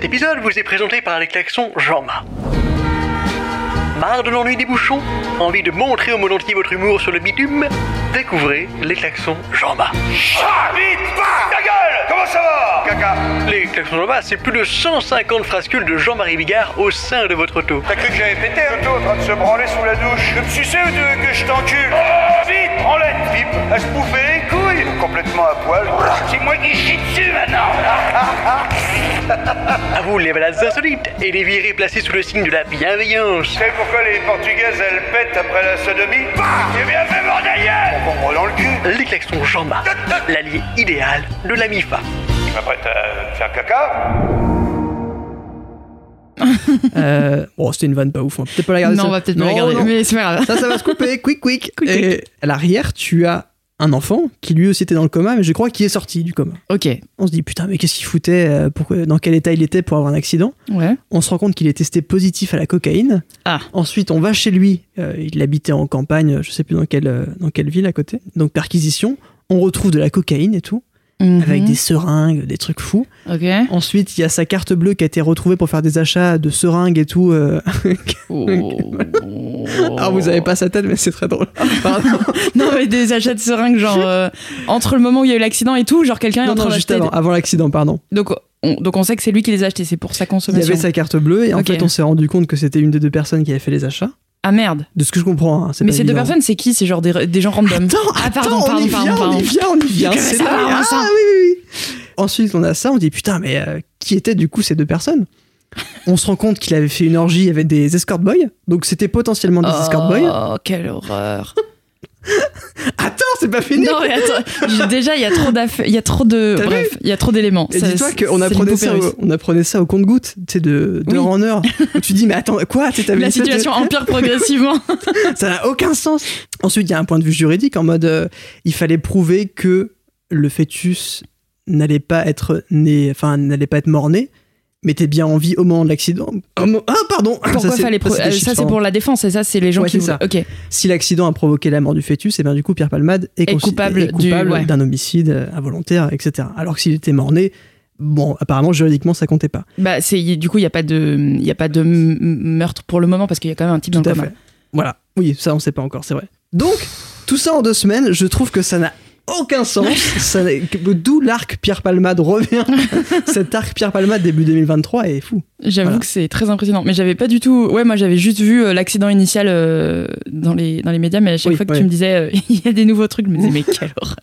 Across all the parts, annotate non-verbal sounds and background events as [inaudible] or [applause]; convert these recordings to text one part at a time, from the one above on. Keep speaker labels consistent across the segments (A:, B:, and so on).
A: Cet épisode vous est présenté par les klaxons Jean-Ma. Marre de l'ennui des bouchons Envie de montrer au monde entier votre humour sur le bitume Découvrez les klaxons Jean-Ma.
B: Ah, vite bah, Ta gueule Comment ça va Caca
A: Les klaxons Jean-Ma, c'est plus de 150 frascules de Jean-Marie Bigard au sein de votre auto.
B: T'as cru que j'avais pété un en train de se branler sous la douche Tu me sucer ou tu veux que je t'encule oh, Vite Branlette Pipe À se bouffer les couilles Complètement à poil C'est moi qui chie dessus maintenant [laughs]
A: À vous les balades insolites et les virées placées sous le signe de la bienveillance.
B: Tu sais pourquoi les Portugaises elles pètent après la sodomie? Bah J'ai bien fait mon d'ailleurs On prend dans le cul
A: Les klaxons Jean-Ma, [laughs] l'allié idéal de la MIFA.
B: Tu m'apprêtes à faire caca?
C: Euh, bon, [laughs] c'était une vanne pas ouf. On va peut-être pas la garder.
D: Non,
C: ça.
D: on va peut-être pas
C: Non,
D: la garder,
C: non.
D: mais c'est pas grave.
C: Ça, ça va se couper. Quick, quick.
D: Quick,
C: Et à l'arrière, tu as un enfant qui lui aussi était dans le coma, mais je crois qu'il est sorti du coma.
D: Ok,
C: On se dit putain, mais qu'est-ce qu'il foutait euh, pourquoi, Dans quel état il était pour avoir un accident
D: ouais.
C: On se rend compte qu'il est testé positif à la cocaïne.
D: Ah.
C: Ensuite, on va chez lui. Euh, il habitait en campagne, je sais plus dans quelle, euh, dans quelle ville à côté. Donc, perquisition. On retrouve de la cocaïne et tout,
D: Mhm.
C: avec des seringues, des trucs fous.
D: Ok.
C: Ensuite, il y a sa carte bleue qui a été retrouvée pour faire des achats de seringues et tout. euh.
D: Oh. [laughs]
C: Alors, vous avez pas sa tête, mais c'est très drôle. [laughs]
D: Non, mais des achats de seringues, genre euh, entre le moment où il y a eu l'accident et tout, genre quelqu'un est en train
C: non, juste avant, avant l'accident, pardon.
D: Donc, on, donc on sait que c'est lui qui les a achetés, c'est pour sa
C: Il y
D: consommation.
C: avait sa carte bleue et en fait, on s'est rendu compte que c'était une des deux personnes qui avait fait les achats.
D: Ah merde.
C: De ce que je comprends, hein, c'est
D: Mais ces deux personnes, c'est qui C'est genre des, des gens random?
C: Attends,
D: ah, pardon,
C: attends,
D: pardon,
C: on y
D: pardon,
C: vient,
D: pardon.
C: on y vient, on y vient. C'est
D: ça.
C: Ah oui, oui, oui. Ensuite, on a ça, on dit putain, mais euh, qui étaient du coup ces deux personnes? On se rend compte qu'il avait fait une orgie avec des escort boys, donc c'était potentiellement des escort boys.
D: Oh, quelle horreur. [laughs]
C: Attends, c'est pas fini
D: non, mais attends. Déjà, il y a trop. Il y a trop de. Bref, il y a trop d'éléments.
C: Et dis-toi qu'on apprenait ça, au, on apprenait ça au compte-goutte, tu sais, de d'heure
D: Oui.
C: en heure. [laughs] Où tu dis, mais attends, quoi Tu
D: La
C: de-
D: situation empire progressivement. [laughs]
C: Ça n'a aucun sens. Ensuite, il y a un point de vue juridique en mode euh, il fallait prouver que le fœtus n'allait pas être né, enfin n'allait pas être mort-né, mais était bien en vie au moment de l'accident. Ah pardon.
D: Pourquoi
C: c'est-
D: fallait. pro- euh,
C: chiffres,
D: Ça, c'est
C: hein.
D: pour la défense, et ça, c'est les gens
C: Ouais,
D: qui.
C: ça.
D: Ok.
C: Si l'accident a provoqué la mort du fœtus, et bien du coup Pierre Palmade est,
D: Est coupable du- ouais.
C: d'un homicide euh, involontaire, etc. Alors que s'il était mort-né, bon, apparemment juridiquement ça comptait pas.
D: Bah, c'est, du coup, il n'y a pas de, il y a pas de meurtre pour le moment parce qu'il y a quand même un type
C: Tout
D: dans
C: à
D: le coma.
C: fait. Voilà. Oui, ça on sait pas encore, c'est vrai. Donc, tout ça en deux semaines, je trouve que ça n'a aucun sens. D'où l'arc Pierre Palmade revient. [laughs] Cet arc Pierre Palmade début 2023 est fou.
D: J'avoue
C: Voilà.
D: que c'est très impressionnant. Mais j'avais pas du tout. Ouais, moi j'avais juste vu euh, l'accident initial euh, dans, les, dans les médias, mais à chaque
C: Oui,
D: fois que
C: ouais.
D: tu me disais euh, [laughs] il y a des nouveaux trucs, je me disais mais quelle horreur.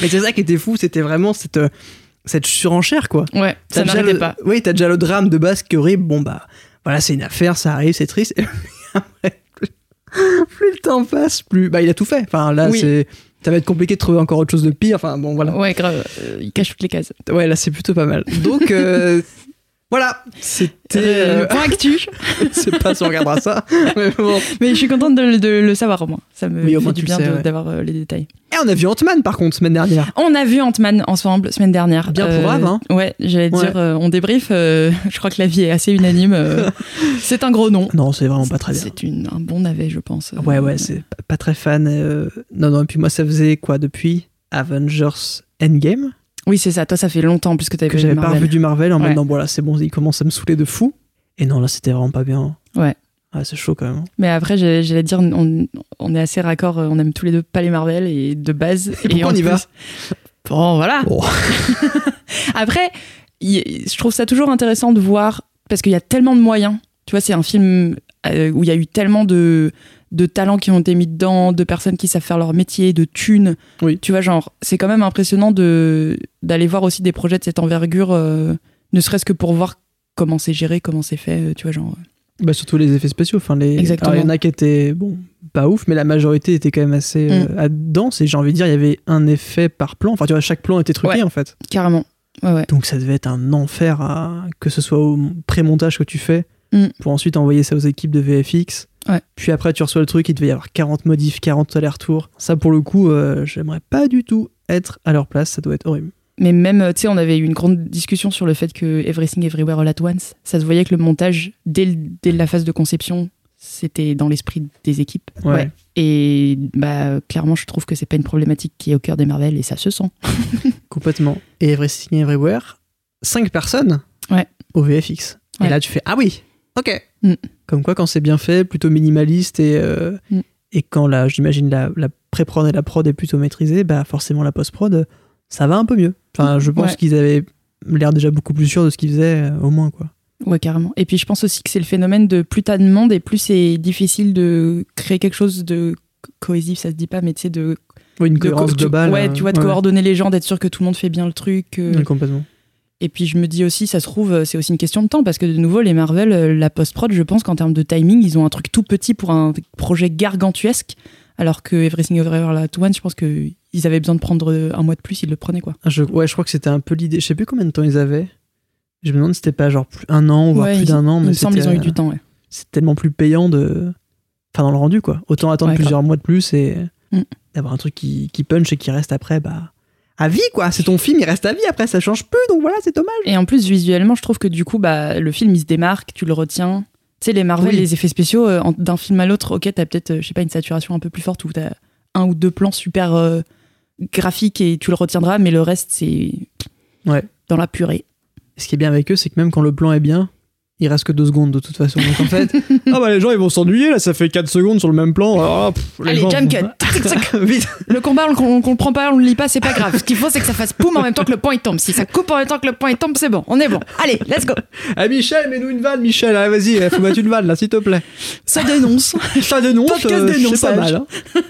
C: Mais c'est ça qui était fou, c'était vraiment cette, cette surenchère, quoi.
D: Ouais, ça n'arrêtait pas.
C: Oui, t'as déjà le drame de base qui est horrible. Bon, bah, voilà, c'est une affaire, ça arrive, c'est triste. [laughs] Et après, plus, plus le temps passe, plus. Bah, il a tout fait. Enfin, là,
D: Oui.
C: c'est. Ça va être compliqué de trouver encore autre chose de pire. Enfin, bon, voilà.
D: Ouais, grave. euh, il cache toutes les cases.
C: Ouais, là, c'est plutôt pas mal. Donc, euh, [laughs] voilà. C'était.
D: Euh,
C: euh,
D: point actu. [laughs]
C: sais pas si on regardera ça. Mais bon.
D: mais je suis contente de, de le savoir au moins. Ça me
C: Oui, au
D: fait du bien
C: le ouais.
D: d'avoir euh, les détails.
C: Et on a vu Ant-Man, par contre, semaine dernière.
D: On a vu Ant-Man ensemble semaine dernière.
C: Bien pour Ave, hein.
D: Ouais, j'allais
C: Ouais.
D: dire, euh, on débrief. euh, [laughs] je crois que la vie est assez unanime. euh, [laughs] c'est un gros nom.
C: Non, c'est vraiment pas très bien.
D: C'est un bon navet, je pense.
C: Ouais, ouais, c'est pas- pas très fan. euh, Non, non, et puis moi, ça faisait quoi depuis? Avengers Endgame
D: Oui, c'est ça. Toi, ça fait longtemps plus que
C: j'avais pas revu du Marvel en mode non, voilà, c'est bon, il commence à me saouler de fou. Et non, là, c'était vraiment pas bien.
D: Ouais.
C: Ah, c'est chaud quand même.
D: Mais après, j'allais dire, on, on est assez raccord. euh, On aime tous les deux pas les Marvel et de base.
C: Et pourquoi on y va
D: Bon, voilà.
C: Bon. [laughs]
D: Après, je trouve ça toujours intéressant de voir parce qu'il y a tellement de moyens. Tu vois, c'est un film euh, où il y a eu tellement de de talents qui ont été mis dedans, de personnes qui savent faire leur métier, de thunes.
C: Oui.
D: Tu vois, genre, c'est quand même impressionnant de d'aller voir aussi des projets de cette envergure, euh, ne serait-ce que pour voir comment c'est géré, comment c'est fait. euh, Tu vois, genre.
C: Bah, surtout les effets spéciaux. Enfin, les...
D: Exactement.
C: Alors, il y en a qui étaient, bon, pas ouf, mais la majorité était quand même assez
D: Mm.
C: euh, dense. Et j'ai envie de dire, il y avait un effet par plan. Enfin, tu vois, chaque plan était truqué
D: Ouais.
C: en fait.
D: Carrément. Ouais, ouais.
C: Donc ça devait être un enfer, à... que ce soit au pré-montage que tu fais,
D: Mm.
C: pour ensuite envoyer ça aux équipes de VFX.
D: Ouais.
C: Puis après, tu reçois le truc, il devait y avoir 40 modifs, 40 allers-retours. Ça, pour le coup, euh, j'aimerais pas du tout être à leur place, ça doit être horrible.
D: Mais même, euh, tu sais, on avait eu une grande discussion sur le fait que Everything Everywhere All At Once, ça se voyait que le montage, dès, le- dès la phase de conception, c'était dans l'esprit des équipes.
C: Ouais.
D: Et bah, clairement, je trouve que c'est pas une problématique qui est au cœur des Marvel et ça se sent. [laughs]
C: Complètement. Et Everything Everywhere, 5 personnes
D: Ouais.
C: au VFX.
D: Ouais.
C: Et là, tu fais ah oui, ok.
D: Mm.
C: Comme quoi, quand c'est bien fait, plutôt minimaliste et euh,
D: Mm.
C: et quand la, j'imagine la, la pré-prod et la prod est plutôt maîtrisée, bah forcément la post-prod, ça va un peu mieux. Enfin, je pense
D: Ouais.
C: qu'ils avaient l'air déjà beaucoup plus sûrs de ce qu'ils faisaient, euh, au moins quoi.
D: Ouais, carrément. Et puis je pense aussi que c'est le phénomène de plus t'as de monde et plus c'est difficile de créer quelque chose de co- cohésif, ça se dit pas, mais tu sais, de.
C: Oui, une
D: de co-
C: cohérence
D: tu-
C: globale.
D: Ouais,
C: euh,
D: tu vois, de
C: ouais.
D: coordonner les gens, d'être sûr que tout le monde fait bien le truc. euh,
C: Ouais, complètement.
D: Et puis je me dis aussi, ça se trouve, euh, c'est aussi une question de temps parce que de nouveau, les Marvel, euh, la post-prod, je pense qu'en termes de timing, ils ont un truc tout petit pour un projet gargantuesque. Alors que Everything Everywhere All At Once, je pense qu'ils avaient besoin de prendre euh, un mois de plus, ils le prenaient quoi.
C: Ah, Je, ouais, je crois que c'était un peu l'idée. Je sais plus combien de temps ils avaient. Je me demande si c'était pas genre plus un an, voire
D: Ouais,
C: plus d'un an.
D: Il
C: Mais
D: me semble qu'ils ont eu du temps, ouais.
C: C'est tellement plus payant de. Enfin, dans le rendu, quoi. Autant attendre
D: Ouais,
C: plusieurs mois de plus et
D: Mm.
C: d'avoir un truc qui, qui punch et qui reste après, bah. À vie, quoi. C'est ton film, il reste à vie après, ça change plus, donc voilà, c'est dommage.
D: Et en plus, visuellement, je trouve que du coup, bah, le film, il se démarque, tu le retiens. Tu sais, les Marvel,
C: Oui.
D: les effets spéciaux, euh, d'un film à l'autre, ok, t'as peut-être, euh, je sais pas, une saturation un peu plus forte où t'as un ou deux plans super euh, graphiques et tu le retiendras, mais le reste, c'est
C: Ouais.
D: dans la purée.
C: Ce qui est bien avec eux, c'est que même quand le plan est bien, il reste que deux secondes de toute façon. Donc en fait, [laughs] ah bah les gens ils vont s'ennuyer, là ça fait 4 secondes sur le même plan. Pff, les
D: Allez,
C: gens
D: jump
C: vont-
D: cut. [laughs]
C: Vite.
D: Le combat, on, on, on le prend pas, on le lit pas, c'est pas grave. Ce qu'il faut, c'est que ça fasse poum en même temps que le point il tombe. Si ça coupe en même temps que le point il tombe, c'est bon, on est bon. Allez, let's go.
C: Ah [laughs] Michel, mets-nous une vanne, Michel. Allez, vas-y, il faut mettre une vanne là, s'il te plaît.
D: Ça dénonce.
C: Ça dénonce,
D: Podcast
C: euh, c'est
D: dénonçage.
C: pas mal. Hein.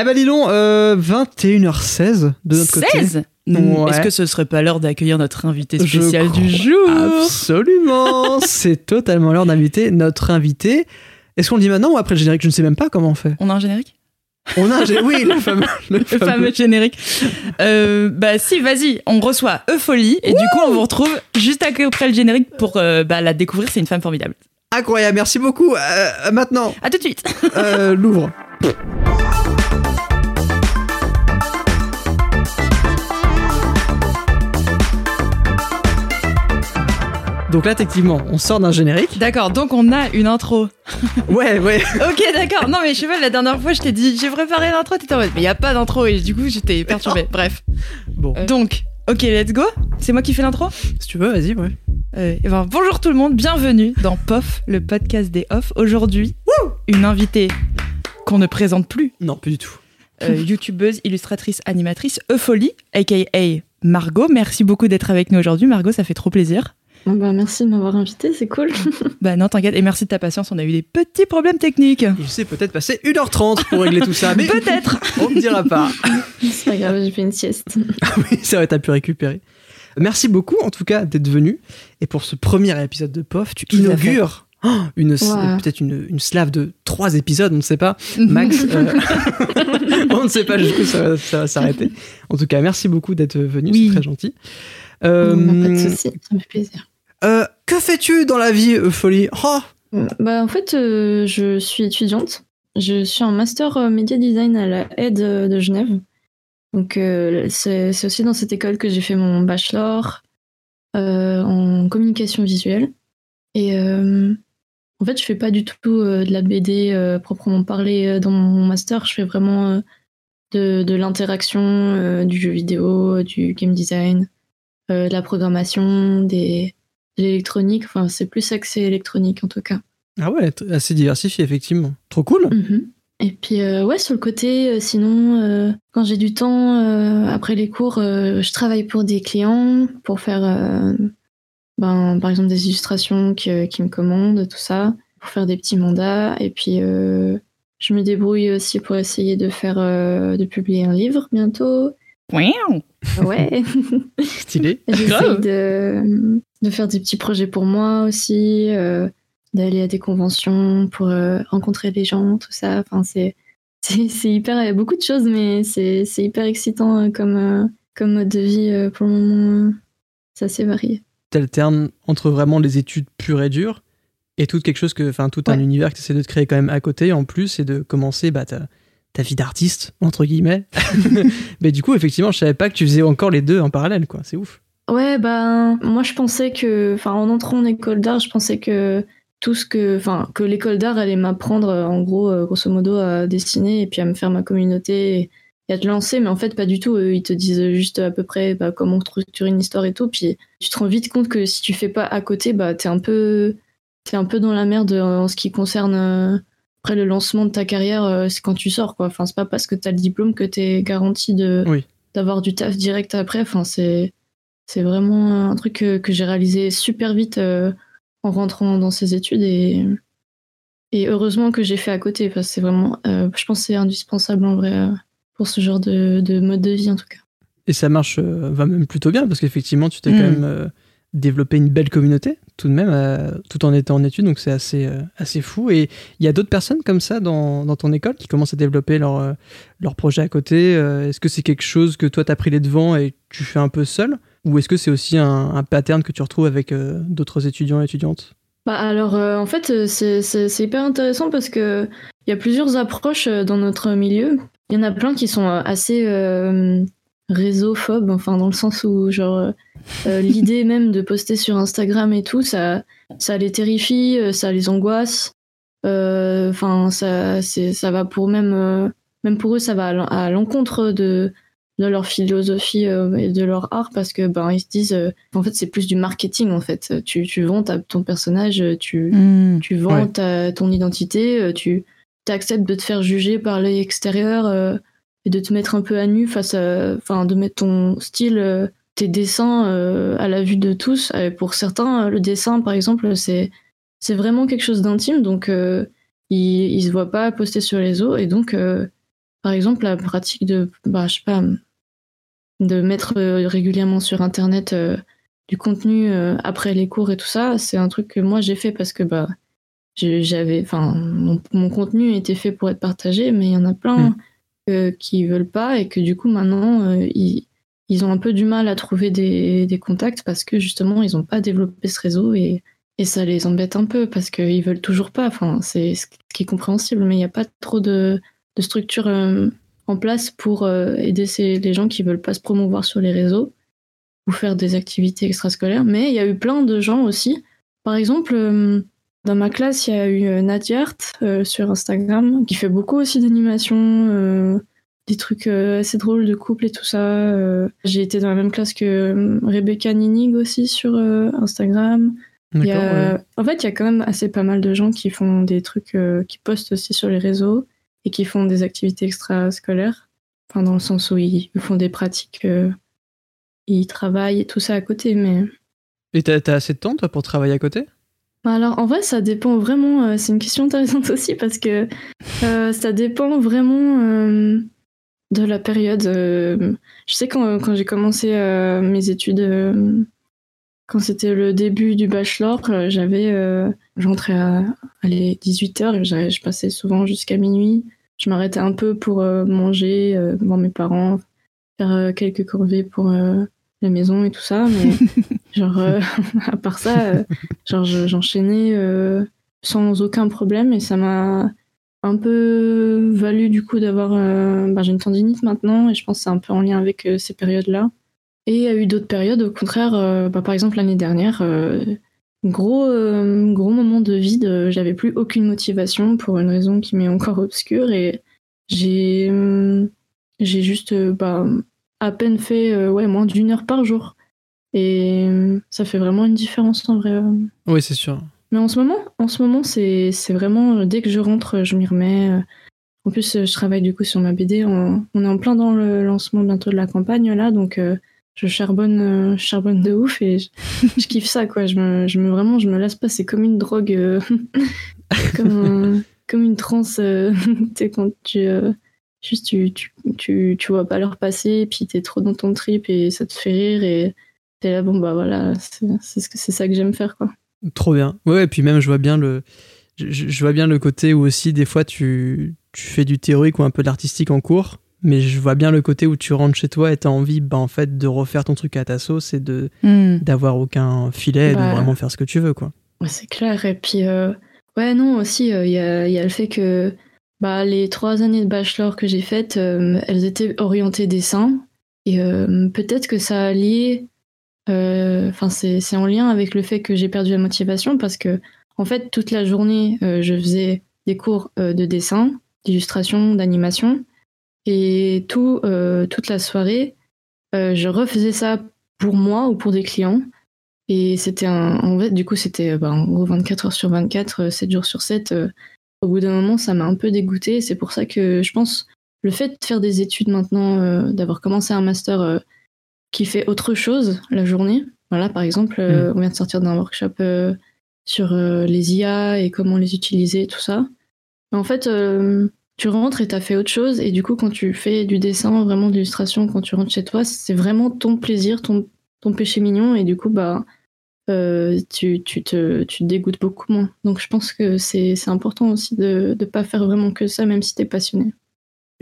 C: Eh ben dis donc, euh, 21h16 de notre côté.
D: 16
C: Ouais.
D: Est-ce que ce serait pas l'heure d'accueillir notre invité spécial du jour?
C: Absolument, [laughs] c'est totalement l'heure d'inviter notre invité. Est-ce qu'on le dit maintenant ou après le générique? Je ne sais même pas comment on fait.
D: On a un générique?
C: On a oui, le [laughs] fameux, le
D: Le
C: fameux-
D: fameux générique. Euh, bah si, vas-y, on reçoit Eupholie et du coup on vous retrouve juste après le générique pour euh, bah, la découvrir. C'est une femme formidable.
C: Incroyable, merci beaucoup. Euh, maintenant,
D: À tout de suite.
C: l'ouvre. [laughs] Donc là, effectivement, on sort d'un générique.
D: D'accord, donc on a une intro. [laughs]
C: Ouais, ouais.
D: Ok, d'accord. Non mais je sais pas, la dernière fois je t'ai dit j'ai préparé l'intro, t'étais en mode mais y a pas d'intro et du coup j'étais perturbée. Bref.
C: Bon,
D: Donc, ok, let's go. C'est moi qui fais l'intro?
C: Si tu veux, vas-y, ouais.
D: Euh, eh ben, bonjour tout le monde, bienvenue dans POF, le podcast des off. Aujourd'hui, une invitée qu'on ne présente plus,
C: Non, plus du tout.
D: euh, [laughs] youtubeuse, illustratrice, animatrice, Eupholie, aka Margot. Merci beaucoup d'être avec nous aujourd'hui, Margot, ça fait trop plaisir.
E: Bon, bah, merci de m'avoir invité, c'est cool. [laughs]
D: Bah non, t'inquiète, et merci de ta patience, on a eu des petits problèmes techniques.
C: Il s'est peut-être passé 1h30 pour régler tout ça, mais
D: Peut-être. [laughs]
C: on ne dira pas.
E: c'est pas grave, j'ai fait une sieste.
C: oui, c'est vrai, t'as pu récupérer. Merci beaucoup, en tout cas, d'être venu. Et pour ce premier épisode de POF, tu
D: Tout
C: inaugures oh, une, peut-être une, une slave de trois épisodes, on ne sait pas. Max, euh, [laughs] on ne sait pas jusqu'où ça, va- ça va s'arrêter. En tout cas, merci beaucoup d'être venu,
D: Oui.
C: c'est très gentil. Euh,
E: pas de soucis, ça me fait plaisir.
C: Euh, que fais-tu dans la vie, Eupholie oh,
E: Bah, en fait, euh, je suis étudiante. Je suis en master euh, média design à la aide de Genève. Donc, c'est aussi dans cette école que j'ai fait mon bachelor en communication visuelle. Et en fait, je fais pas du tout de la BD proprement parlé euh, dans mon master. Je fais vraiment de, l'interaction, du jeu vidéo, du game design, de la programmation, des, de l'électronique. Enfin, c'est plus axé électronique en tout cas.
C: Ah ouais, assez diversifié, effectivement. Trop cool.
E: Mhm. Et puis, euh, ouais, sur le côté, euh, sinon, euh, quand j'ai du temps, après les cours, je travaille pour des clients pour faire, ben, par exemple, des illustrations qui, qui me commandent, tout ça, pour faire des petits mandats. Et puis, je me débrouille aussi pour essayer de faire, de publier un livre bientôt. Ouais. [laughs]
C: Stylé.
E: J'essaye
D: Grave.
E: de, de faire des petits projets pour moi aussi, euh, d'aller à des conventions pour euh, rencontrer des gens, tout ça. Enfin, c'est, c'est, c'est hyper. Il y a beaucoup de choses, mais c'est, c'est hyper excitant euh, comme, euh, comme mode de vie euh, pour le moment. C'est assez varié.
C: T'alternes entre vraiment les études pures et dures et tout quelque chose que, enfin, tout un
E: Ouais.
C: univers que tu essaies de te créer quand même à côté en plus et de commencer bah, ta, ta vie d'artiste, entre guillemets. [laughs] Mais du coup, effectivement, je savais pas que tu faisais encore les deux en parallèle, quoi. C'est ouf.
E: Ouais, ben, moi je pensais que, enfin, en entrant en école d'art, je pensais que tout ce que, enfin, que l'école d'art allait m'apprendre, euh, en gros, euh, grosso modo, à dessiner et puis à me faire ma communauté et, à te lancer, mais en fait, pas du tout. Ils te disent juste à peu près bah, comment structurer une histoire et tout. Puis tu te rends vite compte que si tu fais pas à côté, bah, t'es un peu, t'es un peu dans la merde en ce qui concerne euh, après le lancement de ta carrière. euh, c'est quand tu sors, quoi. Enfin, c'est pas parce que t'as le diplôme que t'es garanti de
C: Oui.
E: d'avoir du taf direct après. Enfin, c'est c'est vraiment un truc que, que j'ai réalisé super vite euh, en rentrant dans ces études et et heureusement que j'ai fait à côté parce que c'est vraiment, euh, je pense, que c'est indispensable en vrai euh, pour ce genre de, de mode de vie en tout cas.
C: Et ça marche, euh, va même plutôt bien, parce qu'effectivement, tu t'es
D: Mm.
C: quand même euh, développé une belle communauté, tout de même, euh, tout en étant en études, donc c'est assez, euh, assez fou. Et il y a d'autres personnes comme ça dans, dans ton école qui commencent à développer leur, euh, leur projet à côté. Est-ce que c'est quelque chose que toi, t'as pris les devants et tu fais un peu seul? Ou est-ce que c'est aussi un, pattern que tu retrouves avec d'autres étudiants et étudiantes?
E: Bah alors en fait c'est hyper intéressant parce que il y a plusieurs approches dans notre milieu. Il y en a plein qui sont assez euh, réseauphobes, enfin dans le sens où genre euh, euh, l'idée [laughs] même de poster sur Instagram et tout, ça ça les terrifie, euh, ça les angoisse. Euh, Enfin ça ça va pour même euh, même pour eux ça va à l'en- à l'encontre de de leur philosophie et de leur art parce que ben ils se disent en fait c'est plus du marketing en fait tu, tu vends ta- ton personnage tu,
D: Hmm.
E: tu vends
C: Ouais.
E: ta, ton identité tu acceptes de te faire juger par l'œil extérieur et de te mettre un peu à nu face à enfin de mettre ton style euh, tes dessins euh, à la vue de tous. Pour certains euh, le dessin par exemple c'est c'est vraiment quelque chose d'intime. Donc euh, ils, ils se voient pas poster sur les réseaux et donc par exemple la pratique de bah je sais pas de mettre régulièrement sur internet du contenu après les cours et tout ça c'est un truc que moi j'ai fait parce que bah j'avais enfin mon, mon contenu était fait pour être partagé mais il y en a plein
C: Mm.
E: Euh, qui veulent pas et que du coup maintenant euh, ils ils ont un peu du mal à trouver des, contacts parce que justement ils ont pas développé ce réseau et, et ça les embête un peu parce qu'ils veulent toujours pas enfin c'est ce qui est compréhensible mais il n'y a pas trop de, de structure euh, en place pour euh, aider ces, les gens qui veulent pas se promouvoir sur les réseaux ou faire des activités extrascolaires. Mais il y a eu plein de gens aussi. Par exemple, dans ma classe, il y a eu euh, Nadia Art euh, sur Instagram qui fait beaucoup aussi d'animation, euh, des trucs euh, assez drôles de couple et tout ça. Euh, J'ai été dans la même classe que Rebecca Ninig aussi sur Instagram. Il y
C: D'accord,
E: a-
C: ouais.
E: En fait, il y a quand même assez pas mal de gens qui font des trucs, qui postent aussi sur les réseaux et qui font des activités extrascolaires. Enfin, dans le sens où ils font des pratiques, ils travaillent et tout ça à côté. Mais
C: Et t'as assez de temps, toi, pour travailler à côté?
E: Alors, en vrai, ça dépend vraiment. euh, c'est une question intéressante [laughs] aussi parce que euh, ça dépend vraiment euh, de la période. je sais quand, quand j'ai commencé mes études, quand c'était le début du bachelor, j'avais. J'entrais à allez, 18h et je passais souvent jusqu'à minuit. Je m'arrêtais un peu pour manger, voir mes parents, faire quelques corvées pour la maison et tout ça. Mais [laughs] genre, euh, [laughs] à part ça. euh, Genre, je- j'enchaînais euh, sans aucun problème et ça m'a un peu valu du coup d'avoir. bah, J'ai une tendinite maintenant et je pense que c'est un peu en lien avec ces périodes-là. Et il y a eu d'autres périodes, au contraire, bah, par exemple l'année dernière, gros, gros moment de vide, j'avais plus aucune motivation pour une raison qui m'est encore obscure et j'ai j'ai juste bah, à peine fait ouais, moins d'une heure par jour. Et hum, ça fait vraiment une différence en vrai. euh.
C: Oui, c'est sûr.
E: Mais en ce moment, en ce moment, c'est c'est vraiment euh, dès que je rentre, je m'y remets. euh. En plus, euh, je travaille du coup sur ma BD. On, on est en plein dans le lancement bientôt de la campagne là, donc euh, je charbonne, euh, charbonne de ouf et je, [laughs] je kiffe ça quoi. Je me, je me vraiment, je me lasse pas. C'est comme une drogue, euh, [laughs] comme un- comme une transe. euh, [laughs] tu sais, quand tu euh, juste tu, tu, tu, tu vois pas l'heure passer, puis t'es trop dans ton trip et ça te fait rire et t'es là bon bah voilà, c'est c'est ce que c'est ça que j'aime faire quoi.
C: Trop bien. Ouais, et puis même, je vois bien le, je, vois bien le côté où aussi, des fois, tu, tu fais du théorique ou un peu d'artistique en cours, mais je vois bien le côté où tu rentres chez toi et t'as envie, bah, en fait, de refaire ton truc à ta sauce et de,
D: Hmm.
C: d'avoir aucun filet et
E: Bah.
C: de vraiment faire ce que tu veux, quoi.
E: Ouais, c'est clair. Et puis, euh, ouais, non, aussi, il y, a, y a le fait que bah, les trois années de bachelor que j'ai faites, euh, elles étaient orientées dessin. Et euh, peut-être que ça a lié. Euh, Enfin, c'est en lien avec le fait que j'ai perdu la motivation parce que, en fait, toute la journée, euh, je faisais des cours euh, de dessin, d'illustration, d'animation. Et tout, toute la soirée, je refaisais ça pour moi ou pour des clients. Et c'était un. En fait, du coup, c'était bah, en gros 24 heures sur 24, 7 jours sur 7. au bout d'un moment, ça m'a un peu dégoûté. C'est pour ça que je pense le fait de faire des études maintenant, d'avoir commencé un master qui fait autre chose la journée. Voilà, par exemple, mm. on vient de sortir d'un workshop sur les IA et comment les utiliser, tout ça. Mais en fait, tu rentres et t'as fait autre chose. Et du coup, quand tu fais du dessin, vraiment de l'illustration, quand tu rentres chez toi, c'est vraiment ton plaisir, ton, ton péché mignon. Et du coup, bah, euh, tu, tu, te, tu te dégoûtes beaucoup moins. Donc je pense que c'est important aussi de ne pas faire vraiment que ça, même si t'es passionné.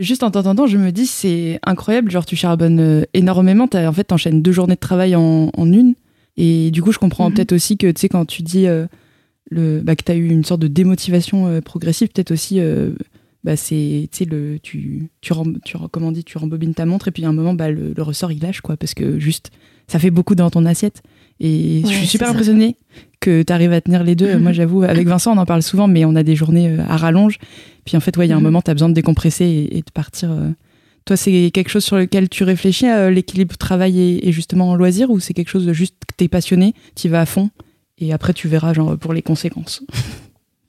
D: Juste en t'entendant, je me dis, c'est incroyable, genre tu charbonnes euh, énormément, as, en fait, t'enchaînes deux journées de travail en, en, une. Et du coup, je comprends mhm. peut-être aussi que, tu sais, quand tu dis euh, le, bah, que t'as eu une sorte de démotivation progressive, peut-être aussi bah c'est le tu tu, tu comment dit tu rembobines ta montre et puis à un moment bah le, ressort il lâche quoi parce que juste ça fait beaucoup dans ton assiette et je suis super impressionnée que tu arrives à tenir les deux. Moi, [laughs] j'avoue, avec Vincent, on en parle souvent, mais on a des journées euh, à rallonge. Puis en fait, ouais, il y a un mhm. moment, tu as besoin de décompresser et, de partir. Euh. Toi, c'est quelque chose sur lequel tu réfléchis, à l'équilibre travail et, justement loisir, ou c'est quelque chose de juste que tu es passionné, tu vas à fond, et après, tu verras genre, pour les conséquences? [laughs]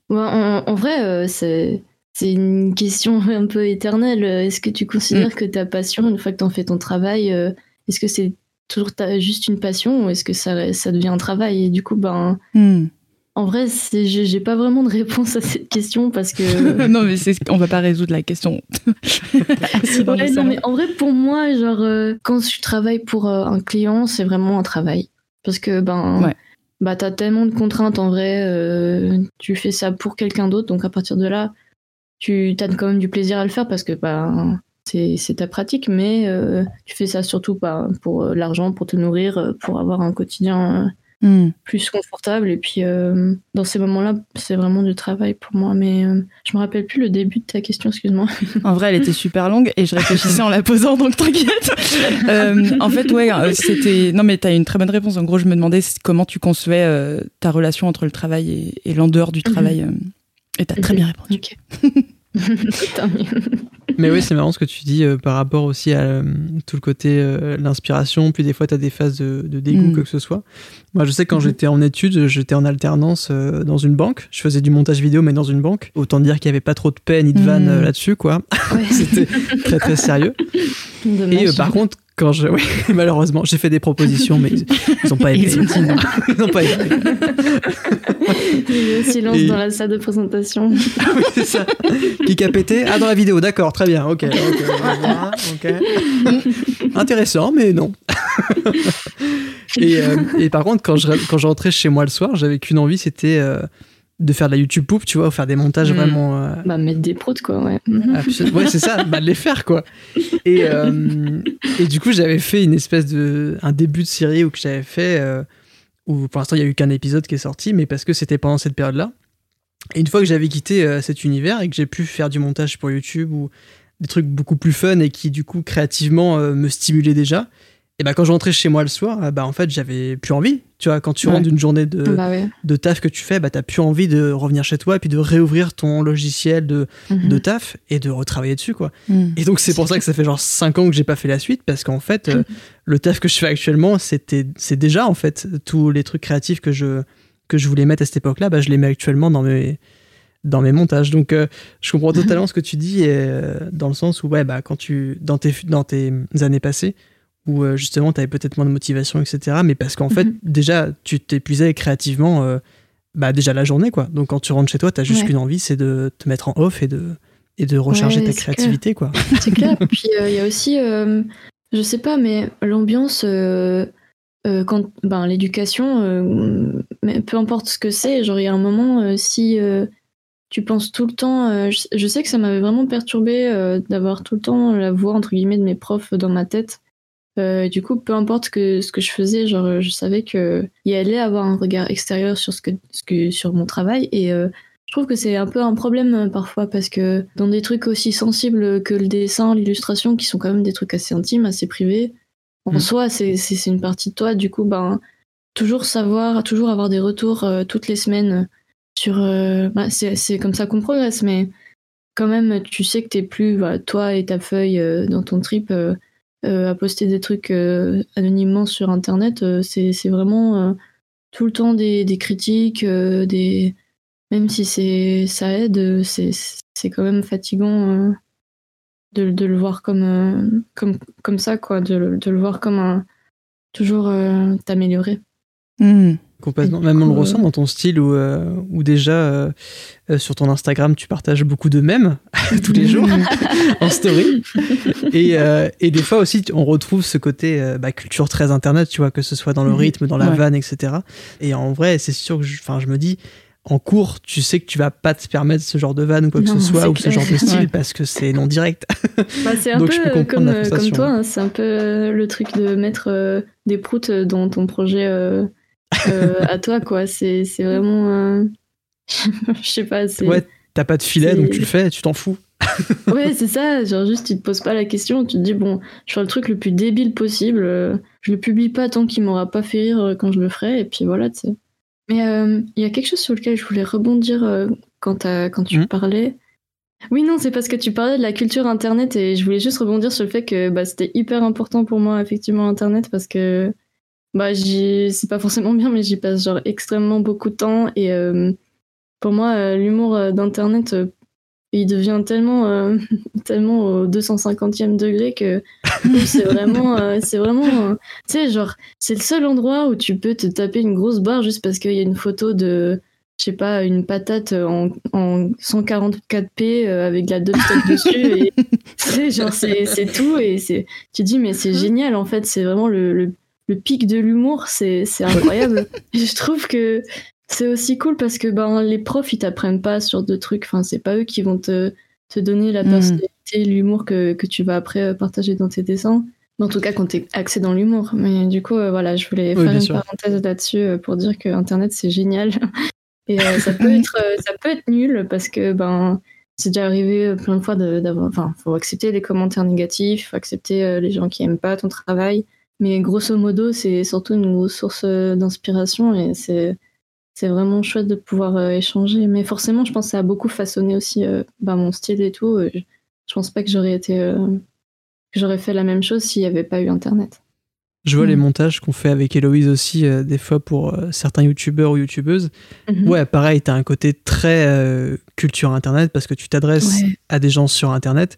E: En, vrai, euh, c'est c'est une question [laughs] un peu éternelle. Est-ce que tu considères mm. que ta passion, une fois que tu en fais ton travail, euh, est-ce que c'est toujours juste une passion ou est-ce que ça, ça devient un travail Et du coup, ben, mm. en vrai, j'ai pas vraiment de réponse à cette question parce que. [laughs]
D: non, mais on va pas résoudre la question. [laughs]
E: non, mais en vrai, pour moi, genre, euh, quand je travaille pour euh, un client, c'est vraiment un travail. Parce que, ben. Ouais. Bah, t'as tellement de contraintes en vrai, tu fais ça pour quelqu'un d'autre, donc à partir de là, tu as quand même du plaisir à le faire parce que bah, c'est ta pratique, mais euh, tu fais ça surtout pas pour euh, l'argent, pour te nourrir, euh, pour avoir un quotidien hmm. plus confortable. Et puis, dans ces moments-là, c'est vraiment du travail pour moi. Mais je me rappelle plus le début de ta question, excuse-moi. [laughs]
D: En vrai, elle était super longue et je réfléchissais en la posant, donc t'inquiète. [laughs] en fait, ouais, c'était. Non, mais tu as une très bonne réponse. En gros, je me demandais comment tu concevais ta relation entre le travail et, l'en dehors du mhm. travail. Et t'as très bien répondu. [laughs]
C: Mais oui, c'est marrant ce que tu dis euh, par rapport aussi à euh, tout le côté euh, l'inspiration, puis des fois tu as des phases de, dégoût, mm. que ce soit. Moi, je sais quand mm-hmm. j'étais en études, j'étais en alternance dans une banque. Je faisais du montage vidéo, mais dans une banque. Autant dire qu'il n'y avait pas trop de peine ni de vanne mm. là-dessus, quoi. [laughs] C'était très très sérieux. Et par contre, quand je, oui, [laughs] malheureusement, j'ai fait des propositions, mais ils n'ont pas aimé.
E: Ils n'ont pas aimé. Il y a silence dans la salle de présentation.
C: Ah oui, c'est ça. Qui a pété? Ah, dans la vidéo, d'accord, très bien, ok. ok, [laughs] Intéressant, mais non. Et, euh, et, par contre, quand je, quand je rentrais chez moi le soir, j'avais qu'une envie, c'était euh, de faire de la YouTube poupe, tu vois, ou faire des montages mm. vraiment. Euh,
E: bah, mettre des prods, quoi, ouais. [laughs]
C: Ouais, c'est ça, bah, de les faire, quoi. Et, euh, et du coup, j'avais fait une espèce de. un début de série où que j'avais fait. Euh, où pour l'instant, il n'y a eu qu'un épisode qui est sorti, mais parce que c'était pendant cette période-là. Et une fois que j'avais quitté cet univers et que j'ai pu faire du montage pour YouTube ou des trucs beaucoup plus fun et qui, du coup, créativement me stimulaient déjà, et bah quand je rentrais chez moi le soir, euh, bah en fait j'avais plus envie. Tu vois, quand tu rentres d'une journée de, bah de taf que tu fais, bah t'as plus envie de revenir chez toi et puis de réouvrir ton logiciel de, mhm. de taf et de retravailler dessus quoi. Mhm. Et donc c'est pour ça que ça fait genre 5 ans que j'ai pas fait la suite parce qu'en fait euh, le taf que je fais actuellement c'était c'est déjà en fait tous les trucs créatifs que je que je voulais mettre à cette époque-là, bah je les mets actuellement dans mes dans mes montages. Donc euh, je comprends totalement [laughs] ce que tu dis et, dans le sens où ouais bah quand tu dans tes dans tes années passées où euh, justement tu avais peut-être moins de motivation, etc. Mais parce qu'en fait, mhm. déjà, tu t'épuisais créativement euh, bah, déjà la journée, quoi. Donc quand tu rentres chez toi, tu as juste qu'une envie, c'est de te mettre en off et de, et de recharger ta créativité, quoi. [laughs]
E: C'est clair. Puis euh, il y a aussi, je sais pas, mais l'ambiance. quand ben, l'éducation, peu importe ce que c'est, genre il y a un moment, si tu penses tout le temps, je, je, sais que ça m'avait vraiment perturbé d'avoir tout le temps la voix entre guillemets de mes profs dans ma tête. Euh, du coup, peu importe que, ce que je faisais, genre, je savais qu'il y allait avoir un regard extérieur sur, ce que, ce que, sur mon travail. Et euh, je trouve que c'est un peu un problème euh, parfois parce que dans des trucs aussi sensibles que le dessin, l'illustration, qui sont quand même des trucs assez intimes, assez privés, en mm. soi, c'est une partie de toi. Du coup, ben, toujours savoir, toujours avoir des retours toutes les semaines sur. Bah, c'est comme ça qu'on progresse, mais quand même, tu sais que t'es plus, toi et ta feuille euh, dans ton trip, euh, à poster des trucs euh, anonymement sur Internet, euh, c'est vraiment tout le temps des, des critiques, des... même si c'est ça aide, c'est quand même fatigant de, de le voir comme, comme, comme ça, quoi, de, de le voir comme un... toujours t'améliorer.
D: Hmm.
C: Complètement. Même on le ressent dans ton style où, euh, où déjà euh, euh, sur ton Instagram tu partages beaucoup de mèmes [laughs] tous les jours [laughs] en story. Et, et des fois aussi on retrouve ce côté bah, culture très internet, tu vois, que ce soit dans le rythme, dans la
D: Ouais.
C: vanne, etc. Et en vrai, c'est sûr que je, je me dis. En cours, tu sais que tu vas pas te permettre ce genre de vanne ou quoi que
E: Non,
C: ce soit, ou ce genre de style,
D: Ouais.
C: parce que c'est non direct.
E: Bah, c'est un [laughs]
C: Donc,
E: peu
C: je peux comprendre
E: comme, toi, hein, c'est un peu le truc de mettre euh, des proutes dans ton projet euh, à toi, quoi. C'est c'est vraiment. euh, [laughs] Je sais pas, c'est.
C: Ouais, t'as pas de filet, donc tu le fais, tu t'en fous.
E: Ouais, [laughs] c'est ça. Genre, juste, tu te poses pas la question. Tu te dis, bon, je fais le truc le plus débile possible. euh, je le publie pas tant qu'il m'aura pas fait rire euh, quand je le ferai. Et puis voilà, tu sais. Mais euh, il y a quelque chose sur lequel je voulais rebondir euh, quand, tu
C: Mhm.
E: parlais. Oui, non, c'est parce que tu parlais de la culture Internet et je voulais juste rebondir sur le fait que bah, c'était hyper important pour moi, effectivement, Internet, parce que bah, c'est pas forcément bien, mais j'y passe genre extrêmement beaucoup de temps. Et euh, pour moi, euh, l'humour euh, d'Internet, il devient tellement, [laughs] tellement au 250e degré que c'est vraiment, c'est vraiment, tu sais, genre, c'est le seul endroit où tu peux te taper une grosse barre juste parce qu'il y a une photo de, je sais pas, une patate en, en 144p euh, avec de la dubstep [laughs] dessus. Et, genre, c'est tout. Et c'est, tu te dis, mais c'est génial, en fait, c'est vraiment le, le, le pic de l'humour, c'est c'est incroyable. [laughs] Je trouve que c'est aussi cool parce que ben, les profs, ils t'apprennent pas sur de trucs. Enfin, c'est pas eux qui vont te, te donner la
D: Mm.
E: personnalité, l'humour que, que tu vas après euh, partager dans tes dessins. En tout cas, quand t'es axé dans l'humour. Mais du coup, euh, voilà, je voulais
C: Oui,
E: faire une
C: sûr.
E: parenthèse là-dessus euh, pour dire que Internet, c'est génial. [laughs] Et euh, ça, peut [laughs] être, ça peut être nul parce que ben, c'est déjà arrivé plein de fois de- d'avoir. Enfin, faut accepter les commentaires négatifs, faut accepter les gens qui aiment pas ton travail. Mais grosso modo, c'est surtout une grosse source euh, d'inspiration et c'est c'est vraiment chouette de pouvoir euh, échanger. Mais forcément, je pense que ça a beaucoup façonné aussi euh, bah, mon style et tout. Je, je pense pas que j'aurais été euh, que j'aurais fait la même chose s'il n'y avait pas eu Internet.
C: Je vois
E: Mm.
C: les montages qu'on fait avec Héloïse aussi, euh, des fois pour euh, certains youtubeurs ou youtubeuses.
E: Mhm.
C: Ouais, pareil, t'as un côté très euh, culture internet parce que tu t'adresses
E: Ouais.
C: à des gens sur internet.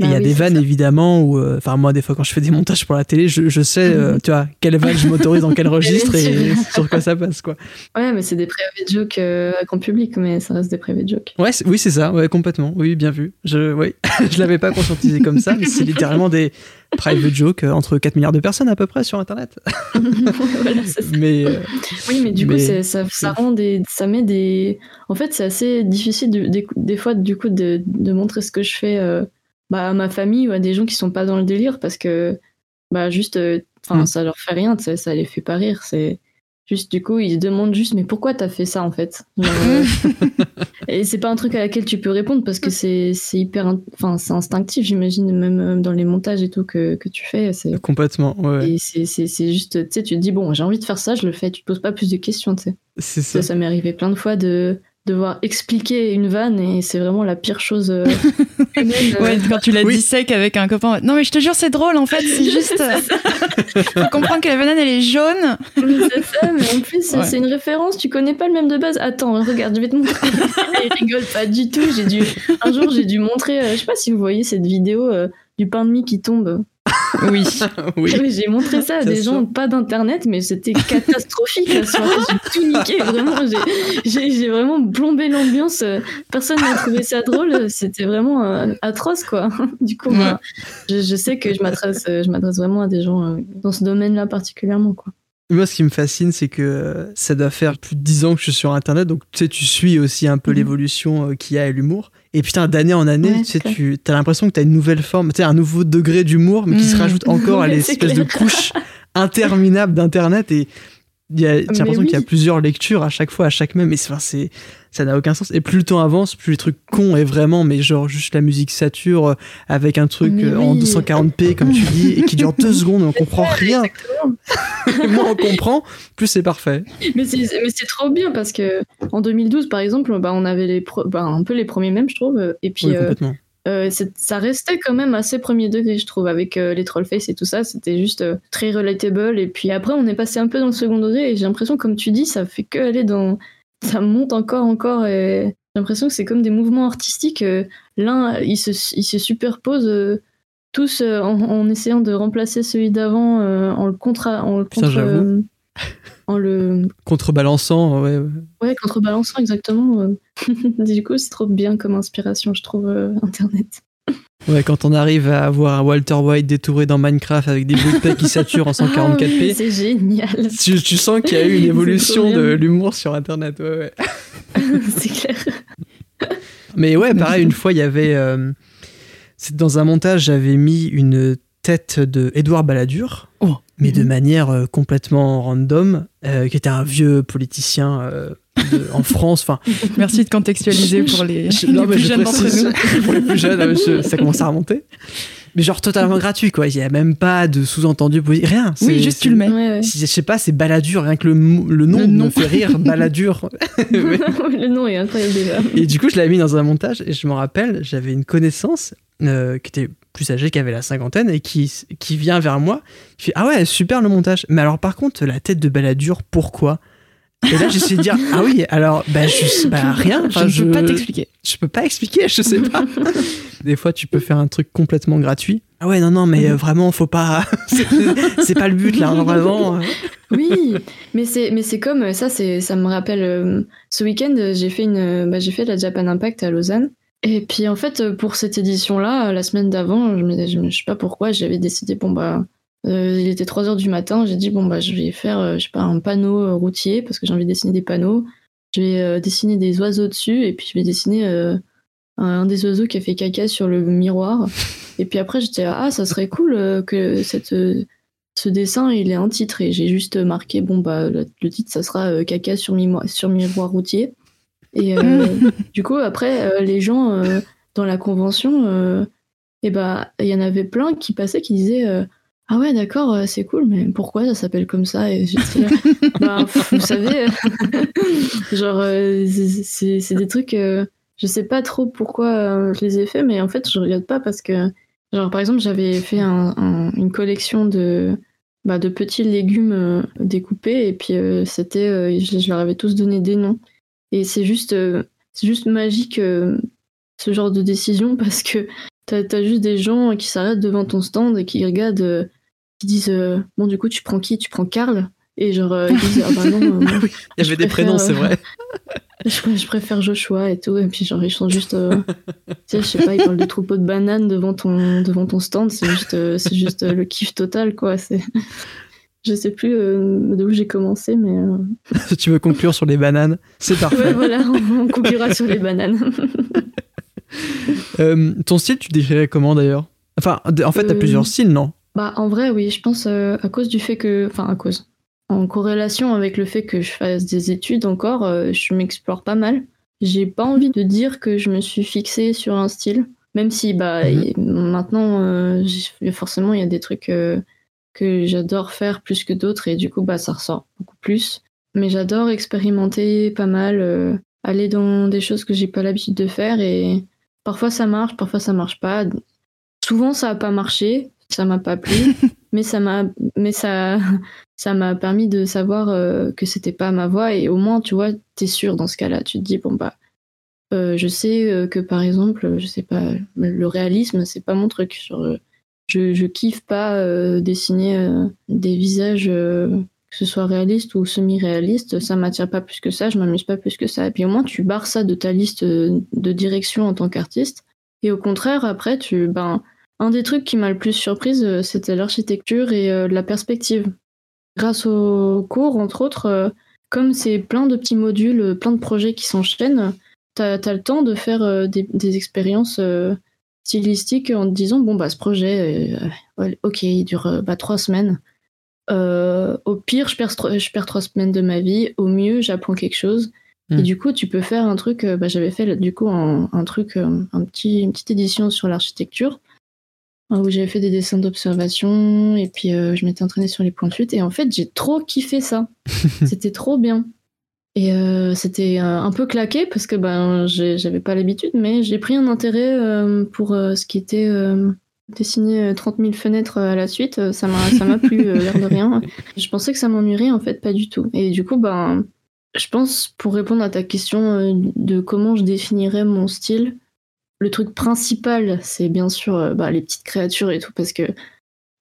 C: Et il
E: Bah
C: y a
E: oui,
C: des vannes
E: ça.
C: évidemment où, euh, enfin, moi, des fois, quand je fais des montages pour la télé, je, je sais, euh,
E: Mhm.
C: tu vois, quelle vanne je m'autorise dans quel [laughs] registre et sur quoi ça passe, quoi.
E: Ouais, mais c'est des private jokes euh, à grand public, mais ça reste des private jokes.
C: Ouais, oui, c'est ça, ouais, complètement. Oui, bien vu. Je, oui, [laughs] je l'avais pas conscientisé comme ça, mais c'est littéralement des private jokes euh, entre 4 milliards de personnes à peu près sur internet. [laughs]
E: voilà, c'est ça.
C: Mais euh,
E: Oui, mais du
C: Mais-
E: coup, ça, ça rend des, ça met des. En fait, c'est assez difficile des, des fois, du coup, de, de montrer ce que je fais euh, bah, à ma famille ou à des gens qui sont pas dans le délire parce que, bah, juste, euh, enfin,
C: Mm.
E: ça leur fait rien, ça les fait pas rire. C'est juste, du coup, ils se demandent juste, mais pourquoi t'as fait ça en fait? Euh, [laughs] [laughs] Et c'est pas un truc à laquelle tu peux répondre parce que c'est c'est hyper, in- enfin, c'est instinctif, j'imagine, même euh, dans les montages et tout que, que tu fais. C'est
C: complètement, ouais,
E: et c'est- c'est c'est juste, tu sais, tu te dis, bon, j'ai envie de faire ça, je le fais, tu te poses pas plus de questions, tu sais.
C: c'est
E: Ça,
C: ça.
E: ça m'est arrivé plein de fois de devoir expliquer une vanne et c'est vraiment la pire chose euh, [laughs] euh.
D: Ouais, quand tu l'as
C: Oui.
D: dit sec avec un copain. Non, mais je te jure, c'est drôle en fait. C'est [laughs] juste. euh, [laughs] faut comprendre que la banane elle est jaune.
E: C'est ça, mais en plus, c'est
D: Ouais.
E: c'est une référence, tu connais pas le même de base. Attends, regarde, je vais te montrer. Il rigole pas du tout. J'ai dû, un jour, j'ai dû montrer, euh, je sais pas si vous voyez cette vidéo euh, du pain de mie qui tombe. [laughs]
D: Oui. [laughs]
C: Oui.
E: Oui, j'ai montré ça à des
C: sûr.
E: gens, pas d'internet, mais c'était [laughs] catastrophique. la soirée. J'ai tout niqué, vraiment. j'ai- vraiment plombé l'ambiance. Personne n'a trouvé ça drôle. C'était vraiment euh, atroce, quoi. Du coup,
D: Ouais.
E: moi, je, je sais que je m'adresse euh, je m'adresse vraiment à des gens euh, dans ce domaine-là particulièrement, quoi.
C: Moi, ce qui me fascine, c'est que ça doit faire plus de 10 ans que je suis sur Internet, donc tu sais, tu suis aussi un peu
E: Mhm.
C: l'évolution euh, qu'il y a et l'humour. Et putain, d'année en année,
E: Ouais,
C: tu sais, tu as l'impression que tu as une nouvelle forme, tu sais, un nouveau degré d'humour, mais qui se
D: Mhm.
C: rajoute encore à [laughs] l'espèce de couche [laughs] interminable d'Internet. Et Il y a- l'impression qu'il y a plusieurs lectures à chaque fois, à chaque même. Mais c'est- enfin, c'est, ça n'a aucun sens. Et plus le temps avance, plus les trucs cons est vraiment, mais genre juste la musique sature euh, avec un truc euh, en
E: oui.
C: 240p, comme tu dis, et qui dure deux secondes, on comprend [laughs] rien. [laughs] Moins on comprend, plus c'est parfait.
E: Mais c'est mais c'est trop bien parce que en 2012, par exemple, bah, on avait les pro- bah, un peu les premiers mêmes, je trouve. Et puis,
C: Oui,
E: euh,
C: complètement.
E: euh, c'est- ça restait quand même assez premier degré, je trouve, avec euh, les Trollface et tout ça. C'était juste euh, très relatable. Et puis après, on est passé un peu dans le second degré. Et j'ai l'impression, comme tu dis, ça fait que aller dans. Ça monte encore, encore. Et j'ai l'impression que c'est comme des mouvements artistiques. euh, L'un, ils se, ils se superposent. euh, tous euh, en, en essayant de remplacer celui d'avant euh, en le contra en le
C: Putain,
E: contre euh, [laughs] en le
C: Contrebalançant, ouais. ouais.
E: Ouais, contrebalançant, exactement. [laughs] du coup, c'est trop bien comme inspiration, je trouve, euh, Internet.
C: Ouais, quand on arrive à avoir un Walter White détouré dans Minecraft avec des bouts qui saturent en
E: Ah oui,
C: 144p,
E: c'est génial.
C: tu, tu sens qu'il y a eu une [laughs] évolution de l'humour sur Internet. Ouais, ouais. [laughs]
E: c'est clair.
C: Mais ouais, pareil, une fois, il y avait. euh, c'est dans un montage, j'avais mis une tête de Édouard Balladur,
D: Oh.
C: mais de
E: Mhm.
C: manière euh, complètement random, euh, qui était un vieux politicien euh, de- en [laughs] France. Enfin,
D: Merci de contextualiser pour les,
C: je-
D: les
C: non,
D: plus
C: je
D: jeunes d'entre nous. [laughs]
C: pour les plus jeunes, je- ça commence à remonter. Mais genre totalement gratuit, quoi. Il n'y a même pas de sous-entendu, rien.
D: Oui, juste tu le mets.
E: Ouais, ouais.
C: Si- Je sais pas, c'est Balladur, rien que le, le nom
D: Le
C: me
D: nom.
C: fait rire, Balladur. [laughs]
E: le nom est incroyable déjà.
C: Et du coup, je l'avais mis dans un montage et je me rappelle, j'avais une connaissance euh, qui était plus âgée, qui avait la cinquantaine et qui, qui vient vers moi. qui fait Ah ouais, super le montage. Mais alors, par contre, la tête de Balladur, pourquoi? Et là, j'essaie de dire Ah oui, alors, bah, je sais bah, [laughs] rien. Enfin,
D: je ne peux pas t'expliquer.
C: je peux pas expliquer, je sais pas. [laughs] Des fois, tu peux faire un truc complètement gratuit. Ah ouais, non, non, mais euh, vraiment, faut pas. [laughs] c'est pas le but là, vraiment. euh.
E: Oui, mais c'est mais c'est comme ça c'est ça me rappelle euh, ce week-end j'ai fait une bah, j'ai fait la Japan Impact à Lausanne et puis en fait euh, pour cette édition là la semaine d'avant je je sais pas pourquoi j'avais décidé bon bah euh, il était 3 heures du matin j'ai dit bon bah je vais faire euh, je sais pas un panneau euh, routier parce que j'ai envie de dessiner des panneaux. Je vais euh, dessiner des oiseaux dessus et puis je vais dessiner euh, un des oiseaux qui a fait caca sur le miroir. Et puis après j'étais ah ça serait cool euh, que cette euh, ce dessin, il est et j'ai juste marqué, bon, bah, le, titre, ça sera euh, caca sur, sur miroir routier. Et euh, [laughs] du coup, après, euh, les gens euh, dans la convention, et bah, il y en avait plein qui passaient qui disaient Ah ouais, d'accord, c'est cool, mais pourquoi ça s'appelle comme ça? Et bah, vous savez, [laughs] genre, c'est- des trucs, euh, je sais pas trop pourquoi euh, je les ai faits, mais en fait, je regarde pas parce que, genre, par exemple, j'avais fait un- un- une collection de bah, de petits légumes euh, découpés et puis c'était je, je leur avais tous donné des noms et c'est juste euh, c'est juste magique euh, ce genre de décision [laughs] parce que t'as as juste des gens qui s'arrêtent devant ton stand et qui regardent euh, qui disent bon du coup tu prends qui? Tu prends Karl? Et genre ils disent ah bah non [laughs] moi,
C: Il y avait des prénoms, c'est vrai. [laughs]
E: je, je préfère Joshua et tout. Et puis genre ils sont juste euh, tu sais je sais pas ils parlent de troupeaux de bananes devant ton devant ton stand. C'est juste c'est juste le kiff total quoi. C'est je sais plus euh, d'où j'ai commencé mais euh, [laughs]
C: tu veux conclure sur les bananes, c'est parfait.
E: ouais voilà on, on conclura sur les bananes [laughs]
C: Euh, ton style, tu décrirais comment d'ailleurs? Enfin, en fait, t'as
E: Euh,
C: plusieurs styles, non?
E: Bah, en vrai, oui, je pense euh, à cause du fait que. Enfin, à cause. En corrélation avec le fait que je fasse des études encore, je m'explore pas mal. J'ai pas envie de dire que je me suis fixée sur un style, même si, bah,
C: Mhm.
E: y- maintenant, forcément, il y a des trucs que j'adore faire plus que d'autres, et du coup, bah, ça ressort beaucoup plus. Mais j'adore expérimenter pas mal, euh, aller dans des choses que j'ai pas l'habitude de faire, et parfois ça marche, parfois ça marche pas. Souvent, ça a pas marché, ça m'a pas plu, [laughs] mais ça m'a, mais ça, ça m'a permis de savoir euh, que c'était pas ma voie et au moins, tu vois, t'es sûr dans ce cas-là. Tu te dis bon bah, euh, je sais que par exemple, je sais pas, le réalisme, c'est pas mon truc. Genre, je, kiffe pas euh, dessiner euh, des visages. euh, que ce soit réaliste ou semi-réaliste, ça m'attire pas plus que ça, je m'amuse pas plus que ça. Et puis au moins, tu barres ça de ta liste de direction en tant qu'artiste. Et au contraire, après, tu, ben, un des trucs qui m'a le plus surprise, c'était l'architecture et la perspective. Grâce au cours, entre autres, comme c'est plein de petits modules, plein de projets qui s'enchaînent, t'as as le temps de faire des expériences stylistiques en te disant bon bah ce projet, euh, ok, il dure euh, bah, trois semaines. euh, au pire, je perds, je perds trois semaines de ma vie. Au mieux, j'apprends quelque chose.
C: Hmm.
E: Et du coup, tu peux faire un truc. bah, J'avais fait du coup un, un truc, un petit, une petite édition sur l'architecture euh, où j'avais fait des dessins d'observation et puis euh, je m'étais entraînée sur les points de chute. Et en fait, j'ai trop kiffé ça. [laughs] c'était trop bien. Et euh, c'était euh, un peu claqué parce que ben j'avais pas l'habitude, mais j'ai pris un intérêt euh, pour euh, ce qui était dessiner euh, 30 000 fenêtres à la suite. Ça m'a ça m'a plu, l'air de rien. [laughs] Je pensais que ça m'ennuierait, en fait, pas du tout. Et du coup, ben, je pense, pour répondre à ta question de comment je définirais mon style, le truc principal, c'est bien sûr bah, les petites créatures et tout, parce que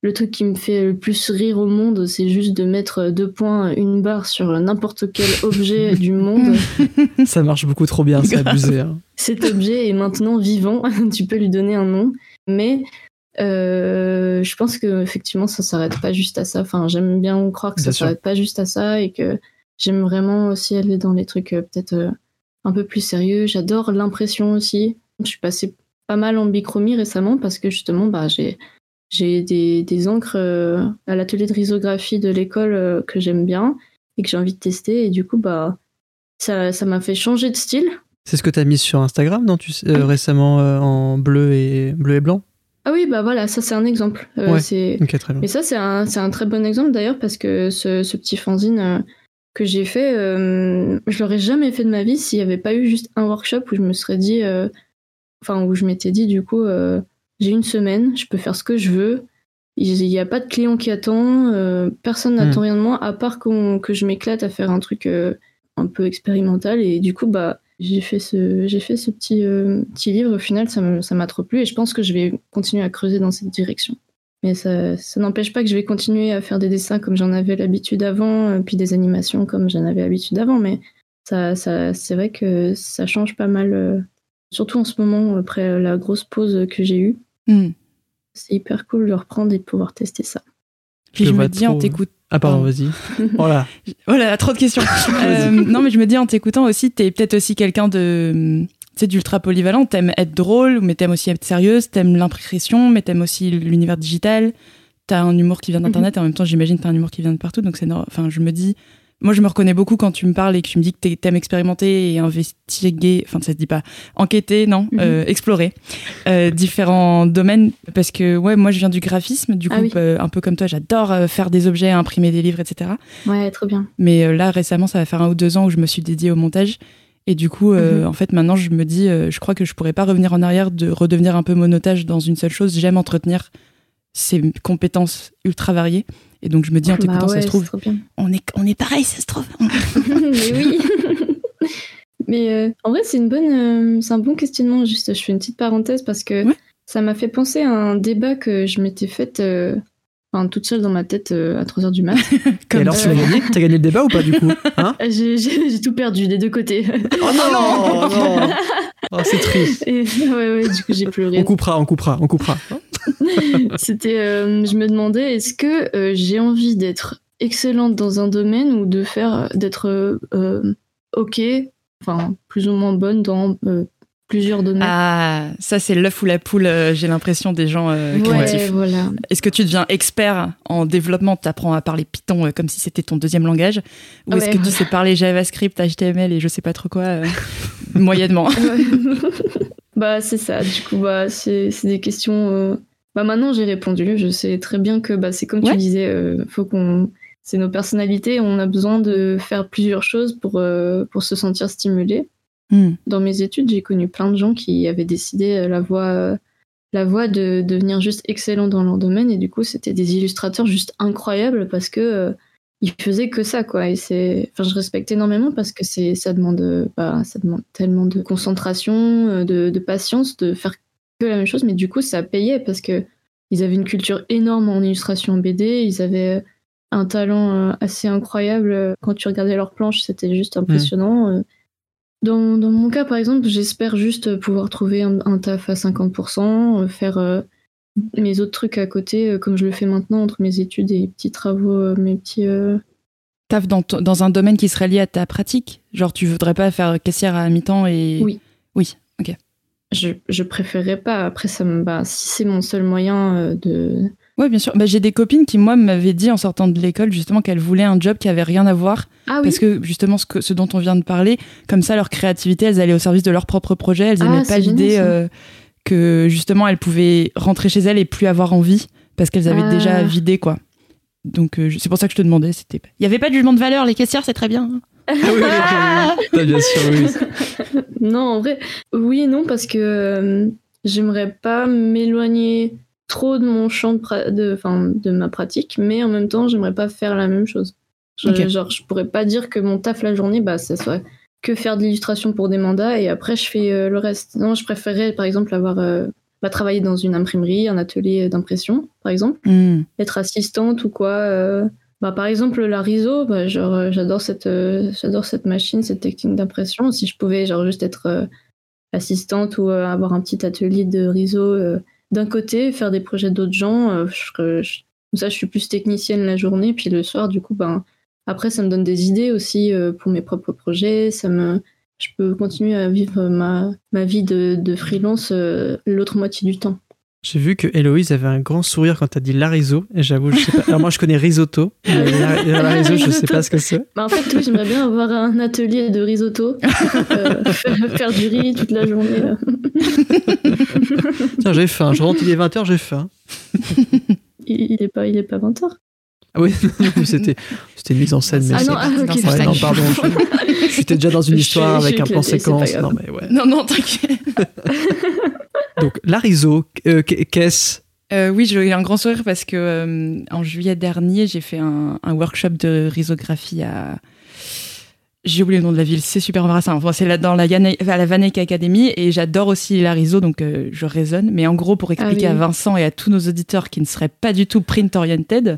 E: le truc qui me fait le plus rire au monde, c'est juste de mettre deux points, une barre sur n'importe quel objet [laughs] du monde. [laughs]
C: Ça marche beaucoup trop bien, c'est abusé. hein.
E: Cet objet est maintenant vivant, [laughs] tu peux lui donner un nom, mais euh, je pense que effectivement ça s'arrête pas juste à ça. Enfin, j'aime bien croire que
C: Bien
E: ça s'arrête pas juste à ça et que j'aime vraiment aussi aller dans les trucs euh, peut-être euh, un peu plus sérieux. J'adore l'impression aussi. Je suis passée pas mal en bichromie récemment parce que justement, bah, j'ai j'ai des, des encres euh, à l'atelier de risographie de l'école euh, que j'aime bien et que j'ai envie de tester et du coup, bah ça ça m'a fait changer de style.
C: C'est ce que tu as mis sur Instagram, non tu euh, récemment euh, en bleu et bleu et blanc?
E: Ah oui, bah voilà, ça c'est un exemple. Euh,
C: Ouais. très bien.
E: Mais ça c'est un, c'est un très bon exemple d'ailleurs parce que ce, ce petit fanzine que j'ai fait, je l'aurais jamais fait de ma vie s'il n'y avait pas eu juste un workshop où je me serais dit, enfin où je m'étais dit du coup, j'ai une semaine, je peux faire ce que je veux. Il n'y a pas de client qui attend, euh, personne n'attend rien de moi à part que je m'éclate à faire un truc euh, un peu expérimental. Et du coup bah j'ai fait ce j'ai fait ce petit euh, petit livre. Au final ça m'a trop plu et je pense que je vais continuer à creuser dans cette direction. Mais ça, ça n'empêche pas que je vais continuer à faire des dessins comme j'en avais l'habitude avant puis des animations comme j'en avais l'habitude avant. Mais ça, ça c'est vrai que ça change pas mal surtout en ce moment après la grosse pause que j'ai eue
D: Hmm.
E: c'est hyper cool de reprendre et de pouvoir tester ça
D: Puis
C: Je
D: je me dis en t'écoutant.
C: Ah, pardon, vas-y. [laughs] Voilà.
D: Voilà, trop de questions. [laughs] Euh, non, mais je me dis en t'écoutant aussi, t'es peut-être aussi quelqu'un de. Tu d'ultra polyvalent. T'aimes être drôle, mais t'aimes aussi être sérieuse. T'aimes l'impression, mais t'aimes aussi l'univers digital. T'as un humour qui vient d'internet et en même temps, j'imagine t'as un humour qui vient de partout. Donc c'est. Enfin, je me dis. Moi, je me reconnais beaucoup quand tu me parles et que tu me dis que t'aimes expérimenter et investiguer. Enfin, ça se dit pas. Enquêter, non.
E: Mhm.
D: euh, explorer euh, différents domaines. Parce que, ouais, moi, je viens du graphisme. Du coup,
E: Ah oui.
D: euh, un peu comme toi, j'adore faire des objets, imprimer des livres, etc.
E: ouais très bien
D: Mais là, récemment, ça va faire un ou deux ans où je me suis dédiée au montage. Et du coup,
E: Mhm.
D: en fait, maintenant, je me dis, je crois que je pourrais pas revenir en arrière, de redevenir un peu monotage dans une seule chose. J'aime entretenir ces compétences ultra variées. Et donc, je me dis, en
E: Bah
D: t'écoutant, ça
E: ouais,
D: se trouve, on est, on est pareil, ça se trouve. [laughs]
E: mais oui. [laughs] Mais euh, en vrai, c'est une bonne, euh, c'est un bon questionnement. Juste, je fais une petite parenthèse parce que
D: Ouais.
E: ça m'a fait penser à un débat que je m'étais fait, euh, enfin, toute seule dans ma tête euh, à 3 h du mat. [laughs]
C: Et alors, tu
E: euh,
C: l'as gagné? Le débat ou pas du coup hein?
E: J'ai, j'ai- j'ai tout perdu des deux côtés.
C: Oh non, non Oh, C'est triste.
E: Et, [laughs] ouais, ouais, du coup, j'ai pleuré.
C: On coupera, on coupera, on coupera. [laughs]
E: C'était, euh, je me demandais, est-ce que euh, j'ai envie d'être excellente dans un domaine ou de faire, d'être euh, ok, enfin plus ou moins bonne dans plusieurs domaines.
D: Ah, ça, c'est l'œuf ou la poule, euh, j'ai l'impression, des gens euh,
E: ouais,
D: créatifs.
E: voilà.
D: Est-ce que tu deviens expert en développement, t'apprends à parler Python euh, comme si c'était ton deuxième langage? Ou est-ce que tu sais parler JavaScript, HTML et je sais pas trop quoi euh, [laughs] Moyennement? [laughs]
E: Bah c'est ça. Du coup, bah c'est des questions. euh, Bah maintenant j'ai répondu. Je sais très bien que bah c'est comme
D: Ouais.
E: tu disais, euh, faut qu'on. C'est nos personnalités. On a besoin de faire plusieurs choses pour euh, pour se sentir stimulé.
D: Hmm.
E: Dans mes études, j'ai connu plein de gens qui avaient décidé euh, la voie euh, la voie de devenir juste excellent dans leur domaine. Et du coup c'était des illustrateurs juste incroyables parce que euh, ils faisaient que ça quoi. Et c'est enfin je respecte énormément parce que c'est ça demande bah, ça demande tellement de concentration de, de patience de faire que la même chose. Mais du coup ça payait parce que ils avaient une culture énorme en illustration en BD ils avaient un talent assez incroyable. Quand tu regardais leurs planches c'était juste impressionnant euh. Dans, dans mon cas par exemple j'espère juste pouvoir trouver un, un taf à 50% euh, faire euh, mes autres trucs à côté, euh, comme je le fais maintenant entre mes études et petits travaux, mes petits. euh,
D: Taf dans, dans un domaine qui serait lié à ta pratique? Genre, tu voudrais pas faire caissière à mi-temps et.
E: Oui.
D: Oui, ok.
E: Je, je préférerais pas. Après, ça me, bah, si c'est mon seul moyen de,
D: Ouais, bien sûr. Bah, j'ai des copines qui, moi, m'avaient dit en sortant de l'école, justement, qu'elles voulaient un job qui avait rien à voir.
E: Ah oui.
D: Parce que, justement, ce, que, ce dont on vient de parler, comme ça, leur créativité, elles allaient au service de leur propre projet. Elles
E: Ah,
D: n'aimaient pas
E: c'est génial,
D: l'idée euh, que, justement, elles pouvaient rentrer chez elles et plus avoir envie parce qu'elles avaient
E: Ah.
D: déjà vidé, quoi. Donc, euh, c'est pour ça que je te demandais. C'était... Il n'y avait pas de jugement de valeur, les caissières, c'est très bien. [laughs]
C: Ah oui, oui, oui, oui. bien sûr, oui.
E: Non, en vrai, oui et non, parce que euh, j'aimerais pas m'éloigner trop de mon champ de, de, ma pratique, mais en même temps, j'aimerais pas faire la même chose. Je. Genre, je pourrais pas dire que mon taf la journée, bah, ça soit que faire de l'illustration pour des mandats et après je fais euh, le reste. Non, je préférerais par exemple avoir euh, bah, travailler dans une imprimerie, un atelier d'impression, par exemple
D: Hmm.
E: être assistante ou quoi. euh, Bah, par exemple, la RISO, bah, genre, j'adore cette, j'adore cette machine, cette technique d'impression. Si je pouvais genre, juste être assistante ou avoir un petit atelier de RISO d'un côté, faire des projets d'autres gens, euh, je comme ça, je suis plus technicienne la journée. Puis le soir, du coup, ben, après, ça me donne des idées aussi euh, pour mes propres projets. Ça me, je peux continuer à vivre ma, ma vie de, de freelance euh, l'autre moitié du temps.
C: J'ai vu que Héloïse avait un grand sourire quand t'as dit Larizo, et j'avoue, je sais pas. Alors moi, je connais risotto, mais [laughs] la- Larizo, je sais pas ce que c'est.
E: Bah, en fait, oui, j'aimerais bien avoir un atelier de risotto, euh, [laughs] faire du riz toute la journée. [laughs] [laughs]
C: Tiens, j'ai faim. Je rentre, il est 20h, j'ai faim. [laughs]
E: Il, il est pas, il est pas 20h.
C: Ah oui, [laughs] c'était c'était une mise en scène. Mais
E: Ah
C: c'est-
E: non, ah, ok.
D: dans
C: Ouais,
D: sa
C: non,
D: tête.
C: pardon. Je, j'étais déjà dans une histoire avec un plan séquence. Non, mais ouais.
D: Non, non, t'inquiète.
C: Donc, Larizo, euh, qu'est-ce
D: Euh, oui, j'ai eu un grand sourire parce que euh, en juillet dernier, j'ai fait un, un workshop de risographie à. J'ai oublié le nom de la ville, c'est super embarrassant. Enfin, c'est là dans la, à la Vanek Academy et j'adore aussi la riso, donc euh, je raisonne. Mais en gros, pour expliquer
E: Ah oui.
D: à Vincent et à tous nos auditeurs qui ne seraient pas du tout print-oriented,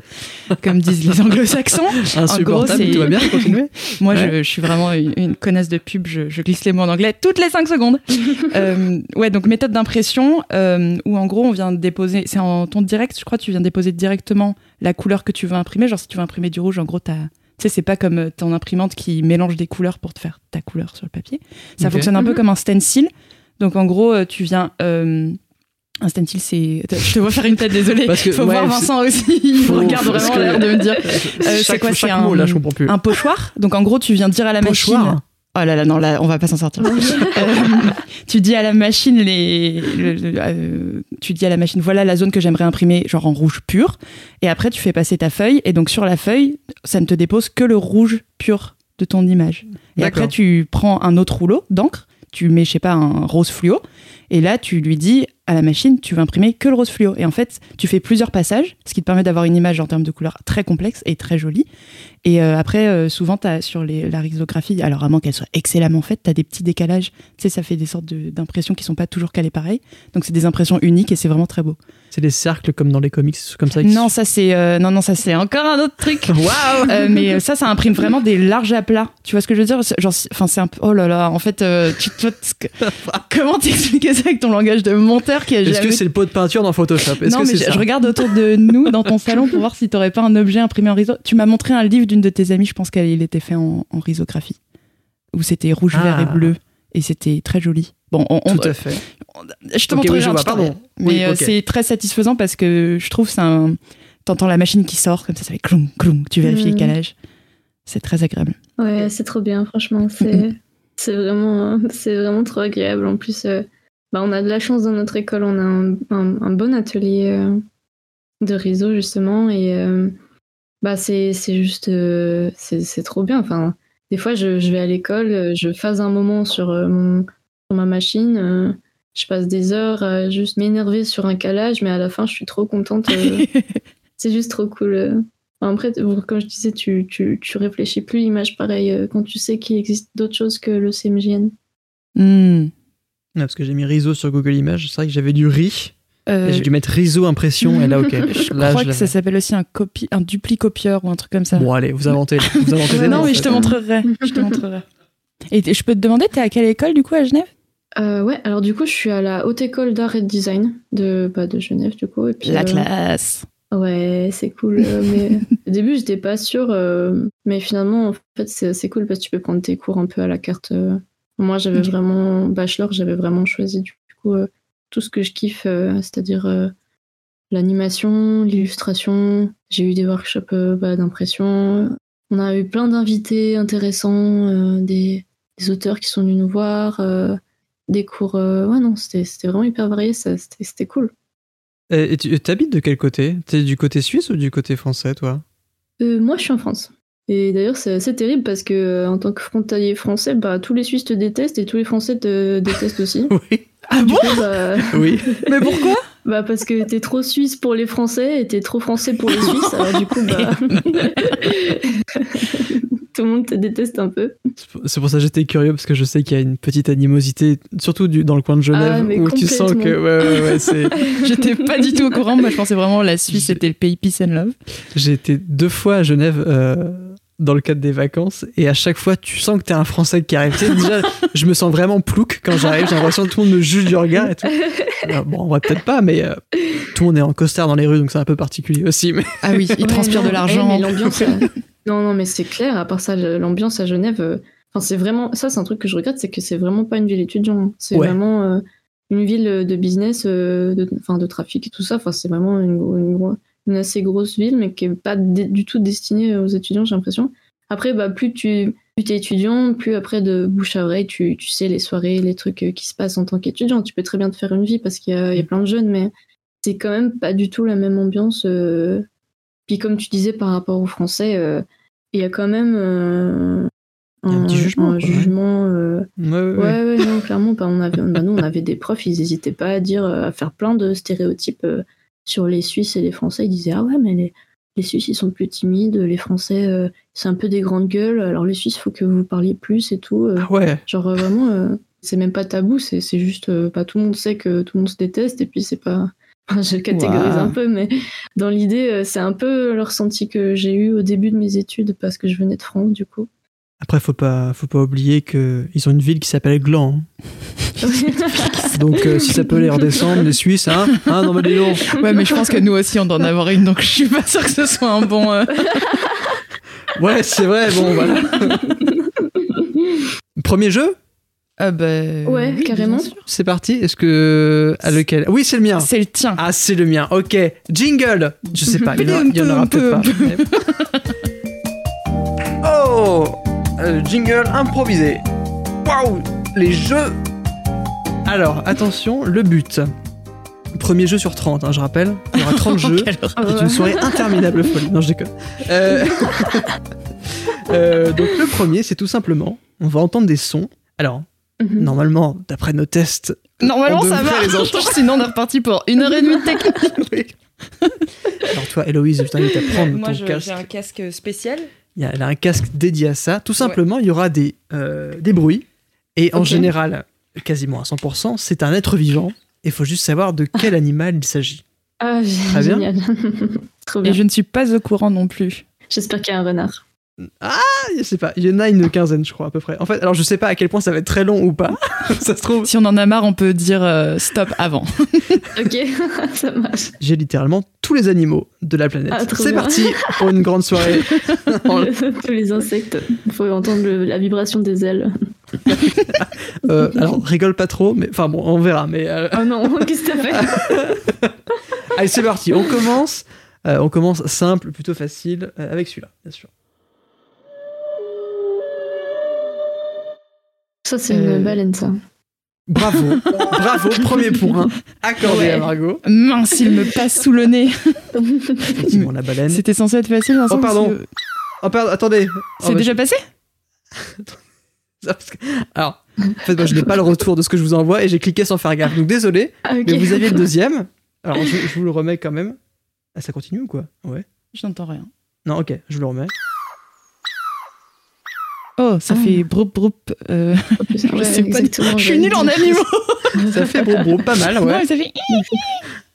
D: comme disent les anglo-saxons, [laughs]
C: Insupportable,
D: c'est-
C: tout va bien, continuez [laughs]
D: moi,
C: Ouais.
D: je, je suis vraiment une, une connasse de pub. Je, je glisse les mots en anglais toutes les 5 secondes. [laughs] Euh, ouais, donc méthode d'impression euh, où en gros, on vient déposer. C'est en ton direct, je crois, tu viens déposer directement la couleur que tu veux imprimer. Genre, si tu veux imprimer du rouge, en gros, t'as. Tu sais, c'est pas comme euh, ton imprimante qui mélange des couleurs pour te faire ta couleur sur le papier. Ça fonctionne un peu
E: Mhm.
D: comme un stencil. Donc, en gros, euh, tu viens. euh, un stencil, c'est. Je te vois faire une tête, désolée.
C: Parce que,
D: Faut
C: ouais,
D: voir
C: c'est-
D: Vincent aussi. [laughs] Il
C: Faut-
D: me regarde vraiment
C: que-
D: l'air de me dire. [laughs] c'est quoi, c'est
C: mot,
D: un-
C: là, je comprends plus.
D: un pochoir. Donc en gros, tu viens dire à la
C: Pochoir
D: machine. Oh là là, non, là, on va pas s'en sortir. [laughs] Euh, tu dis à la machine les, le- le- euh, tu dis à la machine, voilà la zone que j'aimerais imprimer, genre en rouge pur. Et après, tu fais passer ta feuille. Et donc sur la feuille, ça ne te dépose que le rouge pur de ton image. Et après, tu prends un autre rouleau d'encre, tu mets, je sais pas, un rose fluo. Et là, tu lui dis à la machine, tu veux imprimer que le rose fluo. Et en fait, tu fais plusieurs passages, ce qui te permet d'avoir une image en termes de couleurs très complexe et très jolie. Et euh, après, euh, souvent, as, sur les, la risographie, alors à moins qu'elle soit excellemment faite, tu as des petits décalages. Tu sais, ça fait des sortes de- d'impressions qui sont pas toujours calées pareil. Donc, c'est des impressions uniques et c'est vraiment très beau.
C: C'est des cercles comme dans les comics, comme ça.
D: Non, ça, c'est euh, non, non, ça, c'est encore un autre truc. [laughs]
C: Waouh
D: Euh, mais euh, ça, ça imprime vraiment des larges aplats. Tu vois ce que je veux dire? Genre, c'est- enfin, c'est un peu. Oh là là, en fait, euh, tu, [laughs] comment t'expliquer ça avec ton langage de monteur qui a
C: Est-ce
D: jamais
C: que c'est le pot de peinture dans Photoshop?
D: Non,
C: que
D: mais
C: c'est
D: je,
C: ça?
D: je regarde autour de nous dans ton salon pour voir si t'aurais pas un objet imprimé en riso. Tu m'as montré un livre d'une de tes amies, je pense qu'il était fait en, en risographie, où c'était rouge,
C: Ah.
D: vert et bleu, et c'était très joli. Bon, on, on-
C: Tout à fait.
D: je te
C: Ok,
D: montrerai
C: oui, je
D: un
C: vois,
D: tutoriel.
C: pardon.
D: Mais
C: Oui,
D: euh, c'est très satisfaisant parce que je trouve c'est un. T'entends la machine qui sort comme ça, ça fait clong clong. Tu vérifies le
E: Mm.
D: calage. C'est très agréable.
E: Ouais, c'est trop bien, franchement. C'est c'est vraiment, c'est vraiment trop agréable. En plus, euh, bah, on a de la chance dans notre école. On a un, un- un bon atelier euh, de réseau, justement. Et euh, bah, c'est c'est juste. euh, c'est c'est trop bien. Enfin, des fois, je, je vais à l'école, euh, je phase un moment sur, euh, mon, sur ma machine. euh, je passe des heures à juste m'énerver sur un calage, mais à la fin, je suis trop contente. euh, [laughs] c'est juste trop cool. Enfin, Après, comme je disais, tu, tu, tu réfléchis plus l'image pareil euh, quand tu sais qu'il existe d'autres choses que le CMJN.
D: Hmm.
C: Ah, parce que j'ai mis Riso sur Google Images, c'est vrai que j'avais du riz,
D: Euh,
C: j'ai dû mettre Riso impression, et là, ok. [laughs]
D: je
C: Là,
D: crois
C: je
D: que ça s'appelle aussi un, copie, un duplicopieur ou un truc comme ça.
C: Bon, allez, vous inventez, [laughs] vous inventez des
D: non, mais je te montrerai. Je te montrerai. Et je peux te demander, t'es à quelle école du coup à Genève?
E: Euh, ouais, alors du coup, je suis à la Haute École d'Art et de Design de, bah, de Genève, du coup. Et puis,
D: La
E: euh,
D: classe.
E: Ouais, c'est cool. mais [laughs] au début, j'étais pas sûre. euh, mais finalement, en fait, c'est c'est cool parce que tu peux prendre tes cours un peu à la carte. Moi, j'avais vraiment, bachelor, j'avais vraiment choisi du coup euh, tout ce que je kiffe, euh, c'est-à-dire euh, l'animation, l'illustration. J'ai eu des workshops euh, bah, d'impression. On a eu plein d'invités intéressants, des, des auteurs qui sont venus nous voir, des cours. ouais, non, c'était vraiment hyper varié, c'était cool.
C: Et, et tu habites de quel côté? T'es du côté suisse ou du côté français, toi?
E: Euh, moi, je suis en France. Et d'ailleurs, c'est assez terrible parce que euh, en tant que frontalier français, bah, tous les Suisses te détestent et tous les Français te [laughs] détestent aussi.
C: Oui.
D: Ah
E: Du
D: bon?
E: coup, bah,
C: Oui. [laughs]
D: Mais pourquoi?
E: Bah, parce que t'es trop suisse pour les Français et t'es trop français pour les Suisses. Alors du coup, bah... [laughs] tout le monde te déteste un peu.
C: C'est pour ça que j'étais curieux parce que je sais qu'il y a une petite animosité, surtout du, dans le coin de Genève,
E: Ah,
C: où tu sens que ouais, ouais, ouais, c'est.
D: J'étais pas du tout au courant. Moi, je pensais vraiment la Suisse c'était le pays peace and love.
C: J'ai été deux fois à Genève euh, dans le cadre des vacances et à chaque fois tu sens que t'es un Français qui arrive. Tu sais, déjà, [laughs] je me sens vraiment plouc quand j'arrive. J'ai l'impression que tout le monde me juge du regard et tout. Alors, [laughs] bon, en vrai peut-être pas, mais euh, tout le monde est en costard dans les rues, donc c'est un peu particulier aussi. Mais
D: Ah oui, il
E: Ouais,
D: transpire
E: non,
D: de l'argent.
E: eh, mais l'ambiance, [laughs] euh, non, non, mais c'est clair. À part ça, l'ambiance à Genève, euh, enfin, c'est vraiment. Ça, c'est un truc que je regrette, c'est que c'est vraiment pas une ville étudiante. C'est
C: Ouais.
E: vraiment euh, une ville de business, euh, de, enfin, de trafic et tout ça. Enfin, c'est vraiment une, une, une assez grosse ville, mais qui est pas du tout destinée aux étudiants, j'ai l'impression. Après, bah, plus tu plus t'es étudiant, plus après de bouche à oreille, tu, tu sais les soirées, les trucs euh, qui se passent en tant qu'étudiant. Tu peux très bien te faire une vie parce qu'il y, y a plein de jeunes, mais c'est quand même pas du tout la même ambiance. euh, puis comme tu disais par rapport aux Français, euh, il y a quand même euh,
C: Il y a un petit jugement,
E: un
C: quoi, ouais.
E: jugement,
C: ouais, ouais, ouais.
E: ouais, ouais, non, clairement. bah, on avait, bah, nous, on avait des profs, ils n'hésitaient pas à dire, à faire plein de stéréotypes sur les Suisses et les Français. Ils disaient ah ouais, mais les, les Suisses ils sont plus timides, les Français euh, c'est un peu des grandes gueules. Alors les Suisses, faut que vous parliez plus et tout. euh.
C: Ah ouais.
E: Genre euh, vraiment, euh, c'est même pas tabou, c'est juste, pas tout le monde sait que tout le monde se déteste et puis c'est pas. [laughs] Enfin, je catégorise un peu, mais dans l'idée, c'est un peu le ressenti que j'ai eu au début de mes études parce que je venais de France, du coup.
C: Après, faut pas, faut pas oublier que ils ont une ville qui s'appelle Gland. [laughs] Donc, euh, si ça peut les redescendre, les Suisses, hein, hein non mais les noms.
D: Ouais, mais je pense que nous aussi, on doit en avoir une, donc je suis pas sûre que ce soit un bon. euh, [laughs]
C: Ouais, c'est vrai. Bon, voilà. [laughs] Premier jeu,
D: Ah bah,
E: Ouais,
D: oui,
E: carrément.
D: sûr.
C: c'est parti. Est-ce que à lequel? Oui, c'est le mien.
D: C'est le tien.
C: Ah, c'est le mien. Ok. Jingle. Je sais pas. Il y en aura, il y en aura peut-être pas. Oh, euh, jingle improvisé. Waouh, les jeux. Alors, attention, le but. Premier jeu sur 30, hein, je rappelle. Il y aura 30 [laughs] jeux. C'est une soirée interminable folie. Non, je déconne. Euh, [laughs] euh, donc le premier, c'est tout simplement, on va entendre des sons. Alors,
E: Mhm.
C: normalement, d'après nos tests,
D: Normalement, ça va.
C: les. [laughs]
D: Sinon, on est reparti pour une heure et demie de technique.
C: oui. Alors toi, Héloïse, je t'invite à prendre
D: Moi,
C: ton
D: je-
C: casque.
D: j'ai un casque spécial.
C: Il y a, elle a un casque dédié à ça. Tout simplement, il y aura des, euh, des bruits. Et en général, quasiment à 100%, c'est un être vivant. Il faut juste savoir de quel [laughs] animal il s'agit.
E: Ah,
C: Très bien.
E: génial. [laughs] Trop bien.
D: Et je ne suis pas au courant non plus.
E: J'espère qu'il y a un renard.
C: Ah, je sais pas, il y en a une quinzaine, je crois, à peu près. En fait, alors je sais pas à quel point ça va être très long ou pas. [laughs] ça se trouve,
D: Si on en a marre, on peut dire euh, stop avant. [laughs]
E: Ok, [laughs] ça marche.
C: j'ai littéralement tous les animaux de la planète.
E: Ah,
C: c'est parti pour une grande soirée.
E: Tous les insectes. Il faut entendre le- la vibration des ailes.
C: Euh, alors, rigole pas trop, mais enfin bon, on verra. Mais euh,
E: Oh non, qu'est-ce que t'as fait
C: allez, c'est parti. On commence. euh, on commence simple, plutôt facile, euh, avec celui-là, bien sûr.
E: Ça, c'est
D: Euh,
E: une baleine, ça.
C: Bravo, [laughs] bravo, premier point accordé
D: Ouais.
C: à Margot.
D: Mince, il me passe sous le nez.
C: Effectivement, la baleine.
D: C'était censé être facile, Vincent,
C: Oh, pardon.
D: parce que-
C: Oh, pardon, attendez. Oh,
D: C'est
C: bah,
D: déjà passé [laughs]
C: Alors, en fait, moi, je n'ai pas le retour de ce que je vous envoie et j'ai cliqué sans faire gaffe. Donc, désolé,
E: Ah,
C: mais vous aviez le [laughs] deuxième. Alors, je, je vous le remets quand même. Ah, ça continue ou quoi? Ouais.
D: Je n'entends rien.
C: Non, ok, je vous le remets.
D: Oh, ça
E: Ah.
D: fait broup broup. euh, [laughs]
E: Ouais,
D: je sais pas.
E: exactement,
D: Je suis nulle en animaux. [laughs]
C: Ça fait bro, bro, pas mal, ouais.
D: ça fait.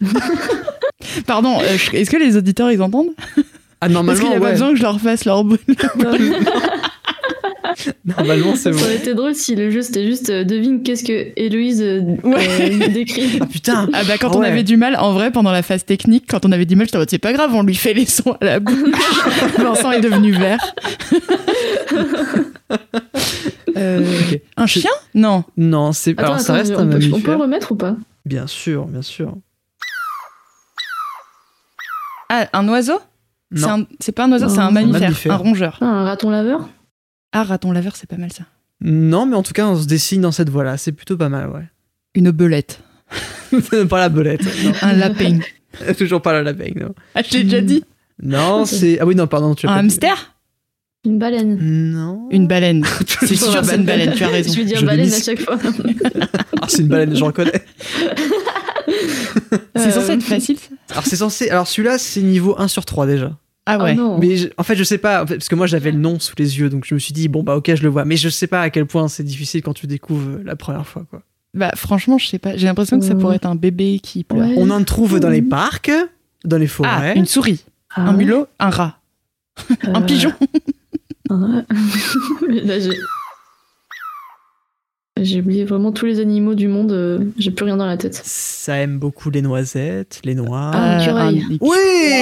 D: [laughs] Pardon, euh, est-ce que les auditeurs ils entendent?
C: Ah,
D: Est-ce qu'il
C: normalement,
D: n'y a pas
C: ouais.
D: besoin que je leur fasse leur bruit [laughs]
C: Normalement, c'est
E: Ça
C: bon.
E: aurait été drôle si le jeu c'était juste euh, devine qu'est-ce que Héloïse euh,
D: Ouais.
E: euh, décrit.
C: Ah, putain
D: Ah bah quand
C: Ah
D: on avait du mal, en vrai, pendant la phase technique, quand on avait du mal, j'étais en mode c'est pas grave, on lui fait les sons à la bouche. [laughs] Vincent est devenu vert. [laughs] Euh. Un chien? Non.
C: Non, c'est.
E: Attends,
C: Alors, ça
E: attends,
C: reste
E: on,
C: un
E: peut, on peut le remettre ou pas?
C: Bien sûr, bien sûr.
D: Ah, un oiseau? C'est
C: Non.
D: un- C'est pas un oiseau,
E: Non,
D: c'est un mammifère. un rongeur.
E: Ah, un raton laveur?
D: Ah, raton laveur, c'est pas mal ça.
C: Non, mais en tout cas, on se dessine dans cette voie-là. C'est plutôt pas mal, ouais. [laughs]
D: Une belette. [laughs]
C: pas la belette. non.
D: Un lapin. [laughs]
C: Toujours pas la lapin, non.
D: Ah, je l'ai déjà dit.
C: Non, c'est. Ah oui, non, pardon, tu
D: Un
C: pas dit.
D: hamster?
E: Une baleine.
C: Non.
D: Une baleine. C'est sûr, c'est une baleine, tu as raison.
E: Je vais dire
C: Je
E: baleine à chaque fois.
C: Ah, c'est une baleine, je reconnais.
D: C'est
E: Euh,
D: censé être facile ça?
C: Alors, c'est censé. Alors, celui-là, c'est niveau 1 sur 3 déjà.
D: Ah
E: Oh
D: ouais.
E: non.
C: Mais je- en fait, je sais pas, en fait, parce que moi j'avais le nom sous les yeux, donc je me suis dit, bon bah ok, je le vois. Mais je sais pas à quel point c'est difficile quand tu découvres la première fois, quoi.
D: Bah franchement, je sais pas. J'ai l'impression que ça pourrait être un bébé qui pleure.
E: Ouais.
C: On en trouve dans les parcs, dans les
D: Ah,
C: forêts.
D: une souris,
E: Ah
D: un mulot, un rat, [laughs] un
E: Euh,
D: pigeon.
E: Ouais. [laughs] Mais Là, j'ai. J'ai oublié vraiment tous les animaux du monde, euh, j'ai plus rien dans la tête.
C: Ça aime beaucoup les noisettes, les noix.
E: Ah, l'écureuil.
D: un-
C: Oui,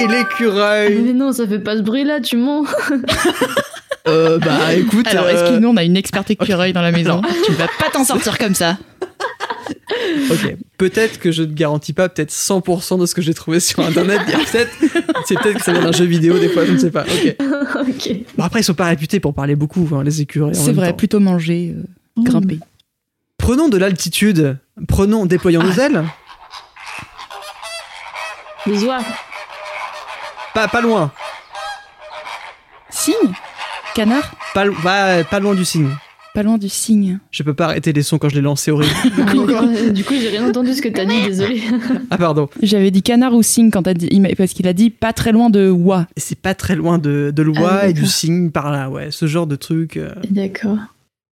E: Ah,
C: l'écureuil
E: mais non, ça fait pas ce bruit-là, tu mens [laughs]
C: euh, Bah écoute,
D: Alors,
C: euh,
D: excuse-nous, on a une experte écureuil dans la [laughs] maison. Tu vas pas t'en sortir comme ça.
C: ok, peut-être que je ne garantis pas peut-être 100% de ce que j'ai trouvé sur internet. Peut-être, c'est peut-être que ça vient d'un jeu vidéo des fois, je ne sais pas. Ok. [laughs]
E: Ok.
C: Bon, après, ils sont pas réputés pour parler beaucoup, hein, les écureuils.
D: C'est vrai,
C: temps.
D: plutôt manger, euh, grimper.
C: Prenons de l'altitude. Prenons, déployons nos ailes.
E: Les oies.
C: Pas, pas loin.
D: Cygne Canard
C: Pas, bah, pas loin du signe.
D: Pas loin du cygne.
C: Je peux pas arrêter les sons quand je les lance, c'est horrible. [laughs]
E: Du coup, j'ai rien entendu ce que t'as dit, [laughs] désolé.
C: ah pardon.
D: J'avais dit canard ou cygne quand t'as dit. Parce qu'il a dit pas très loin de oie.
C: Et C'est pas très loin de, de l'oie
E: Ah,
C: et du signe par là, ouais. Ce genre de truc. euh,
E: D'accord.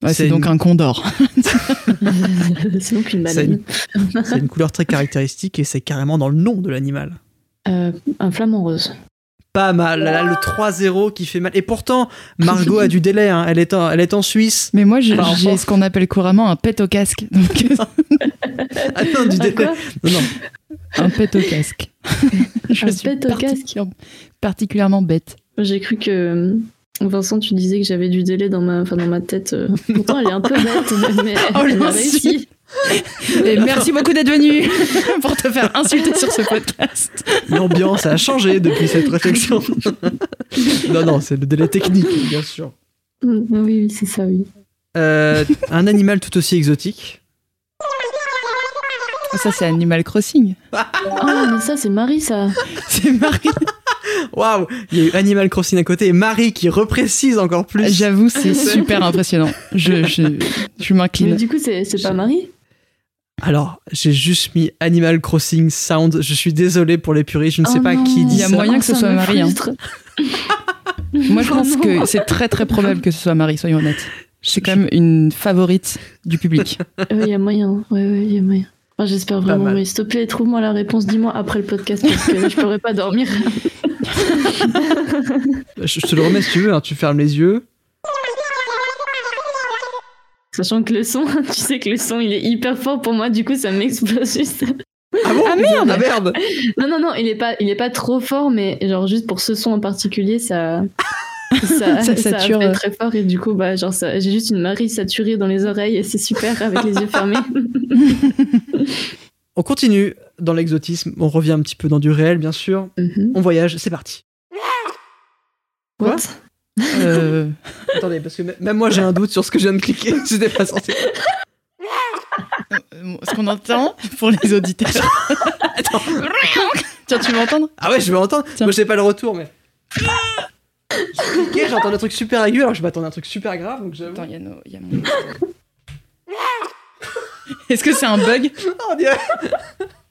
D: Ouais,
C: C'est
D: donc
C: une-
D: un condor. [laughs] [laughs]
E: C'est donc une baleine.
C: c'est une couleur très caractéristique et c'est carrément dans le nom de l'animal.
E: Euh, un flamant rose.
C: Pas mal. Là, le 3-0 qui fait mal. Et pourtant, Margot a du délai. hein. Elle, est en, elle est en Suisse.
D: Mais moi, j'ai
C: Enfin,
D: ce qu'on appelle couramment un pet au casque. Donc, [laughs]
C: Ah non, du
E: Un
C: délai. Non, non.
D: un pet au casque. Je
E: Un
D: suis
E: pet au casque
D: particulièrement bête.
E: J'ai cru que. Vincent, tu disais que j'avais du délai dans ma, enfin, dans ma tête. euh. [laughs] Pourtant, elle est un peu bête, mais
D: Oh,
E: elle a réussi.
D: Et merci beaucoup d'être venu [laughs] pour te faire insulter sur ce podcast.
C: L'ambiance a changé depuis cette réflexion. [laughs] non, non, c'est le délai technique, bien sûr.
E: Oui, oui, c'est ça, oui.
C: Euh, un animal tout aussi exotique.
D: Ça, c'est Animal Crossing.
E: Ah, mais ça, c'est Marie, ça.
D: C'est Marie.
C: Waouh Il y a eu Animal Crossing à côté et Marie qui reprécise encore plus.
D: J'avoue, c'est super impressionnant. Je, je, je
E: Mais
D: m'incline.
E: du coup, c'est c'est pas Marie
C: Alors, j'ai juste mis Animal Crossing Sound. Je suis désolé pour les puristes, je ne sais
E: Oh
C: pas
E: non.
C: qui dit
D: Il y a
C: ça.
D: moyen que ce
E: ça
D: soit Marie, hein. [laughs] Moi, je pense que c'est très très probable que ce soit Marie, soyons honnêtes. C'est quand même une favorite du public. [laughs]
E: Ouais, Il y a moyen. Ouais, ouais, il y a moyen. Enfin, J'espère vraiment, mais s'il te plaît, trouve-moi la réponse, dis-moi après le podcast, parce que je pourrais pas dormir. [laughs] [laughs]
C: Je, te le remets si tu veux, hein, tu fermes les yeux.
E: Sachant que le son, [laughs] tu sais que le son, il est hyper fort pour moi, du coup, ça m'explose juste.
C: Ah bon?
D: Ah, merde
C: Ah merde
E: Non, non, non, il est pas, il est pas trop fort, mais genre juste pour ce son en particulier, ça. Ça, [laughs]
D: Ça
E: ça,
D: sature.
E: fait très fort et du coup bah genre ça- j'ai juste une Marie saturée dans les oreilles et c'est super avec les yeux fermés.
C: On continue dans l'exotisme, on revient un petit peu dans du réel, bien sûr.
E: Mhm.
C: On voyage, c'est parti. Quoi?
E: What
D: Euh, [laughs]
C: Attendez, parce que m- même moi j'ai un doute sur ce que je viens de cliquer. [laughs] C'était pas censé.
D: euh, ce qu'on entend pour les auditeurs. [laughs]
C: Attends.
D: Tiens, tu veux entendre?
C: Ah ouais, je vais entendre.
D: Tiens.
C: Moi j'ai pas le retour, mais. J'ai cliqué, j'entends un truc super aigu, alors que je m'attendais à un truc super grave, donc j'avoue.
D: Attends, il y a, nos- il y a mon. Est-ce que c'est un bug?
C: Oh, on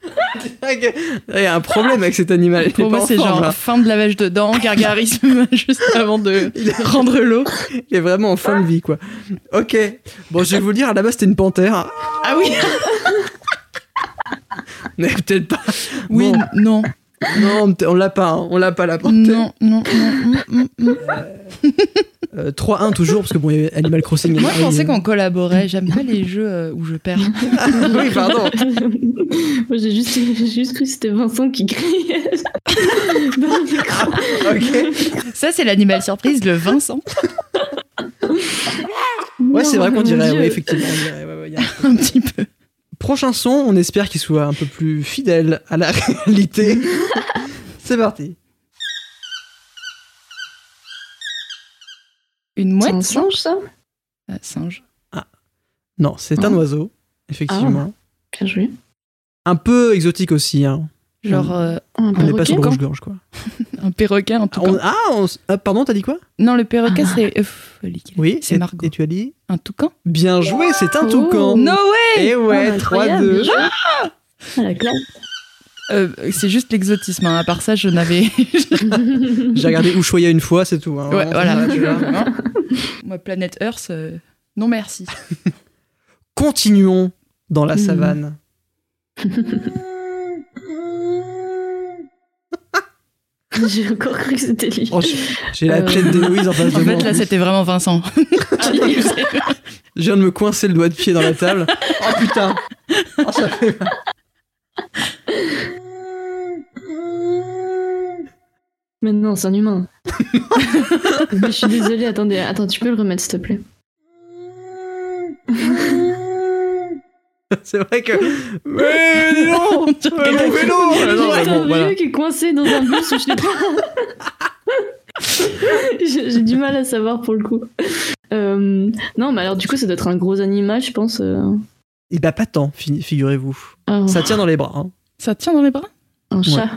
C: [laughs] Il y a un problème avec cet animal.
D: Pour moi, c'est genre
C: là.
D: fin de lavage de dents, gargarisme [laughs] juste avant de [laughs] rendre l'eau.
C: Il est vraiment en fin de vie, quoi. Ok. Bon, je vais vous le dire, à la base, c'était une panthère.
D: Ah oui
C: Mais peut-être pas.
D: Oui,
C: Bon,
D: non,
C: non, on l'a pas, hein. on l'a pas, la panthère.
D: non, non, non. mm, mm, mm.
C: Euh, 3-1 toujours, parce que bon, il y avait Animal Crossing.
D: Moi, je pensais qu'on collaborait. J'aime pas les jeux euh, où je perds. [laughs]
C: oui, pardon.
E: Moi j'ai juste, juste cru que c'était Vincent qui criait [laughs] dans le micro.
C: Ok.
D: Ça, c'est l'animal surprise, le Vincent.
C: Ouais, c'est vrai qu'on dirait, oui, effectivement, on dirait. ouais, ouais, il y a-
D: Un [laughs] petit peu.
C: Prochain son, on espère qu'il soit un peu plus fidèle à la [laughs] réalité. [laughs] C'est parti.
D: Une
E: mouette un singe, ça
D: euh, Singe. Ah.
C: Non, c'est un
E: ah.
C: oiseau, effectivement.
E: Ah, Bien joué.
C: Un peu exotique aussi. Hein.
D: Genre euh,
E: un
C: On n'est pas sur le
E: perroquet
C: rouge-gorge, quoi. [laughs]
D: un perroquet, en tout cas.
C: On- Ah, on s- ah, pardon, t'as dit quoi?
D: Non, le perroquet, c'est. euh.
C: Oui,
D: c'est
C: et-
D: Margot.
C: Et tu as dit?
D: Un toucan
C: Bien joué, c'est un
E: Oh.
C: toucan.
D: No way
C: Et ouais,
E: Oh, incroyable,
C: 3-2.
E: bien joué. Ah, la classe.
D: Euh, C'est juste l'exotisme. hein. À part ça, je n'avais. [laughs]
C: J'ai regardé Ushuaïa une fois, c'est tout. hein.
D: Ouais,
C: Vraiment,
D: voilà.
C: ça, tu vois. [laughs]
D: Moi, Planète Earth, euh, non merci.
C: Continuons dans la
E: Mhm.
C: savane. [laughs]
E: J'ai encore cru que c'était lui.
C: Oh, j'ai- la
E: Euh.
C: tête d'Héloïse en face de
D: En
C: moi.
D: fait, là, c'était vraiment Vincent. [laughs]
C: Je viens de me coincer le doigt de pied dans la table. Oh putain Oh, ça fait
E: non, c'est un humain. [laughs] Mais je suis désolée, attendez, attends, tu peux le remettre s'il te plaît? [laughs]
C: C'est vrai que. [laughs] Mais dis donc [laughs] Mais mon vélo non, mais
E: J'ai un
C: voilà.
E: vieux qui est coincé dans un bus je sais pas. J'ai du mal à savoir pour le coup. Euh, non, mais alors du coup, ça doit être un gros animal, je pense. euh.
C: Eh bah, pas tant, fi- figurez-vous.
E: Un,
C: Ça tient dans les bras. hein.
D: Ça tient dans les bras?
E: Un chat.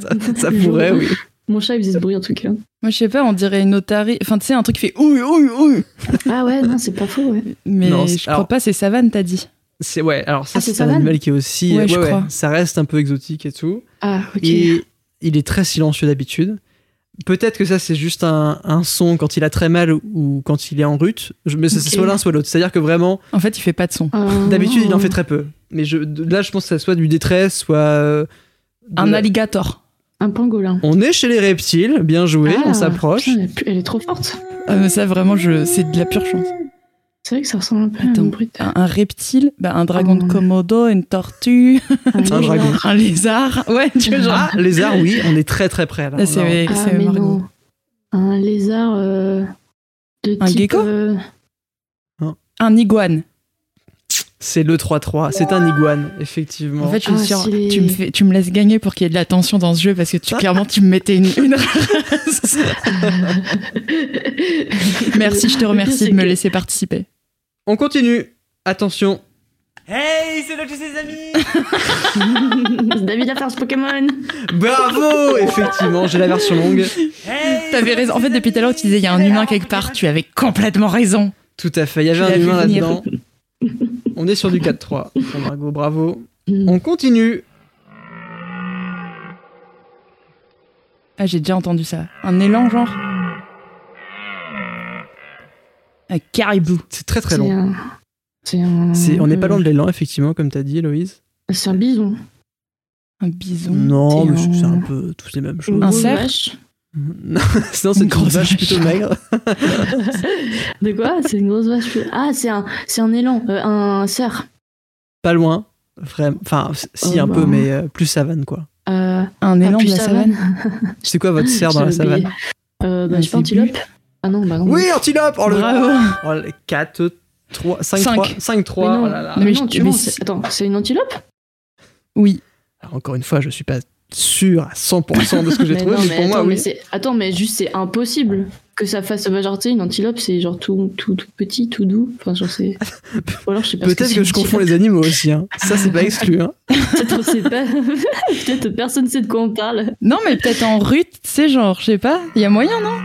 C: Ça, ça pourrait, oui.
E: Mon chat, il faisait ce bruit en tout cas.
D: Moi, je sais pas, on dirait une otarie. Enfin, tu sais, un truc qui fait ouille, ouille, ouille.
E: Ah ouais, non, c'est pas faux, ouais.
D: Mais
C: Non,
D: je
C: c'est-
D: crois
C: alors-
D: pas, c'est savane, t'as dit.
C: C'est ouais, alors ça
E: Ah, c'est
C: un
E: savane
C: animal qui est aussi
D: Ouais, je crois.
C: ça reste un peu exotique et tout.
E: Ah, ok.
C: Et il est très silencieux d'habitude. Peut-être que ça c'est juste un, un son quand il a très mal ou quand il est en rut, mais c'est soit l'un soit l'autre. C'est-à-dire que vraiment
D: En fait, il fait pas de son.
E: Euh,
C: d'habitude il en fait très peu. Mais je, de- là je pense que ça soit du détresse, soit euh,
D: Un
C: la-
D: alligator.
E: Un pangolin.
C: On est chez les reptiles, bien joué,
E: Ah,
C: on s'approche.
E: putain, Elle est plus- elle est trop forte.
D: Ah, mais ça, vraiment, je... c'est de la pure chance.
E: C'est vrai que ça ressemble un peu
D: Attends.
E: à un bruit.
D: Un, un reptile, bah, un dragon de
E: Oh.
D: Komodo, une tortue, [laughs]
C: Un dragon.
D: un lézard. Ouais, tu vois, genre.
C: Ah, lézard, oui, on est très très près là.
D: Là, c'est
C: Non.
E: Ah,
D: c'est
E: mais
D: Margot.
E: non. Un lézard euh, de
D: Un
E: type.
D: gecko
E: euh,
D: Un iguane.
C: C'est le 3-3, c'est un iguane, effectivement.
D: En fait, je
E: Ah,
D: sûre, tu me, fais, tu me laisses gagner pour qu'il y ait de la tension dans ce jeu parce que tu, clairement, tu me mettais une. une- [laughs] Merci, je te remercie de me laisser participer.
C: On continue. Attention.
F: Hey, c'est Lotus ses amis
E: David la farce Pokémon.
C: Bravo Effectivement, j'ai la version longue.
F: Hey,
D: T'avais raison. En fait, depuis tout à l'heure, tu disais il y a un humain quelque part. Tu avais complètement raison.
C: Tout à fait, il y
D: Tu
C: avait un humain là-dedans. On est sur du 4-3. [laughs] Bon, Margot, bravo. On continue.
D: Ah, j'ai déjà entendu ça. Un élan, genre Un caribou.
C: C'est très très long.
E: un. Un.
C: On n'est pas loin de l'élan, effectivement, comme t'as dit, Héloïse.
E: C'est un bison.
D: Un bison.
C: Non,
E: c'est
C: mais c'est- c'est
E: un-
C: peu toutes les mêmes choses.
D: Un cerf
E: vache. [laughs]
C: Non, sinon, c'est une
D: grosse
C: grosse vache
D: vache.
C: plutôt maigre.
E: De quoi? C'est une grosse vache. Ah, c'est un, c'est un élan, euh, un cerf.
C: Pas loin. Vraiment. Enfin, si,
E: Oh,
C: un
E: bah.
C: peu, mais euh, plus savane, quoi.
E: Euh,
D: Un
E: ah,
D: élan de
E: plus
D: la savane. [laughs]
C: C'est quoi votre cerf dans la savane?
E: Euh, bah,
D: Un
E: je sais pas, antilope. Ah non, bah non.
C: Oui, antilope Oh, le...
D: Bravo.
C: oh, le 4, 3, 5,
D: Cinq.
C: 3, 5,
E: Mais
C: 3.
E: non,
C: Oh là là.
E: mais
D: Mais
E: non,
D: je-
E: tu
D: mais
E: mens, Attends, c'est une antilope?
D: Oui.
C: Alors, encore une fois, je suis pas sûr à 100% de ce que j'ai trouvé,
E: non,
C: mais,
E: mais
C: pour moi,
E: attends, mais
C: oui.
E: Attends, mais juste, c'est impossible que ça fasse. Bah, genre, tu sais, une antilope, c'est genre tout, tout, tout petit, tout doux. Enfin, genre, c'est. [laughs] Ou alors, je sais pas.
C: Peut-être que je confonds les animaux aussi. Hein. Ça, c'est pas exclu. Hein. [laughs]
E: Peut-être on sait pas. [laughs] Peut-être personne sait de quoi on parle.
D: Non, mais peut-être en rut, c'est genre, je sais pas. Il y a moyen, non?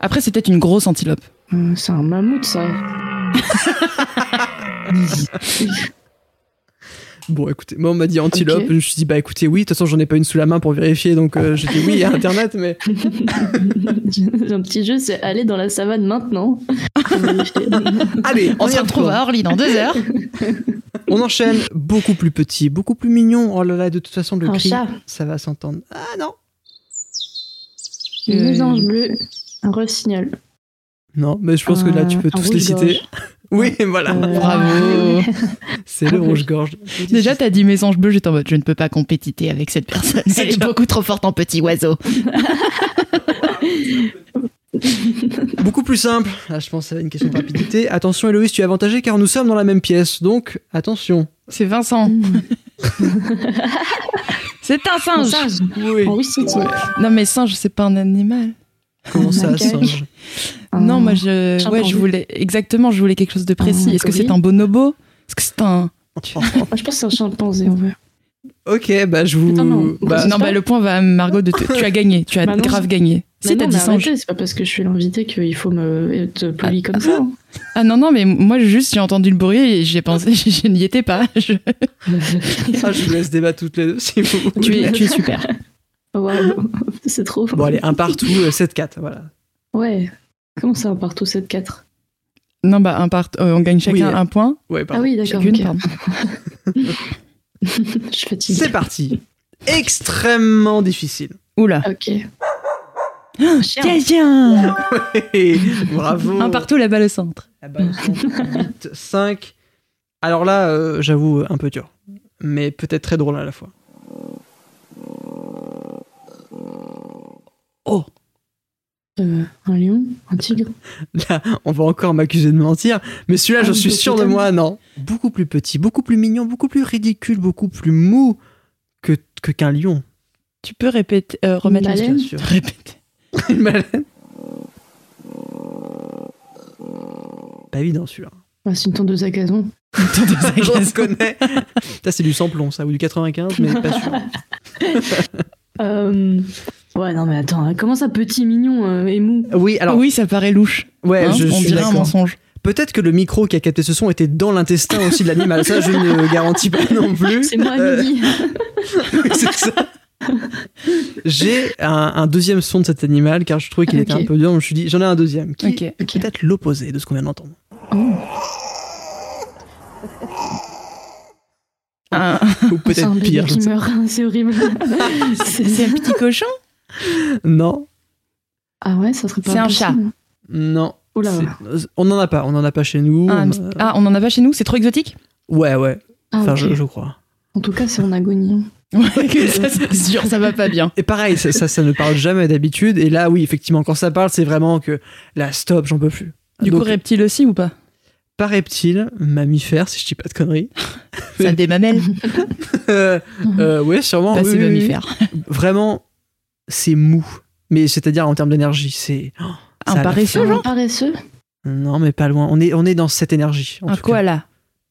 D: Après, c'est peut-être une grosse antilope.
E: Hum, C'est un mammouth, ça.
C: Bon, écoutez, moi, on m'a dit antilope. Je me suis dit, bah écoutez, oui, de toute façon, j'en ai pas une sous la main pour vérifier, donc euh, j'ai dit oui à internet, mais [laughs]
E: J'ai un petit jeu, c'est aller dans la savane maintenant. [laughs]
C: allez,
D: On se retrouve à Orly dans deux heures. [laughs]
C: On enchaîne beaucoup plus petit, beaucoup plus mignon. Oh là là, de toute façon, le
E: Un
C: cri,
E: chat,
C: ça va s'entendre. Ah non
E: une
D: Euh,
E: mésange bleue, un rossignol.
C: Non, mais je pense que là, tu peux tous les citer. Oui, [laughs] voilà,
E: Euh,
D: Bravo. [laughs]
C: c'est le rouge-gorge.
D: Déjà, t'as dit mésange bleu, j'étais en mode, je ne peux pas compétiter avec cette personne. Elle est beaucoup trop forte en petit oiseau. [laughs]
C: Beaucoup plus simple. Là, je pense que c'est une question de rapidité. Attention, Héloïse, tu es avantagée car nous sommes dans la même pièce. Donc, attention.
D: C'est Vincent. C'est un
E: Un
D: singe.
E: singe.
C: Oui.
E: Oh oui, c'est
D: Non, mais singe, c'est pas un animal.
C: Comment ça, singe?
D: Non, moi, je, ouais, je voulais exactement, je voulais quelque chose de précis. Est-ce que c'est un bonobo? Est-ce que c'est un
E: Moi, [laughs] je pense que c'est un chimpanzé en vrai.
C: Ok, bah je vous.
E: Attends, non.
C: bah,
D: Non, bah le point va à Margot de te- [laughs] tu as gagné, tu as
E: Bah non,
D: grave gagné.
E: Mais
D: Si t'as dit
E: c'est pas parce que je suis l'invité qu'il faut me être poli comme ça. hein.
D: Ah non non, mais moi juste j'ai entendu le bruit et j'ai pensé [laughs] je n'y étais pas. Je-
C: ah, je vous laisse débattre toutes les deux si vous
D: Tu
C: voulez.
D: es tu es super.
E: Waouh, c'est trop.
C: Bon, allez, un partout, euh, 7-4, voilà.
E: Ouais. Comment ça, un partout 7-4
D: Non bah un part, euh, on gagne chacun
C: Oui.
D: un point.
C: Ouais,
E: Ah oui, d'accord.
D: Chacune,
E: ok.
D: pardon. [laughs]
E: je suis fatiguée.
C: C'est parti. Extrêmement difficile.
D: Oula.
E: Ok. Chien.
D: Quelqu'un [laughs]
C: Bravo.
D: Un partout la balle au centre.
C: La balle au centre, 8, 5. Alors là, euh, j'avoue, un peu dur. Mais peut-être très drôle à la fois. Oh
E: Euh, un lion Un tigre [laughs]
C: Là, on va encore m'accuser de mentir. Mais celui-là,
E: Ah,
C: je suis sûr de moi, non. Beaucoup plus petit, beaucoup plus mignon, beaucoup plus ridicule, beaucoup plus mou que qu'un lion.
D: Tu peux répéter euh, remettre la
C: Bien sûr.
D: Répéter.
C: Une baleine. Pas évident celui-là.
E: Ah, C'est une tondeuse à gazon. [laughs] [laughs]
C: Je reconnais. Ça, c'est du samplon, ça, ou du 95, mais pas sûr.
E: Euh, Ouais, non, mais attends, hein, comment ça, petit, mignon euh, et mou
C: Oui, alors,
D: oui, ça paraît louche.
C: ouais,
D: hein,
C: je
D: on
C: suis
D: dirait un mensonge.
C: Peut-être que le micro qui a capté ce son était dans l'intestin aussi de l'animal. Ça, je ne garantis pas non plus.
E: C'est moi,
C: Euh,
E: midi. [laughs]
C: c'est ça. J'ai un, un deuxième son de cet animal car je trouvais qu'il était
E: Ok.
C: un peu dur. donc Je me suis dit, j'en ai un deuxième qui est peut-être l'opposé de ce qu'on vient d'entendre.
E: Oh,
D: Un-
C: Ou peut-être pire.
E: meurt, c'est horrible.
D: C'est un petit cochon? [laughs]
C: Non,
E: Ah ouais, ça serait pas
D: C'est un chat.
C: non.
E: Oula.
C: C'est- On n'en a pas. On n'en a pas chez nous.
D: Ah, un
C: On
D: Ah, on en a pas chez nous C'est trop exotique
C: Ouais, ouais.
E: Ah,
C: Enfin, je, je crois.
E: En tout cas, c'est en agonie. hein. [laughs]
D: Ouais, que ça c'est [laughs] sûr, ça va pas bien.
C: Et pareil, ça, ça, ça ne parle jamais d'habitude. Et là, oui, effectivement, quand ça parle, c'est vraiment que là, stop, j'en peux plus.
D: Du
C: Donc,
D: coup, reptile aussi ou pas?
C: pas reptile, mammifère, si je dis pas de conneries.
D: Ça a des mamelles
C: Euh, euh, ouais, sûrement.
D: Bah,
C: oui,
D: c'est
C: oui, oui.
D: mammifère.
C: Vraiment, c'est mou. Mais c'est-à-dire en termes d'énergie, c'est. oh,
D: Un
C: la
D: paresseux, genre
E: paresseux
C: Non, mais pas loin. On est, on est dans cette énergie. en
D: Un
C: tout cas.
D: koala.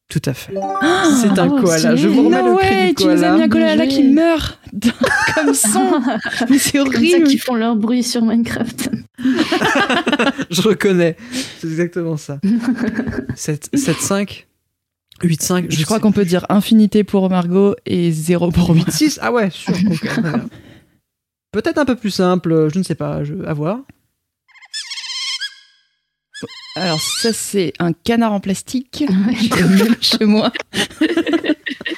C: Tout à fait. c'est un
E: oh,
C: koala. Je vous remets
D: Non
C: le cri
D: ouais,
C: du
D: tu nous as
C: koala.
D: mis un
E: Bien
D: koala qui meurt [laughs] comme son. [laughs] Mais c'est
E: Comme ça
D: horrible.
E: qui font leur bruit sur Minecraft. [laughs]
C: Je reconnais. C'est exactement ça. 7, 7 5 8 5
D: Je crois qu'on peut dire infinité pour Margot et zéro pour moi.
C: 8 6 Ah ouais, sûr. Peut-être un peu plus simple, je ne sais pas, je... à voir.
D: Alors ça c'est un canard en plastique [laughs] chez moi. [laughs]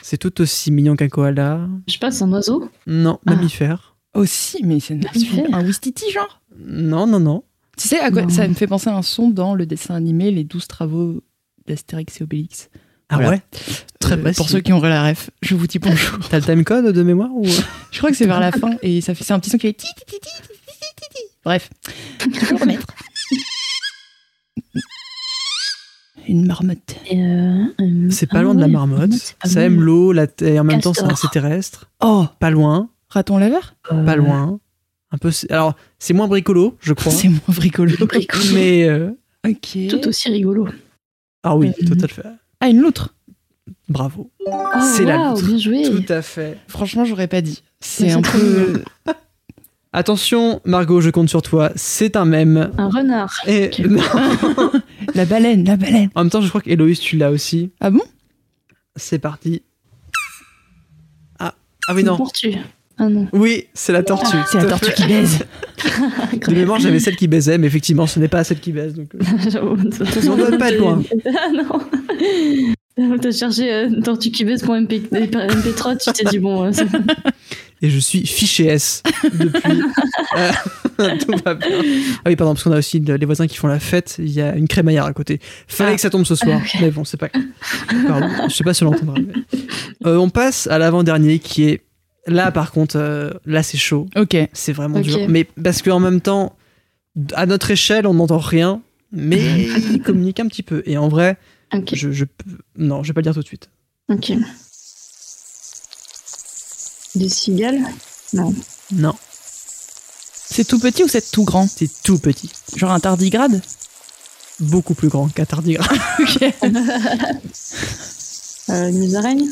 C: C'est tout aussi mignon qu'un koala.
E: Je sais pas, c'est un oiseau
C: Non,
E: Ah.
C: mammifère.
D: Aussi, mais c'est
E: Mammifère.
D: un Wistiti genre.
C: Non, non, non.
D: Tu sais à quoi
E: Non.
D: ça me fait penser à un son dans le dessin animé Les 12 travaux d'Astérix et Obélix.
C: Ah ouais Très
D: euh,
C: précis.
D: Pour ceux qui ont la ref, je vous dis bonjour.
C: T'as le timecode de mémoire ou...
D: Euh [laughs] je crois que c'est vers la fin et ça fait c'est un petit son qui fait. Bref, je peux le remettre. Une marmotte.
E: Euh,
C: c'est pas loin de la marmotte. Ça aime l'eau, la terre. En même temps, c'est terrestre.
D: Oh,
C: pas loin.
D: Raton laveur.
C: Pas loin. Un peu. Alors, c'est moins bricolo, je crois.
D: c'est moins bricolo.
E: bricolo.
C: Mais
D: ok.
E: Tout aussi rigolo.
C: Ah oui, tout fait.
D: Ah, une loutre.
C: Bravo.
E: Oh,
C: C'est la loutre.
E: bien joué.
C: Tout à fait.
D: Franchement, j'aurais pas dit. C'est un peu. [laughs]
C: Attention, Margot, je compte sur toi. C'est un mème.
E: Un renard.
C: Et. [laughs] [laughs]
D: La baleine, la baleine.
C: en même temps, je crois qu'Héloïse, tu l'as aussi.
D: Ah bon?
C: C'est parti. Ah, ah oui,
E: Une
C: non.
E: tortue. Ah non.
C: Oui, c'est la tortue.
D: C'est la tortue qui baise. [laughs]
C: De mémoire, j'avais celle qui baisait, mais effectivement, ce n'est pas celle qui baise. Donc, euh, [laughs] On doit pas être loin. [laughs]
E: Ah non. T'as cherché euh, tortue qui baisse pour MP, MP3, tu t'es dit bon. euh,
C: Et je suis fiché S depuis. Euh, tout va bien. Ah oui, pardon, parce qu'on a aussi le- les voisins qui font la fête. Il y a une crémaillère à côté. Fallait
D: Ah.
C: que ça tombe ce soir. Mais bon, c'est pas. Pardon, je sais pas si on l'entendra. mais- on passe à l'avant-dernier qui est. Là, par contre, euh, là, c'est chaud.
D: Ok.
C: C'est vraiment dur. Mais parce qu'en même temps, à notre échelle, on n'entend rien. Mais [laughs] il communique un petit peu. Et en vrai, je, Non, je vais pas le dire tout de suite.
E: Ok. Des cigales? Non.
C: Non.
D: C'est tout petit ou c'est tout grand?
C: C'est tout petit.
D: Genre un tardigrade?
C: Beaucoup plus grand qu'un tardigrade. [laughs]
D: Ok. [laughs]
E: Euh, une musaraigne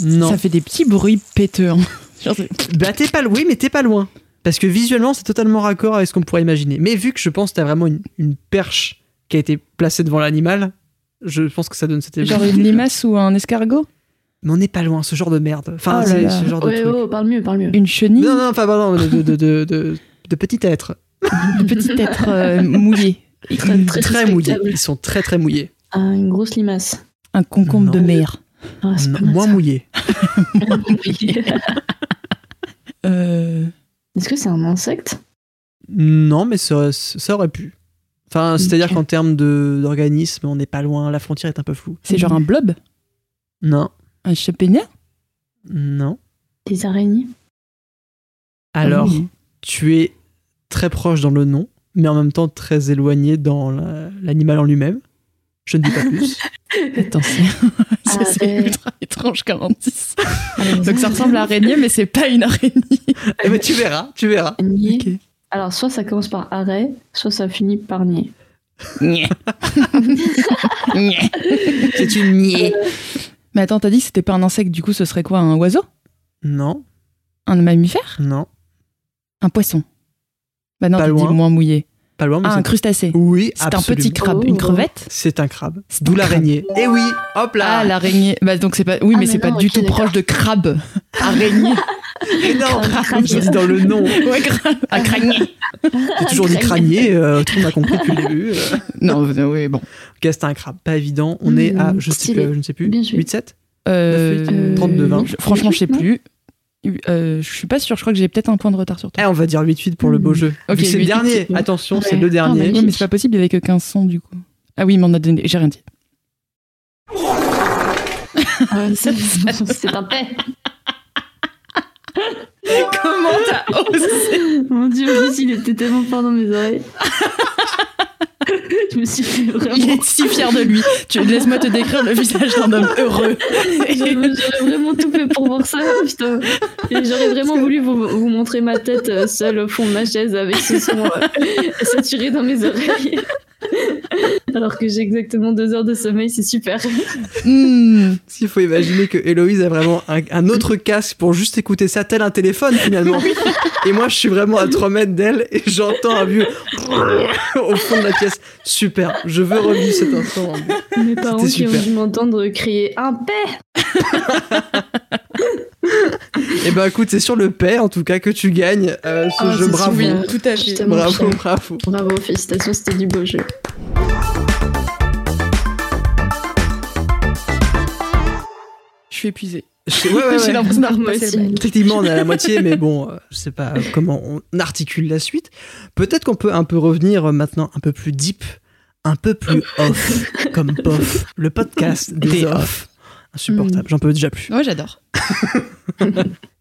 C: Non.
D: Ça fait des petits bruits hein. [laughs] C'est-
C: Bah t'es pas oui mais t'es pas loin. Parce que visuellement c'est totalement raccord avec ce qu'on pourrait imaginer. Mais vu que je pense que t'as vraiment une, une perche qui a été placée devant l'animal, je pense que ça donne cette image.
D: Genre une limace ou un escargot?
C: Mais on n'est pas loin, ce genre de merde. Enfin,
D: Oh là
C: c'est
D: là.
C: ce genre de
E: Ouais,
C: truc.
E: oh, parle mieux, parle mieux.
D: Une chenille?
C: Non, non, enfin, non, de, de, de, de, de- de petit être.
D: De petit être euh, mouillé.
E: Très, très
C: mouillés. Ils sont très très mouillés.
E: Ah, une grosse limace.
D: Un concombre de mer.
C: Moins
E: ça.
C: mouillés. [laughs]
D: Euh,
E: Est-ce que c'est un insecte?
C: Non, mais ça, ça aurait pu. Enfin, c'est-à-dire qu'en termes de- d'organisme, on n'est pas loin. La frontière est un peu floue.
D: c'est genre un blob?
C: Non,
D: Un chapénia
C: non.
E: Des araignées?
C: Alors,
D: Oui.
C: tu es très proche dans le nom, mais en même temps très éloigné dans la- l'animal en lui-même. Je ne dis pas plus. [laughs]
D: Attends, [laughs] c'est ça, c'est ultra étrange comme indice.
E: Alors,
D: Donc ça ressemble à araignée, mais c'est pas une araignée. [laughs]
C: Eh ben, tu verras, tu verras.
E: Nier.
C: Ok.
E: Alors, soit ça commence par arrêt, soit ça finit par nier.
C: C'est une niais.
D: mais attends, t'as dit que c'était pas un insecte, du coup ce serait quoi Un oiseau?
C: Non,
D: Un mammifère?
C: Non.
D: Un poisson Bah non, t'as dit moins mouillé.
C: Pas loin, mais
D: Ah, un crustacé.
C: Oui,
D: C'est un petit crabe,
E: Oh.
D: une crevette
C: C'est un crabe.
D: C'est
C: D'où
D: crabe.
C: l'araignée. Eh oui, hop là.
D: Ah, l'araignée. Bah donc c'est pas. Oui,
E: Ah,
D: mais
E: mais
D: c'est pas du tout proche de crabe. [laughs] Araignée.
C: Mais non,
E: Crabe.
C: je dis dans le nom.
D: ouais, grave. Un crânier.
C: J'ai toujours dit crânier, euh, tout le monde a compris depuis le début. euh. [laughs]
D: Non, euh, oui, bon.
C: Ok, c'est un crabe, pas évident. On est à, je sais, plus, je ne sais plus,
E: Bien joué.
C: 8-7
D: Euh,
C: 9, 32, 20.
D: je- Franchement, je sais plus. Euh, je suis pas sûre. Je crois que j'ai peut-être un point de retard sur
C: Eh,
D: toi.
C: on va dire 8-8 pour le beau jeu. Vu que c'est le
D: 8-8,
C: dernier.
E: ouais.
C: Attention, c'est le dernier.
E: Ah,
D: Oui, mais c'est pas possible. Il y avait que 15 sons du coup. Ah oui, il m'en a donné. J'ai rien dit. [laughs]
E: Euh, c'est un paix.
D: Comment t'as osé
E: Mon dieu, il était tellement fort dans mes oreilles. [laughs] je me suis fait
D: Il
E: vraiment.
D: est si fier de lui. Tu laisse-moi te décrire le visage d'un homme heureux. [laughs]
E: J'aurais vraiment tout fait pour voir ça, putain. Et j'aurais vraiment voulu vous, vous montrer ma tête euh, seule au fond de ma chaise avec ce son euh, [laughs] saturé dans mes oreilles. Alors que j'ai exactement deux heures de sommeil, c'est super.
C: S'il faut imaginer que Héloïse a vraiment un, un autre casque pour juste écouter ça tel un téléphone finalement. Et moi je suis vraiment à 3 mètres d'elle et j'entends un vieux [laughs] au fond de la pièce. Super, je veux revivre cet instant.
E: Mes parents qui ont dû m'entendre crier un paix.
C: Et ben écoute, c'est sur le paix en tout cas que tu gagnes euh, ce
E: Ah,
C: jeu. Bravo.
E: super.
D: tout à fait.
C: Bravo, bravo.
E: Bravo, félicitations, c'était du beau jeu.
D: Je suis épuisée.
C: Je- ouais, ouais, ouais.
D: J'ai l'impression d'avoir
E: Moi
D: passé
E: aussi.
D: le bac.
C: Effectivement, on est à la moitié, mais bon, euh, je sais pas comment on articule la suite. Peut-être qu'on peut un peu revenir euh, maintenant un peu plus deep, un peu plus off, [laughs] comme POF, le podcast des
D: Des
C: off. Insupportable, j'en peux déjà plus.
D: Ouais, j'adore.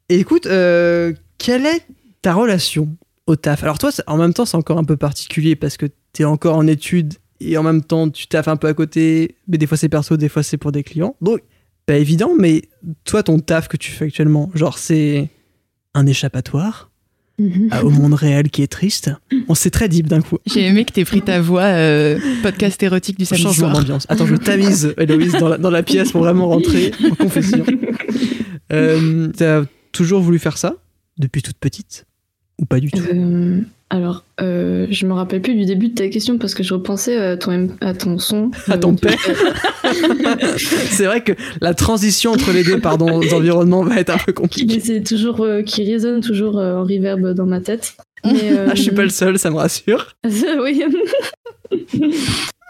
C: Et [laughs] écoute, euh, quelle est ta relation au taf? Alors toi, c'est- en même temps, c'est encore un peu particulier parce que t'es encore en études et en même temps, tu taffes un peu à côté, mais des fois c'est perso, des fois c'est pour des clients. Donc, pas évident, mais toi, ton taf que tu fais actuellement, genre, c'est un échappatoire à- au monde réel qui est triste. On c'est très deep d'un coup.
D: J'ai aimé que t'aies pris ta voix euh, podcast érotique du samedi
C: Changement
D: soir.
C: d'ambiance. Attends, je tamise [laughs] Héloïse dans la, dans la pièce pour vraiment rentrer en confession. Euh, T'as toujours voulu faire ça depuis toute petite ou pas du tout?
E: Euh, alors, euh, je me rappelle plus du début de ta question parce que je repensais à ton, à ton son.
C: À ton
E: Euh,
C: paix. [laughs] [laughs] C'est vrai que la transition entre les deux pardon, environnements va être un peu compliquée.
E: c'est toujours, euh, qui résonne toujours euh, en reverb dans ma tête. Mais, [laughs] euh,
C: Ah, je suis pas le seul, ça me rassure.
E: oui.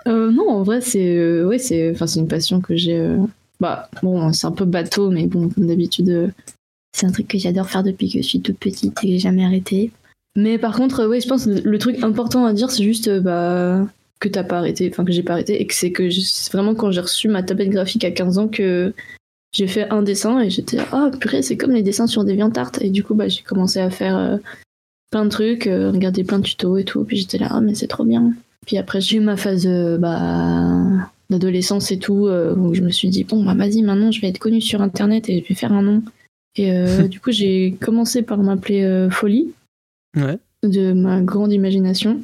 E: Euh, non, en vrai, c'est euh, ouais, c'est enfin c'est une passion que j'ai. euh, Bah bon, c'est un peu bateau, mais bon, comme d'habitude, euh, c'est un truc que j'adore faire depuis que je suis toute petite et que j'ai jamais arrêté. Mais par contre, ouais, je pense que le truc important à dire, c'est juste euh, bah que t'as pas arrêté, enfin que j'ai pas arrêté, et que c'est que c'est vraiment quand j'ai reçu ma tablette graphique à 15 ans que j'ai fait un dessin et j'étais ah purée, c'est comme les dessins sur DeviantArt et du coup bah j'ai commencé à faire euh, plein de trucs, euh, regarder plein de tutos et tout, puis j'étais là ah mais c'est trop bien. Puis après, j'ai eu ma phase euh, bah, d'adolescence et tout, où je me suis dit, bon, bah vas-y, maintenant je vais être connue sur Internet et je vais faire un nom. Et [laughs] du coup, j'ai commencé par m'appeler Folie. De ma grande imagination.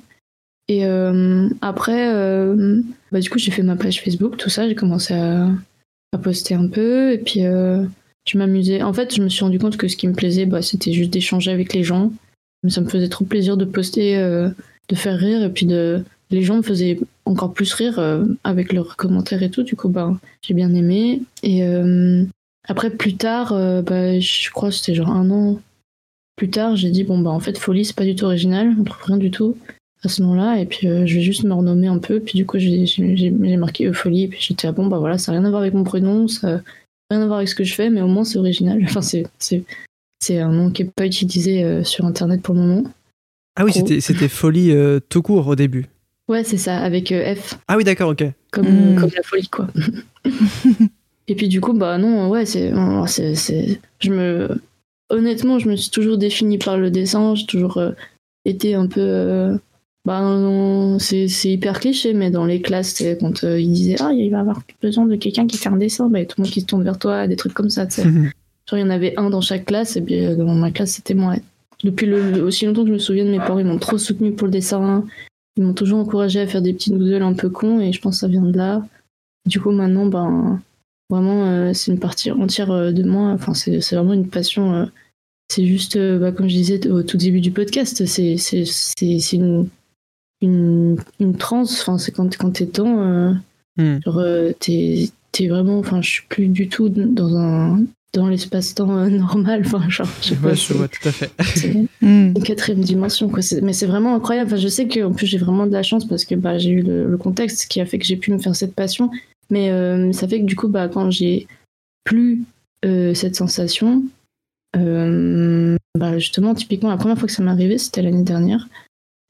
E: Et euh, après, euh, bah, du coup, j'ai fait ma page Facebook, tout ça. J'ai commencé à, poster un peu. Et puis, euh, je m'amusais. En fait, je me suis rendu compte que ce qui me plaisait, bah, c'était juste d'échanger avec les gens. Ça me faisait trop plaisir de poster, de faire rire. Et puis, de... les gens me faisaient encore plus rire avec leurs commentaires et tout. Du coup, bah, j'ai bien aimé. Et après, plus tard, bah, je crois que c'était genre un an plus tard, j'ai dit bon bah en fait Folie c'est pas du tout original, on trouve rien du tout à ce nom-là et puis euh, je vais juste me renommer un peu puis du coup j'ai marqué Eupholie et puis j'étais ah bon bah voilà ça n'a rien à voir avec mon prénom, ça n'a rien à voir avec ce que je fais mais au moins c'est original. [laughs] Enfin c'est c'est c'est un nom qui est pas utilisé euh, sur internet pour le moment.
C: Ah oui, c'était c'était folie euh, tout court au début.
E: Ouais c'est ça avec euh, F
C: Ah oui, d'accord, ok.
E: comme
D: Mm.
E: comme la folie quoi. [laughs] et puis du coup bah non ouais c'est non, c'est c'est je me honnêtement je me suis toujours définie par le dessin j'ai toujours euh, été un peu euh, non, c'est c'est hyper cliché mais dans les classes quand euh, ils disaient ah il va y avoir besoin de quelqu'un qui fait un dessin a tout le monde qui se tourne vers toi des trucs comme ça Genre, il y en avait un dans chaque classe, et puis euh, dans ma classe, c'était moi. Depuis le, aussi longtemps que je me souviens de mes parents, ils m'ont trop soutenu pour le dessin. Ils m'ont toujours encouragé à faire des petits doodles un peu cons, et je pense que ça vient de là. Du coup, maintenant, ben, vraiment, euh, c'est une partie entière euh, de moi. Enfin, c'est c'est vraiment une passion. C'est juste, euh, bah, comme je disais au tout début du podcast, c'est c'est- c'est- c'est une, une, une transe. Enfin, c'est quand, quand t'es dedans. euh,
C: Hmm.
E: Genre, euh, t'es t'es vraiment, enfin, je suis plus du tout dans un dans l'espace-temps euh, [laughs] normal. Enfin, genre, je sais pas,
C: Ouais, je
E: c'est-
C: vois tout à fait.
E: c'est [laughs]
D: Hmm.
E: une quatrième dimension, quoi. Mais c'est vraiment incroyable. Enfin, je sais qu'en plus j'ai vraiment de la chance parce que bah, j'ai eu le, le contexte qui a fait que j'ai pu me faire cette passion. Mais euh, ça fait que du coup, bah, quand j'ai plus euh, cette sensation, euh, bah, justement, typiquement, la première fois que ça m'est arrivé, c'était l'année dernière.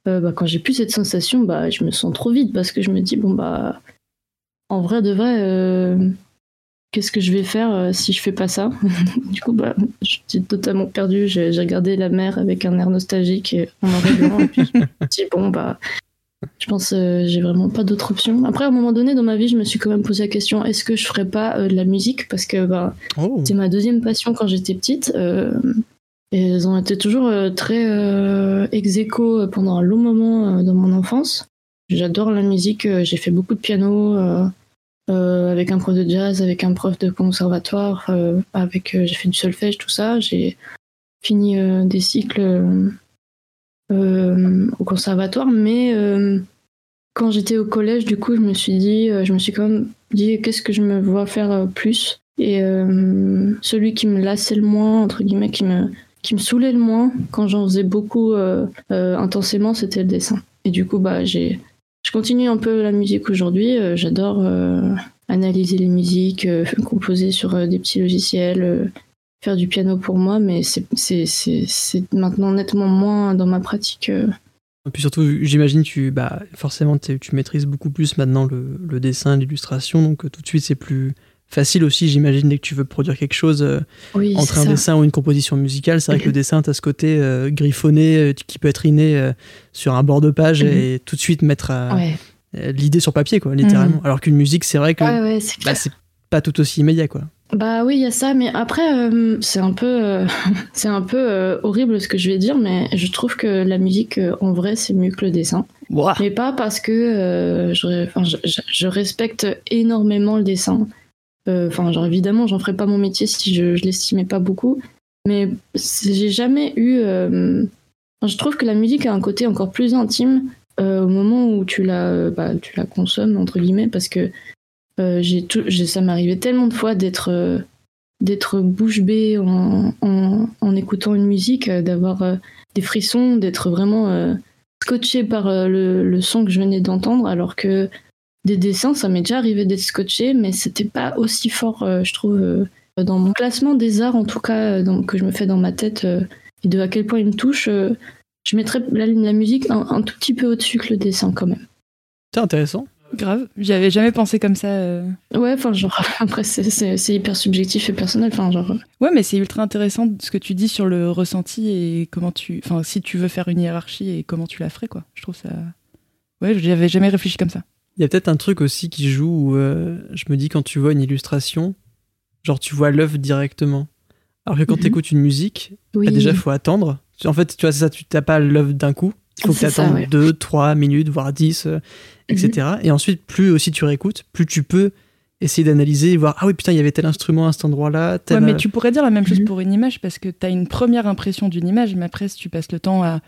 E: Euh, bah, quand j'ai plus cette sensation, bah, je me sens trop vide parce que je me dis, bon, bah, en vrai de vrai, euh, qu'est-ce que je vais faire si je fais pas ça? [laughs] Du coup, bah, j'étais totalement perdue. J'ai regardé la mer avec un air nostalgique et en noir et puis je me suis dit, bon, bah, je pense euh, j'ai vraiment pas d'autre option. Après, à un moment donné dans ma vie, je me suis quand même posé la question est-ce que je ferais pas euh, de la musique? Parce que bah,
C: Oh.
E: c'était ma deuxième passion quand j'étais petite. euh, et elles ont été toujours euh, très ex aequo pendant un long moment dans mon enfance. J'adore la musique, j'ai fait beaucoup de piano avec un prof de jazz, avec un prof de conservatoire, avec j'ai fait du solfège, tout ça. J'ai fini des cycles au conservatoire, mais euh, quand j'étais au collège, du coup, je me suis dit, euh, je me suis quand même dit qu'est-ce que je me vois faire euh, plus? Et euh, celui qui me lassait le moins, entre guillemets, qui me, qui me saoulait le moins quand j'en faisais beaucoup euh, euh, intensément, c'était le dessin. Et du coup, bah, j'ai, je continue un peu la musique aujourd'hui. euh, j'adore euh, analyser les musiques, euh, composer sur euh, des petits logiciels, euh, faire du piano pour moi, mais c'est, maintenant nettement moins dans ma pratique. euh.
C: Et puis surtout, j'imagine tu bah forcément tu maîtrises beaucoup plus maintenant le, le dessin, l'illustration, donc euh, tout de suite c'est plus facile aussi. J'imagine dès que tu veux produire quelque chose euh,
E: Oui,
C: entre un
E: ça.
C: dessin ou une composition musicale, c'est vrai que le dessin t'as ce côté euh, griffonné euh, qui peut être inné euh, sur un bord de page
E: Mhm.
C: et tout de suite mettre euh,
E: Ouais.
C: euh, l'idée sur papier quoi, littéralement. Alors qu'une musique, c'est vrai que
E: ouais, ouais, c'est
C: bah, c'est pas tout aussi immédiat quoi.
E: Bah oui, il y a ça, mais après, euh, c'est un peu, euh, [laughs] c'est un peu euh, horrible ce que je vais dire, mais je trouve que la musique, en vrai, c'est mieux que le dessin. Mais pas parce que je, respecte énormément le dessin. Enfin, genre, évidemment, j'en ferais pas mon métier si je, je l'estimais pas beaucoup. Mais j'ai jamais eu. je trouve que la musique a un côté encore plus intime au moment où tu la, bah, tu la consommes entre guillemets, parce que euh, j'ai tout, ça m'arrivait tellement de fois d'être euh, d'être bouche bée en, en, écoutant une musique, euh, d'avoir des frissons, d'être vraiment scotché par le, le son que je venais d'entendre, alors que des dessins, ça m'est déjà arrivé d'être scotché, mais c'était pas aussi fort, je trouve, dans mon classement des arts, en tout cas, que je me fais dans ma tête, et de à quel point il me touche, je mettrais la, la musique un tout petit peu au-dessus que le dessin, quand même.
C: C'est intéressant.
D: Grave. J'y avais jamais pensé comme ça. euh.
E: Ouais, enfin, genre, [laughs] après, c'est- c'est c'est hyper subjectif et personnel, enfin, genre. euh,
D: Ouais, mais c'est ultra intéressant ce que tu dis sur le ressenti et comment tu. Enfin, si tu veux faire une hiérarchie et comment tu la ferais, quoi. Je trouve ça. Ouais, j'y avais jamais réfléchi comme ça.
C: Il y a peut-être un truc aussi qui joue où euh, je me dis quand tu vois une illustration, genre tu vois l'œuvre directement. Alors que quand
E: Mhm.
C: tu écoutes une musique,
E: Oui.
C: bah, déjà faut attendre. En fait, tu vois, c'est ça, tu t'as pas l'œuvre d'un coup. Il faut que tu attendes
E: ouais.
C: 2, 3 minutes, voire 10, etc. Et ensuite, plus aussi tu réécoutes, plus tu peux essayer d'analyser et voir Ah oui, putain, il y avait tel instrument à cet endroit-là. tel,
D: Ouais, mais
C: euh,
D: tu pourrais dire la même chose
E: Mhm.
D: pour une image parce que tu as une première impression d'une image, mais après, si tu passes le temps à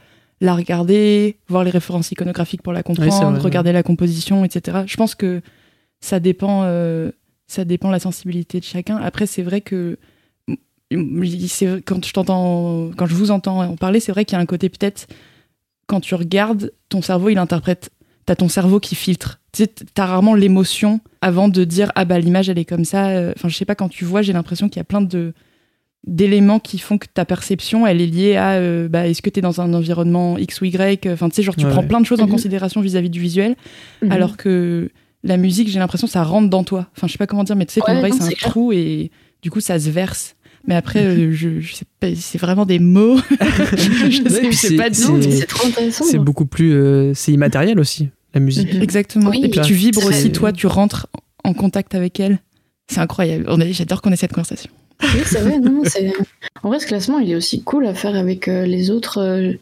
D: la regarder, voir les références iconographiques pour la comprendre,
C: vrai, ouais.
D: regarder la composition, etc. Je pense que ça dépend, euh, ça dépend la sensibilité de chacun. Après, c'est vrai que m- c'est- quand je t'entends, quand je vous entends en parler, c'est vrai qu'il y a un côté peut-être quand tu regardes, ton cerveau il interprète. T'as ton cerveau qui filtre. Tu sais, t'as rarement l'émotion avant de dire ah bah l'image elle est comme ça. Euh, Enfin je sais pas quand tu vois, j'ai l'impression qu'il y a plein de d'éléments qui font que ta perception elle est liée à euh, bah, est-ce que tu es dans un environnement X ou Y enfin tu sais genre tu
C: Ouais,
D: prends
C: ouais.
D: plein de choses en
E: Mhm.
D: considération vis-à-vis du visuel
E: Mhm.
D: alors que la musique j'ai l'impression ça rentre dans toi enfin je sais pas comment dire mais tu sais ton
E: Ouais,
D: oreille c'est un
E: clair.
D: trou et du coup ça se verse mais après euh, je, je sais pas c'est vraiment des mots [laughs] je
C: Ouais,
D: sais,
C: puis
D: je sais pas
C: c'est-
E: c'est trop intéressant.
C: c'est beaucoup plus. euh, c'est immatériel aussi, la musique.
E: Mhm.
D: exactement
E: Oui,
D: et puis
C: là,
D: tu vibres aussi toi tu rentres en contact avec elle c'est incroyable j'adore qu'on ait cette conversation
E: Oui, c'est vrai. Non, c'est... [laughs] En vrai, ce classement, il est aussi cool à faire avec euh, les autres, euh,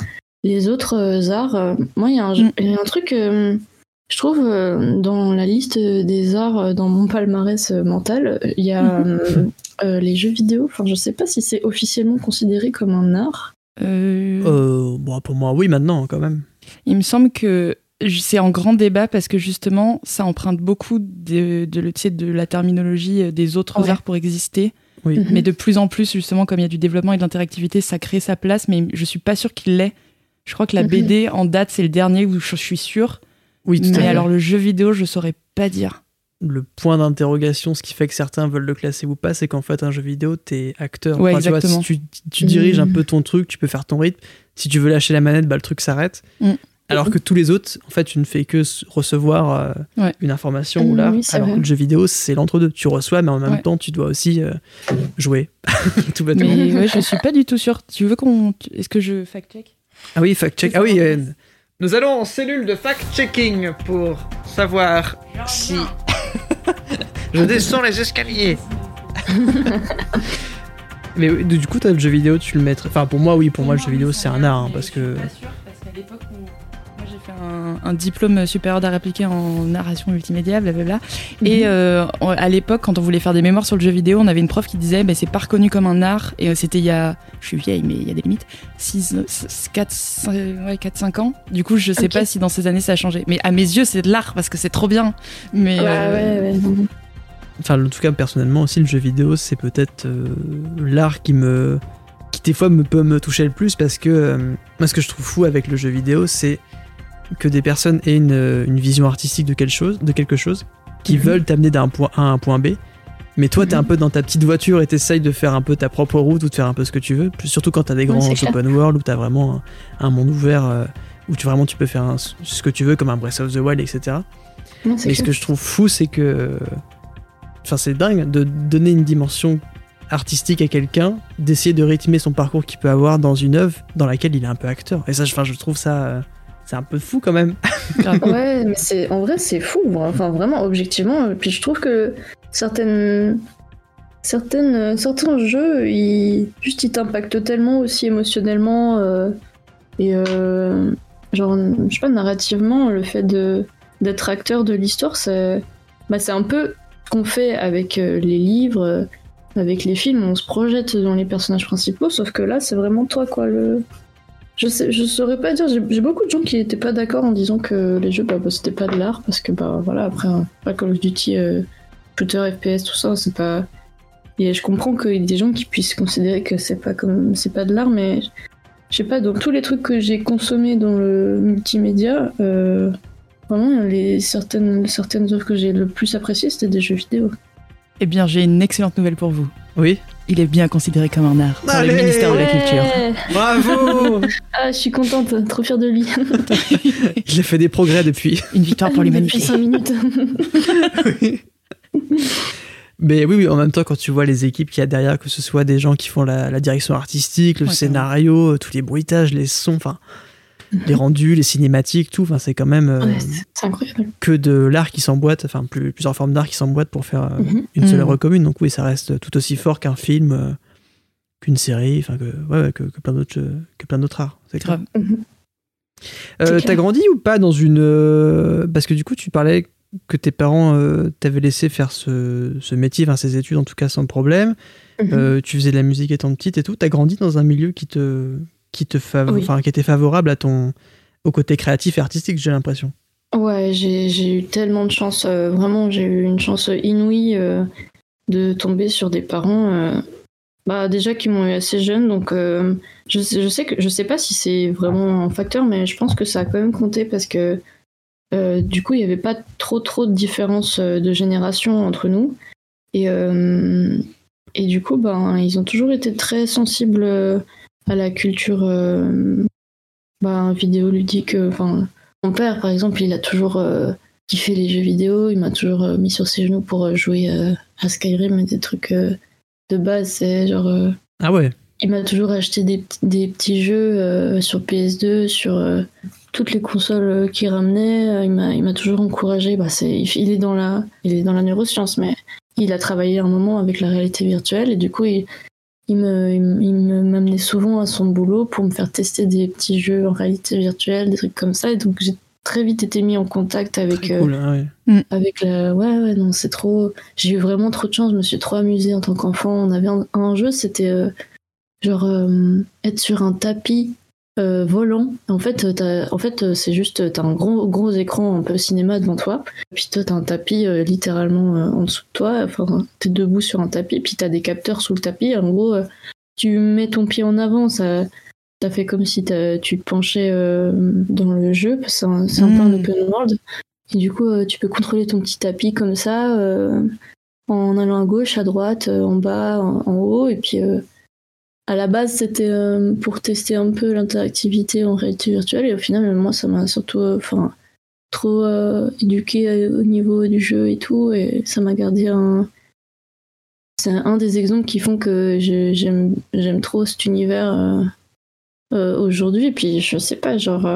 E: les autres euh, arts. Moi, il y, a un-
D: Mm.
E: il y a un truc, euh, je trouve, euh, dans la liste des arts, dans mon palmarès euh, mental, il y a euh, euh, les jeux vidéo. Enfin, je sais pas si c'est officiellement considéré comme un art.
D: Euh,
C: Euh, bon, pour moi, oui, maintenant, quand même.
D: Il me semble que c'est en grand débat parce que justement, ça emprunte beaucoup de, de, sais, de la terminologie euh, des autres
E: Ouais.
D: arts pour exister.
C: Oui.
E: Mhm.
D: Mais de plus en plus, justement, comme il y a du développement et de l'interactivité, ça crée sa place. Mais je suis pas sûre qu'il l'ait. Je crois que la
E: Mhm.
D: BD en date, c'est le dernier où je suis sûre.
C: Oui, tout
D: Mais alors le jeu vidéo, je saurais pas dire.
C: le point d'interrogation, ce qui fait que certains veulent le classer ou pas, c'est qu'en fait, un jeu vidéo, t'es acteur.
D: Ouais,
C: tu vois, si tu, tu diriges un
E: Mm.
C: peu ton truc, tu peux faire ton rythme. Si tu veux lâcher la manette, bah, le truc s'arrête. Alors que tous les autres, en fait, tu ne fais que recevoir euh,
D: Ouais.
C: une information
E: Mm,
C: ou là.
E: oui, c'est
C: alors
E: vrai.
C: que le jeu vidéo, c'est l'entre-deux. Tu reçois, mais en même
D: Ouais.
C: temps, tu dois aussi euh, jouer. [laughs] Tout bêtement.
D: Mais ouais, je suis pas du tout sûre. Tu veux qu'on. Est-ce que je fact-check?
C: Ah oui, fact-check. Ah oui, euh, nous allons en cellule de fact-checking pour savoir si [laughs] je descends les escaliers. [laughs] Mais oui, du coup, toi, le jeu vidéo, tu le mettrais. Enfin, pour moi, oui, pour moi, le jeu vidéo, c'est un art, hein, parce que.
D: pas sûre, parce qu'à l'époque un, un diplôme supérieur d'art appliqué en narration multimédia, blablabla. Et euh, on- à l'époque, quand on voulait faire des mémoires sur le jeu vidéo, on avait une prof qui disait bah, c'est pas reconnu comme un art. Et euh, c'était il y a. Je suis vieille, mais il y a des limites. 6, 4, 5 ans. Du coup, je sais pas si dans ces années ça a changé. Mais à mes yeux, c'est de l'art parce que c'est trop bien. Mais.
E: Bah,
D: euh,
E: ouais, ouais.
C: Enfin, en tout cas, personnellement aussi, le jeu vidéo, c'est peut-être euh, l'art qui me. qui des fois me peut me toucher le plus parce que. euh, moi, ce que je trouve fou avec le jeu vidéo, c'est que des personnes aient une, euh, une vision artistique de quelque chose, de quelque chose qui
E: Mhm.
C: veulent t'amener d'un point A à un point B. Mais toi, t'es
E: Mhm.
C: un peu dans ta petite voiture et t'essayes de faire un peu ta propre route ou de faire un peu ce que tu veux. Surtout quand t'as des grands open world où t'as vraiment un, un monde ouvert euh, où tu vraiment tu peux faire un- ce que tu veux, comme un Breath of the Wild, etc.
E: Non,
C: Mais ce que je trouve fou, c'est que. Enfin, c'est dingue de donner une dimension artistique à quelqu'un, d'essayer de rythmer son parcours qu'il peut avoir dans une œuvre dans laquelle il est un peu acteur. Et ça, je- enfin, je trouve ça. C'est un peu fou quand même.
D: grave. [laughs]
E: Ouais, mais c'est en vrai c'est fou, enfin vraiment objectivement. Puis je trouve que certaines certaines certains jeux, ils juste ils t'impactent tellement aussi émotionnellement euh, et euh, genre je sais pas narrativement le fait de d'être acteur de l'histoire, c'est bah, c'est un peu ce qu'on fait avec euh, les livres, avec les films, on se projette dans les personnages principaux, sauf que là c'est vraiment toi quoi le je, sais, je saurais pas dire, j'ai beaucoup de gens qui étaient pas d'accord en disant que les jeux, bah, bah, c'était pas de l'art, parce que, bah, voilà, après, pas Call of Duty, euh, shooter, FPS, tout ça, c'est pas. Et je comprends qu'il y ait des gens qui puissent considérer que c'est pas comme. c'est pas de l'art, mais je sais pas, dans tous les trucs que j'ai consommés dans le multimédia, euh, vraiment, les, certaines, certaines œuvres que j'ai le plus appréciées, c'était des jeux vidéo.
D: Eh bien, j'ai une excellente nouvelle pour vous.
C: Oui.
D: Il est bien considéré comme un art par le ministère de la Culture.
C: Bravo [laughs]
E: Ah, je suis contente, trop fière de lui. [laughs]
C: Il a fait des progrès depuis.
D: Une victoire pour
E: Depuis
D: l'humanité.
E: 5 minutes. [laughs]
C: Mais oui, oui, en même temps, quand tu vois les équipes qu'il y a derrière, que ce soit des gens qui font la, la direction artistique, le
D: Ouais,
C: scénario, tous les bruitages, les sons, enfin, les rendus, les cinématiques, tout, enfin, c'est quand même euh,
E: Ouais, c'est c'est incroyable.
C: que de l'art qui s'emboîte, enfin, plus- plusieurs formes d'art qui s'emboîtent pour faire euh,
E: Mhm.
C: une seule
D: Mhm.
C: œuvre commune. Donc oui, ça reste tout aussi fort qu'un film, euh, qu'une série, enfin que, ouais, ouais, que, que plein d'autres que plein d'autres arts. C'est.
D: Grave.
E: Mhm.
C: T'as grandi ou pas dans une euh, parce que du coup tu parlais que tes parents euh, t'avaient laissé faire ce, ce métier, enfin ces études en tout cas sans problème.
E: Mhm.
C: Euh, tu faisais de la musique étant petite et tout. T'as grandi dans un milieu qui te qui te fav-
E: Oui.
C: enfin qui était favorable à ton au côté créatif et artistique, j'ai l'impression.
E: Ouais, j'ai j'ai eu tellement de chance, euh, vraiment, j'ai eu une chance inouïe euh, de tomber sur des parents, euh, bah déjà qui m'ont eu assez jeune, donc je, sais- je sais que je sais pas si c'est vraiment un facteur, mais je pense que ça a quand même compté parce que du coup il n'y avait pas trop trop de différence de génération entre nous et et du coup ben ils ont toujours été très sensibles à la culture euh, ben, vidéoludique, euh, enfin mon père, par exemple, il a toujours euh, kiffé les jeux vidéo. Il m'a toujours mis sur ses genoux pour jouer à Skyrim et des trucs de base. C'est genre.
C: Ah ouais.
E: il m'a toujours acheté des, petits- des petits jeux sur PS2, sur toutes les consoles qu'il ramenait. Il m'a, il m'a toujours encouragé. Bah, c'est, il est dans la, il est dans la neuroscience, mais il a travaillé un moment avec la réalité virtuelle et du coup, il, il me, il, me- il me m'amenait souvent à son boulot pour me faire tester des petits jeux en réalité virtuelle, des trucs comme ça. Et donc, j'ai très vite été mis en contact avec, euh,
C: cool. hein, ouais.
E: avec la ouais ouais non c'est trop j'ai eu vraiment trop de chance je me suis trop amusée en tant qu'enfant on avait un, un jeu c'était euh, genre euh, être sur un tapis euh, volant. En fait euh, en fait euh, c'est juste t'as un gros gros écran un peu cinéma devant toi. Puis toi t'as un tapis euh, littéralement euh, en dessous de toi. Enfin t'es debout sur un tapis puis t'as des capteurs sous le tapis. En gros tu mets ton pied en avant ça ça fait comme si tu te penchais dans le jeu. Parce que c'est un, c'est un peu un
D: Mm.
E: open world. Et du coup, tu peux contrôler ton petit tapis comme ça, en allant à gauche, à droite, en bas, en, en haut. Et puis, à la base, c'était euh, pour tester un peu l'interactivité en réalité virtuelle. Et au final, moi, ça m'a surtout, euh, trop euh, éduqué au niveau du jeu et tout. Et ça m'a gardé un. C'est un des exemples qui font que j'aime trop cet univers. aujourd'hui. Puis, je sais pas, genre,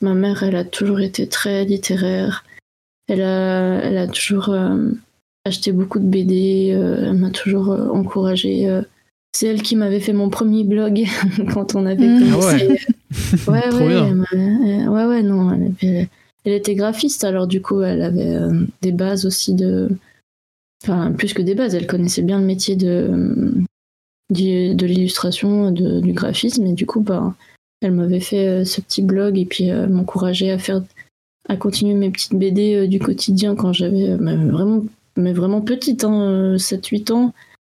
E: ma mère, elle a toujours été très littéraire. Elle a, elle a toujours acheté beaucoup de BD. elle m'a toujours encouragée. C'est elle qui m'avait fait mon premier blog [laughs] quand on avait
D: Mmh.
E: commencé. ouais, ouais, ouais, ouais, non. Elle, avait- elle était graphiste, alors du coup, elle avait euh, des bases aussi de. Enfin, plus que des bases, elle connaissait bien le métier de, de l'illustration, de- du graphisme, et du coup, bah, elle m'avait fait euh, ce petit blog et puis euh, m'encourageait à faire, à continuer mes petites BD du quotidien quand j'avais vraiment, mais vraiment petite, hein, 7-8 ans.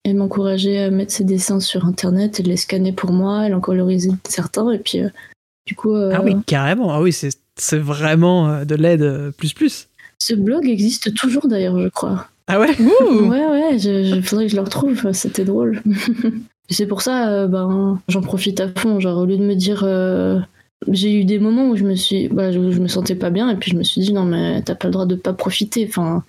E: Elle m'encourageait à mettre ses dessins sur internet, elle les scannait pour moi, elle en colorisait certains, et puis euh, du coup, euh,
C: Ah oui, carrément. Ah oui, c'est c'est vraiment euh, de l'aide plus plus.
E: ce blog existe toujours d'ailleurs, je crois.
C: Ah ouais?
D: Ouh.
E: Ouais, ouais, je, je- faudrait que je le retrouve, c'était drôle. Et [laughs] c'est pour ça, euh, ben, j'en profite à fond. Genre, au lieu de me dire. euh, j'ai eu des moments où je me suis. Bah, je, je me sentais pas bien, et puis je me suis dit, non, mais t'as pas le droit de pas profiter. Enfin,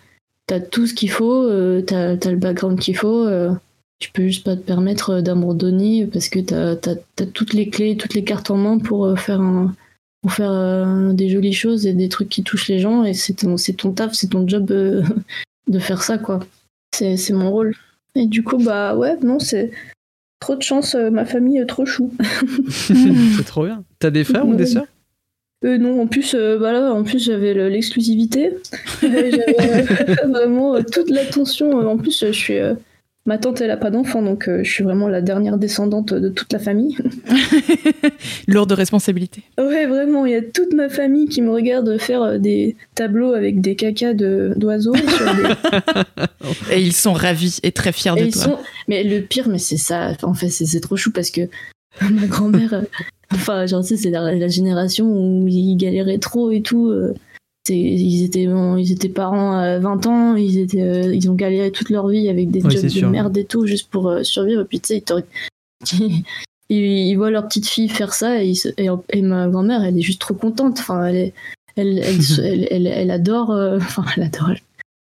E: t'as tout ce qu'il faut, euh, t'as as le background qu'il faut. euh, tu peux juste pas te permettre euh, d'abandonner parce que t'as as, toutes les clés, toutes les cartes en main pour euh, faire un. Pour faire euh, des jolies choses et des trucs qui touchent les gens, et c'est ton, ton taf, c'est ton job euh, [laughs] de faire ça, quoi. C'est mon rôle. Et du coup, bah ouais, non, c'est trop de chance, euh, ma famille est trop chou. [laughs] [laughs]
C: c'est trop bien. T'as des frères ou des sœurs?
E: Euh, non, en plus, euh, bah là, en plus j'avais le- l'exclusivité. J'avais euh, [laughs] vraiment euh, toute l'attention. En plus, je suis. ma tante, elle a pas d'enfant, donc je suis vraiment la dernière descendante de toute la famille. [laughs]
D: Lourde responsabilité.
E: Ouais, vraiment, il y a toute ma famille qui me regarde faire des tableaux avec des cacas de- d'oiseaux. sur des- [laughs]
D: Et ils sont ravis et très fiers
E: Et
D: de toi.
E: sont... Mais le pire, mais c'est ça. En fait, c'est c'est trop chou parce que ma grand-mère, enfin, genre, tu sais, c'est la, la génération où ils galéraient trop et tout. euh, ils étaient, bon, ils étaient parents à 20 ans, ils, étaient, euh, ils ont galéré toute leur vie avec des
C: Ouais,
E: jobs de
C: sûr.
E: merde et tout, juste pour euh, survivre. Et puis, tu sais, ils, [laughs] voient leur petite fille faire ça et, ils se- et, et ma grand-mère, elle est juste trop contente. Enfin, elle, est, elle, elle, [laughs] adore. euh, [laughs] Enfin, elle adore.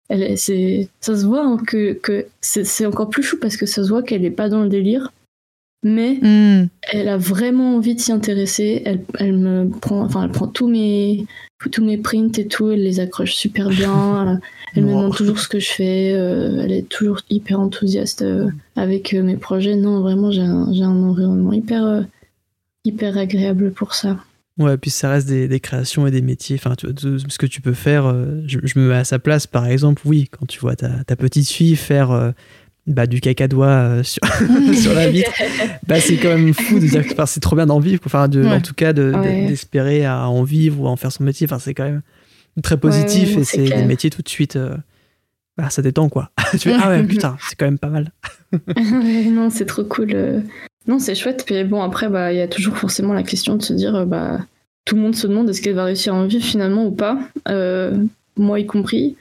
E: Elle, c'est, ça se voit hein, que, que c'est, c'est encore plus chou parce que ça se voit qu'elle est pas dans le délire. Mais
D: Hmm.
E: elle a vraiment envie de s'y intéresser. Elle, elle me prend, enfin, elle prend tous mes, tous mes prints et tout, elle les accroche super bien. [laughs] Elle me demande toujours ce que je fais. euh, elle est toujours hyper enthousiaste euh, avec euh, mes projets. Non, vraiment, j'ai un, j'ai un environnement hyper, hyper agréable pour ça.
C: Ouais, puis ça reste des, des créations et des métiers. Enfin, tu ce que tu peux faire, je, je me mets à sa place, par exemple, oui, quand tu vois ta, ta petite fille faire bah, du cacadois euh, [laughs] sur, [laughs] sur la vitre, [laughs] bah, c'est quand même fou de dire que enfin, c'est trop bien d'en vivre, quoi. enfin, de,
D: Ouais.
C: en tout cas, de- de-
E: Ouais.
C: d'espérer à en vivre ou à en faire son métier. Enfin, c'est quand même très positif
E: ouais,
C: et
E: c'est
C: c'est des métiers tout de suite. euh, bah, ça détend, quoi. tu fais, ah ouais, putain, c'est quand même pas mal.
E: Non, c'est trop cool. euh. Non, c'est chouette. Puis bon, après, bah, il y a toujours forcément la question de se dire, euh, bah, tout le monde se demande est-ce qu'elle va réussir à en vivre finalement ou pas, euh, moi y compris.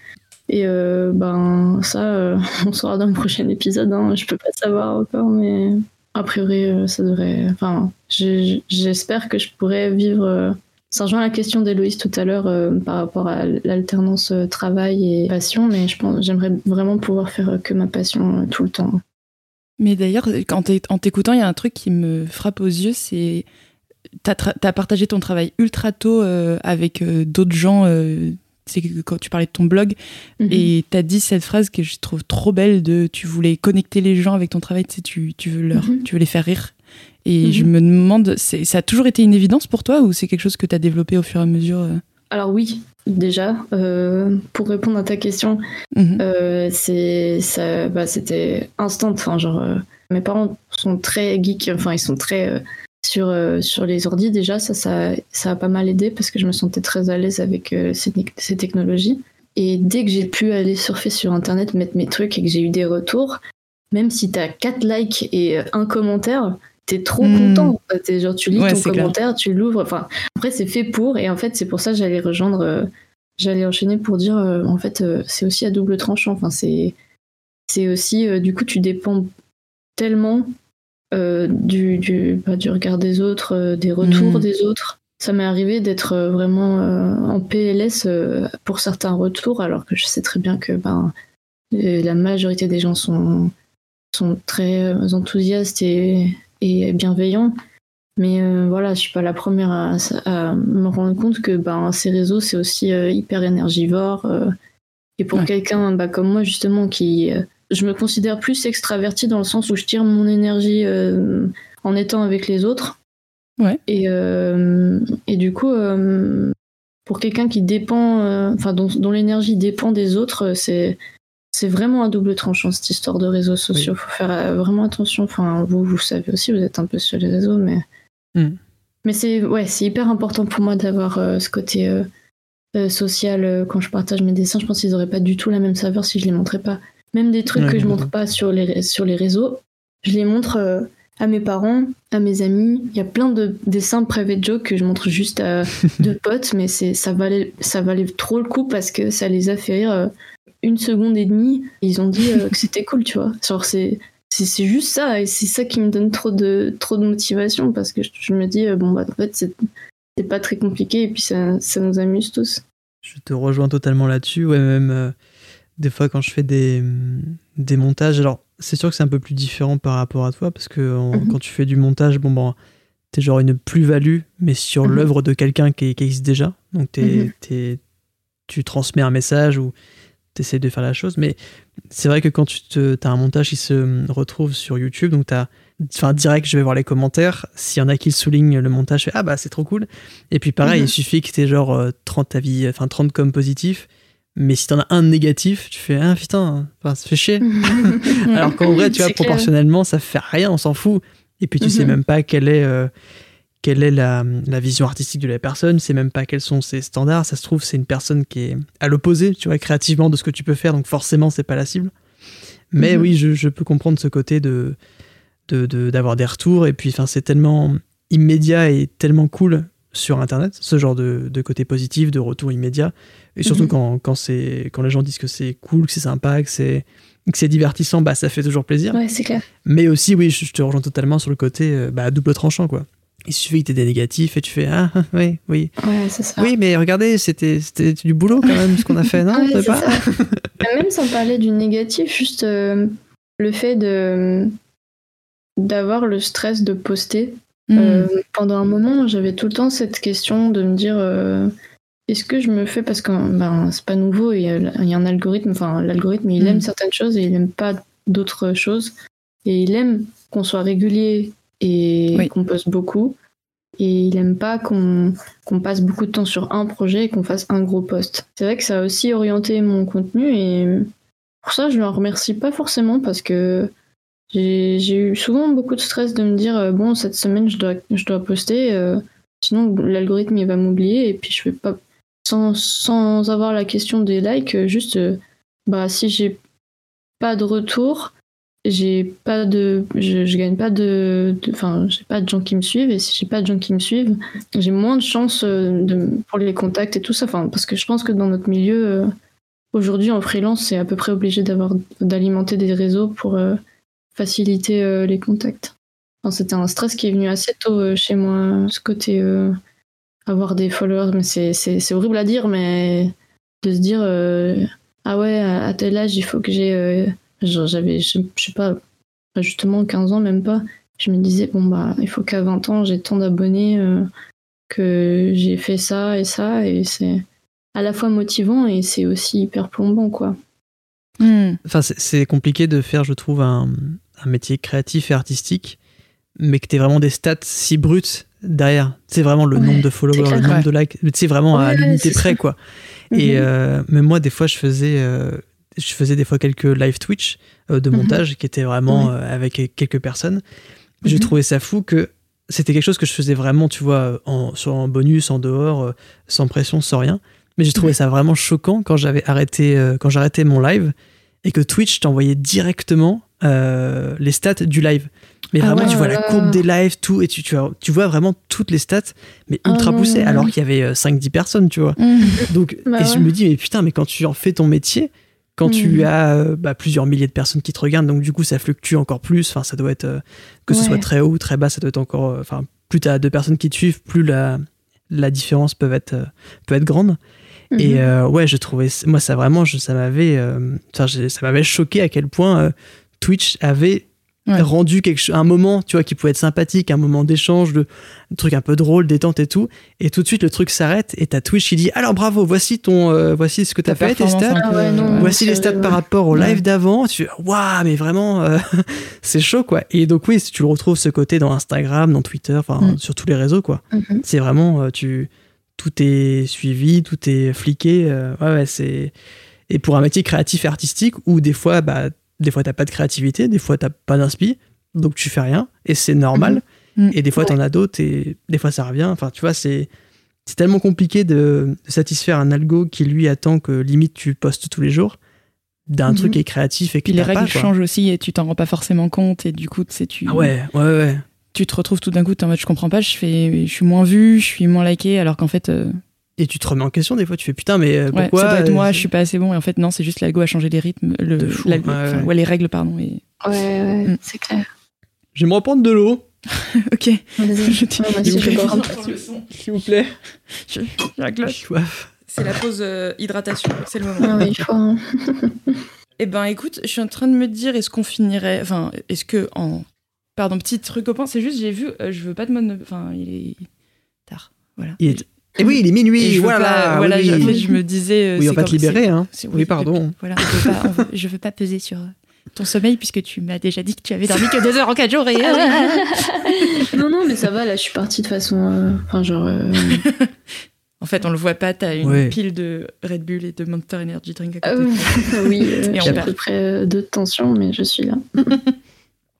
E: Et euh, ben ça, euh, [laughs] on saura dans le prochain épisode. Hein. Je peux pas savoir encore, mais a priori, euh, ça devrait. Enfin, j'espère que je pourrais vivre. Ça rejoint la question d'Héloïse tout à l'heure par rapport à l'alternance travail et passion, mais je pense j'aimerais vraiment pouvoir faire que ma passion tout le temps.
D: Mais d'ailleurs, en t'écoutant, il y a un truc qui me frappe aux yeux, c'est t'as t'as partagé ton travail ultra tôt avec d'autres gens. C'est que quand tu parlais de ton blog
E: Mhm.
D: et t'as dit cette phrase que je trouve trop belle de tu voulais connecter les gens avec ton travail, tu sais, tu, tu veux leur,
E: Mhm.
D: tu veux les faire rire. Et
E: Mhm.
D: je me demande, c'est- ça a toujours été une évidence pour toi ou c'est quelque chose que t'as développé au fur et à mesure euh?
E: Alors oui, déjà, euh, pour répondre à ta question, euh, c'est ça, bah, c'était instant. Enfin, genre, euh, mes parents sont très geeks. Enfin, ils sont très sur euh, sur les ordis déjà. Ça, ça, ça a pas mal aidé parce que je me sentais très à l'aise avec euh, ces, technologies. Et dès que j'ai pu aller surfer sur internet, mettre mes trucs et que j'ai eu des retours, même si t'as 4 likes et euh, un commentaire, t'es trop
D: Hmm.
E: content. T'es genre tu lis
D: Ouais,
E: ton
D: clair.
E: commentaire, tu l'ouvres. Enfin, après c'est fait pour et en fait c'est pour ça que j'allais rejoindre, euh, j'allais enchaîner pour dire en fait c'est aussi à double tranchant. Enfin c'est c'est aussi du coup tu dépends tellement du du, bah, du regard des autres, euh, des retours
D: Hmm.
E: des autres. Ça m'est arrivé d'être euh, vraiment euh, en PLS euh, pour certains retours, alors que je sais très bien que ben, euh, la majorité des gens sont, sont très euh, enthousiastes et, et bienveillants. Mais euh, voilà, je suis pas la première à, à me rendre compte que ben, ces réseaux, c'est aussi euh, hyper énergivore. euh, et pour
D: Ouais.
E: quelqu'un bah, comme moi, justement, qui. Je me considère plus extraverti dans le sens où je tire mon énergie euh, en étant avec les autres.
D: Ouais.
E: Et, euh, et du coup, euh, pour quelqu'un qui dépend, enfin dont, dont l'énergie dépend des autres, c'est c'est vraiment un double tranchant cette histoire de réseaux sociaux. Faut faire vraiment attention. Enfin, vous, vous savez aussi, vous êtes un peu sur les réseaux, mais
C: Mm.
E: mais c'est ouais, c'est hyper important pour moi d'avoir ce côté social quand je partage mes dessins. Je pense qu'ils auraient pas du tout la même saveur si je les montrais pas. Même des trucs
C: Ouais,
E: que je montre pas sur les sur les réseaux, je les montre euh, à mes parents, à mes amis. Il y a plein de dessins private joke que je montre juste à [laughs] deux potes, mais c'est ça valait ça valait trop le coup parce que ça les a fait rire euh, une seconde et demie. Ils ont dit euh, que [laughs] c'était cool, tu vois. Genre c'est c'est c'est juste ça et c'est ça qui me donne trop de trop de motivation parce que je, je me dis bon bah en fait c'est c'est pas très compliqué et puis ça, ça nous amuse tous.
C: Je te rejoins totalement là-dessus. Ouais, même euh, des fois quand je fais des, des montages, alors c'est sûr que c'est un peu plus différent par rapport à toi parce que en-
E: Mhm.
C: quand tu fais du montage, bon, bon t'es genre une plus-value, mais sur
E: Mhm.
C: l'œuvre de quelqu'un qui, qui existe déjà. Donc t'es,
E: Mhm.
C: t'es- tu transmets un message ou t'essayes de faire la chose. Mais c'est vrai que quand tu te, as un montage qui se hum, retrouve sur YouTube, donc t'as. Enfin, direct, je vais voir les commentaires. S'il y en a qui le soulignent le montage, je fais Ah bah c'est trop cool. Et puis pareil, il suffit que t'aies genre euh, 30 avis, enfin 30 comme positifs. Mais si t'en as un négatif, tu fais Ah putain, enfin, ça fait chier. [laughs] Alors qu'en vrai, tu vois, proportionnellement, ça fait rien, on s'en fout. Et puis tu sais
E: Mhm.
C: même pas quelle est, euh, quelle est la, la vision artistique de la personne, tu sais même pas quels sont ses standards. Ça se trouve, c'est une personne qui est à l'opposé, tu vois, créativement de ce que tu peux faire, donc forcément, c'est pas la cible. Mais
E: Mhm.
C: oui, je, je peux comprendre ce côté de de- de- d'avoir des retours. Et puis, enfin, c'est tellement immédiat et tellement cool sur Internet, ce genre de, de côté positif, de retour immédiat. Et surtout
E: Mhm.
C: quand, quand, c'est, quand les gens disent que c'est cool, que c'est sympa, que c'est, que c'est divertissant, bah, ça fait toujours plaisir.
E: Ouais, c'est clair.
C: Mais aussi, oui, je, je te rejoins totalement sur le côté euh, bah, double tranchant, quoi. Il suffit que tu aies des négatifs et tu fais Ah, [laughs] oui, oui.
E: Ouais, c'est ça.
C: Oui, mais regardez, c'était, c'était du boulot quand même ce qu'on a fait, non? [laughs]
E: Ouais,
C: pas? [laughs]
E: Même sans parler du négatif, juste euh, le fait de d'avoir le stress de poster.
D: Hmm.
E: Euh, pendant un moment, j'avais tout le temps cette question de me dire euh, est-ce que je me fais parce que ben, c'est pas nouveau, il y, a, il y a un algorithme, enfin l'algorithme il
D: Mm.
E: aime certaines choses et il aime pas d'autres choses. Et il aime qu'on soit régulier et
D: Oui.
E: qu'on poste beaucoup. Et il aime pas qu'on qu'on passe beaucoup de temps sur un projet et qu'on fasse un gros post. C'est vrai que ça a aussi orienté mon contenu et pour ça je le remercie pas forcément parce que j'ai eu souvent beaucoup de stress de me dire euh, bon cette semaine je dois je dois poster euh, sinon l'algorithme il va m'oublier et puis je vais pas sans, sans avoir la question des likes euh, juste euh, bah si j'ai pas de retour j'ai pas de je, je gagne pas de enfin j'ai pas de gens qui me suivent et si j'ai pas de gens qui me suivent j'ai moins de chance de, pour les contacts et tout ça. Enfin parce que je pense que dans notre milieu aujourd'hui en freelance c'est à peu près obligé d'avoir d'alimenter des réseaux pour faciliter euh, les contacts. Enfin, c'était un stress qui est venu assez tôt euh, chez moi ce côté euh, avoir des followers mais c'est c'est c'est horrible à dire mais de se dire euh, ah ouais à à tel âge il faut que j'ai euh, genre, j'avais je, je sais pas justement 15 ans même pas. Je me disais bon bah il faut qu'à 20 ans j'ai tant d'abonnés euh, que j'ai fait ça et ça et c'est à la fois motivant et c'est aussi hyper plombant quoi.
D: Hmm.
C: Enfin, c'est- c'est compliqué de faire, je trouve, un, un métier créatif et artistique, mais que tu vraiment des stats si brutes derrière. C'est vraiment le
E: Ouais,
C: nombre de followers,
E: clair.
C: le nombre
D: Ouais.
C: de likes. C'est vraiment à l'unité près,
E: ça.
C: quoi. Et
E: Mhm.
C: euh, même moi, des fois, je faisais, euh, je faisais des fois quelques live Twitch euh, de
E: Mhm.
C: montage qui étaient vraiment euh, avec quelques personnes. J'ai
E: Mhm.
C: trouvé ça fou que c'était quelque chose que je faisais vraiment, tu vois, en, sur en bonus, en dehors, sans pression, sans rien. Mais j'ai trouvé ça vraiment choquant quand j'avais arrêté, quand j'arrêtais mon live et que Twitch t'envoyait directement euh, les stats du live. Mais
D: Ah
C: vraiment,
D: ouais.
C: tu vois la
E: Euh.
C: courbe des lives, tout, et tu, tu, vois, tu vois vraiment toutes les stats, mais
E: Ah
C: ultra
E: non.
C: poussées, alors qu'il y avait euh, 5-10 personnes, tu vois.
D: Hmm.
C: Donc,
E: Bah
C: et je me dis, mais putain, mais quand tu en fais ton métier, quand tu
E: Mhm.
C: as euh, bah, plusieurs milliers de personnes qui te regardent, donc du coup, ça fluctue encore plus. Enfin, ça doit être, euh, que ce soit très haut ou très bas, ça doit être encore. euh, Enfin, plus tu as deux personnes qui te suivent, plus la, la différence peut être, euh, peut être grande. Et
E: Mhm.
C: euh, ouais, je trouvais, moi, ça vraiment, je, ça m'avait, euh, ça m'avait choqué à quel point euh, Twitch avait
D: Ouais.
C: rendu quelque un moment, tu vois, qui pouvait être sympathique, un moment d'échange, de un truc un peu drôle, détente et tout. Et tout de suite, le truc s'arrête et t'as Twitch qui dit, alors bravo, voici ton, euh, voici ce que t'as
D: Ta
C: fait, tes stats.
E: Ah ouais, non.
C: Voici les stats par rapport au
D: Ouais.
C: live d'avant. Tu waouh, mais vraiment, euh, [laughs] c'est chaud, quoi. Et donc, oui, si tu le retrouves ce côté dans Instagram, dans Twitter, enfin,
D: Mm.
C: sur tous les réseaux, quoi.
E: Mhm.
C: C'est vraiment, euh, tu, tout est suivi, tout est fliqué. euh, ouais, ouais, c'est. Et pour un métier créatif et artistique où des fois, bah, des fois, t'as pas de créativité, des fois, t'as pas d'inspi, donc tu fais rien, et c'est normal.
D: Mhm.
C: Et des fois, t'en as d'autres, et des fois, ça revient. Enfin, tu vois, c'est. C'est tellement compliqué de, de satisfaire un algo qui lui attend que limite tu postes tous les jours d'un
E: Mhm.
C: truc qui est créatif et
D: Puis les règles
C: pas,
D: changent aussi et tu t'en rends pas forcément compte et du coup tu sais tu
C: Ah ouais, ouais, ouais.
D: tu te retrouves tout d'un coup t'es en mode je comprends pas je fais je suis moins vu je suis moins liké alors qu'en fait euh,
C: Et tu te remets en question des fois, tu fais putain, mais euh,
D: ouais,
C: pourquoi
D: ça doit être
C: euh,
D: moi je suis pas assez bon et en fait non c'est juste l'algo a changé les rythmes le
C: ouais, ouais.
D: ouais, les règles pardon et
E: ouais ouais
D: Mm.
E: c'est clair
C: Je vais me reprendre de l'eau, [laughs]
D: ok [laughs]
E: Vas-y.
D: Je t'ai-
E: Ouais, moi aussi, je vais boire un peu.
C: s'il vous plaît.
D: J'ai la cloche. c'est la pause euh, hydratation c'est le
E: Ah
D: moment
E: ouais, il faut hein. [laughs]
D: Eh ben, écoute, je suis en train de me dire, est-ce qu'on finirait. Enfin, est-ce que en. Pardon, petit truc au point, c'est juste, j'ai vu, euh, je veux pas de mode. Enfin, il est tard. Voilà.
C: Il est- Et oui, il est minuit,
D: je
C: voilà.
D: pas- voilà,
C: oui,
D: je,
C: oui.
D: je me disais. euh,
C: Oui, on
D: c'est
C: va te libérer, hein. Oui, pardon.
D: Voilà, on veut pas- on veut- je veux pas peser sur euh, ton sommeil puisque tu m'as déjà dit que tu avais dormi que deux heures en quatre jours et. [laughs]
E: non non mais ça va là je suis partie de façon euh, enfin genre euh, [laughs]
D: en fait, on le voit pas, t'as une
C: Ouais.
D: pile de Red Bull et de Monster Energy Drink à côté. [laughs]
E: oui, euh, j'ai à peu près euh, deux de tension mais je suis là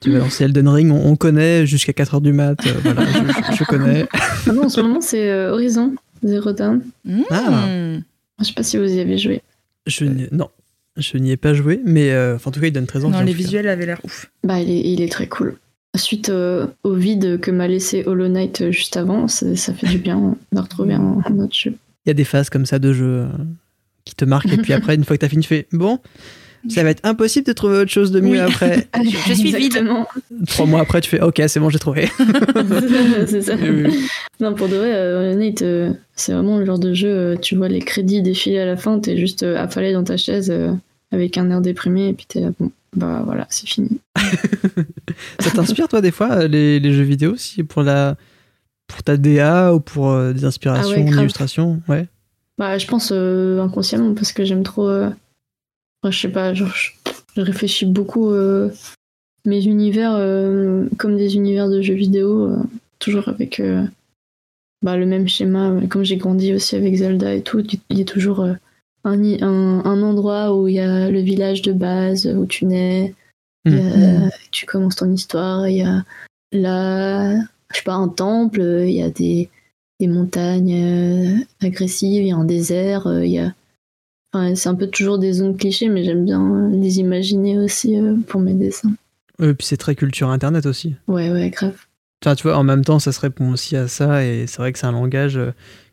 C: Tu vas lancer Elden Ring, on, on connaît jusqu'à 4h du mat. euh, voilà, je, je- je [laughs] connais.
E: ah non en ce moment c'est euh, Horizon Zero Dawn
D: Mmh.
C: Ah.
E: je sais pas si vous y avez joué
C: Je n'y- non, je n'y ai pas joué, mais euh, enfin, en tout cas, il donne très envie.
D: Non, les visuels avaient l'air ouf.
E: bah il est, il est très cool suite euh, au vide que m'a laissé Hollow Knight juste avant ça, ça fait du bien de retrouver un, un autre jeu
C: Il y a des phases comme ça de jeu euh, qui te marquent, et puis [laughs] après, une fois que t'as fini, tu fais bon, ça va être impossible de trouver autre chose de mieux
D: Oui.
C: après. [laughs]
D: Je suis vide.
C: Trois mois après, tu fais ok, c'est bon, j'ai trouvé. [laughs]
E: c'est ça.
C: Oui.
E: Non, pour de vrai, euh, Nate, euh, c'est vraiment le genre de jeu, euh, tu vois les crédits défiler à la fin, t'es juste euh, affalé dans ta chaise, euh, avec un air déprimé, et puis t'es là, bon, bah voilà, c'est fini.
C: Ça t'inspire, toi, des fois, les, les jeux vidéo aussi, pour, la, pour ta DA ou pour euh, des inspirations,
E: Ah ouais, grave.
C: illustrations? Ouais.
E: Bah, je pense euh, inconsciemment parce que j'aime trop. euh, enfin, je sais pas, genre, je, réfléchis beaucoup euh, mes univers euh, comme des univers de jeux vidéo, euh, toujours avec bah, le même schéma. Comme j'ai grandi aussi avec Zelda et tout, il y a toujours un, un, un endroit où il y a le village de base où tu nais, a-
C: Mhm.
E: tu commences ton histoire, il y a la, je sais pas, un temple, il y a des, des montagnes agressives, il y a un désert, il y a. Enfin, c'est un peu toujours des zones clichés, mais j'aime bien euh, les imaginer aussi euh, pour mes dessins.
C: Euh, puis c'est très culture internet aussi.
E: Ouais, ouais, grave.
C: Enfin, tu vois, en même temps, ça se répond aussi à ça, et c'est vrai que c'est un langage, euh,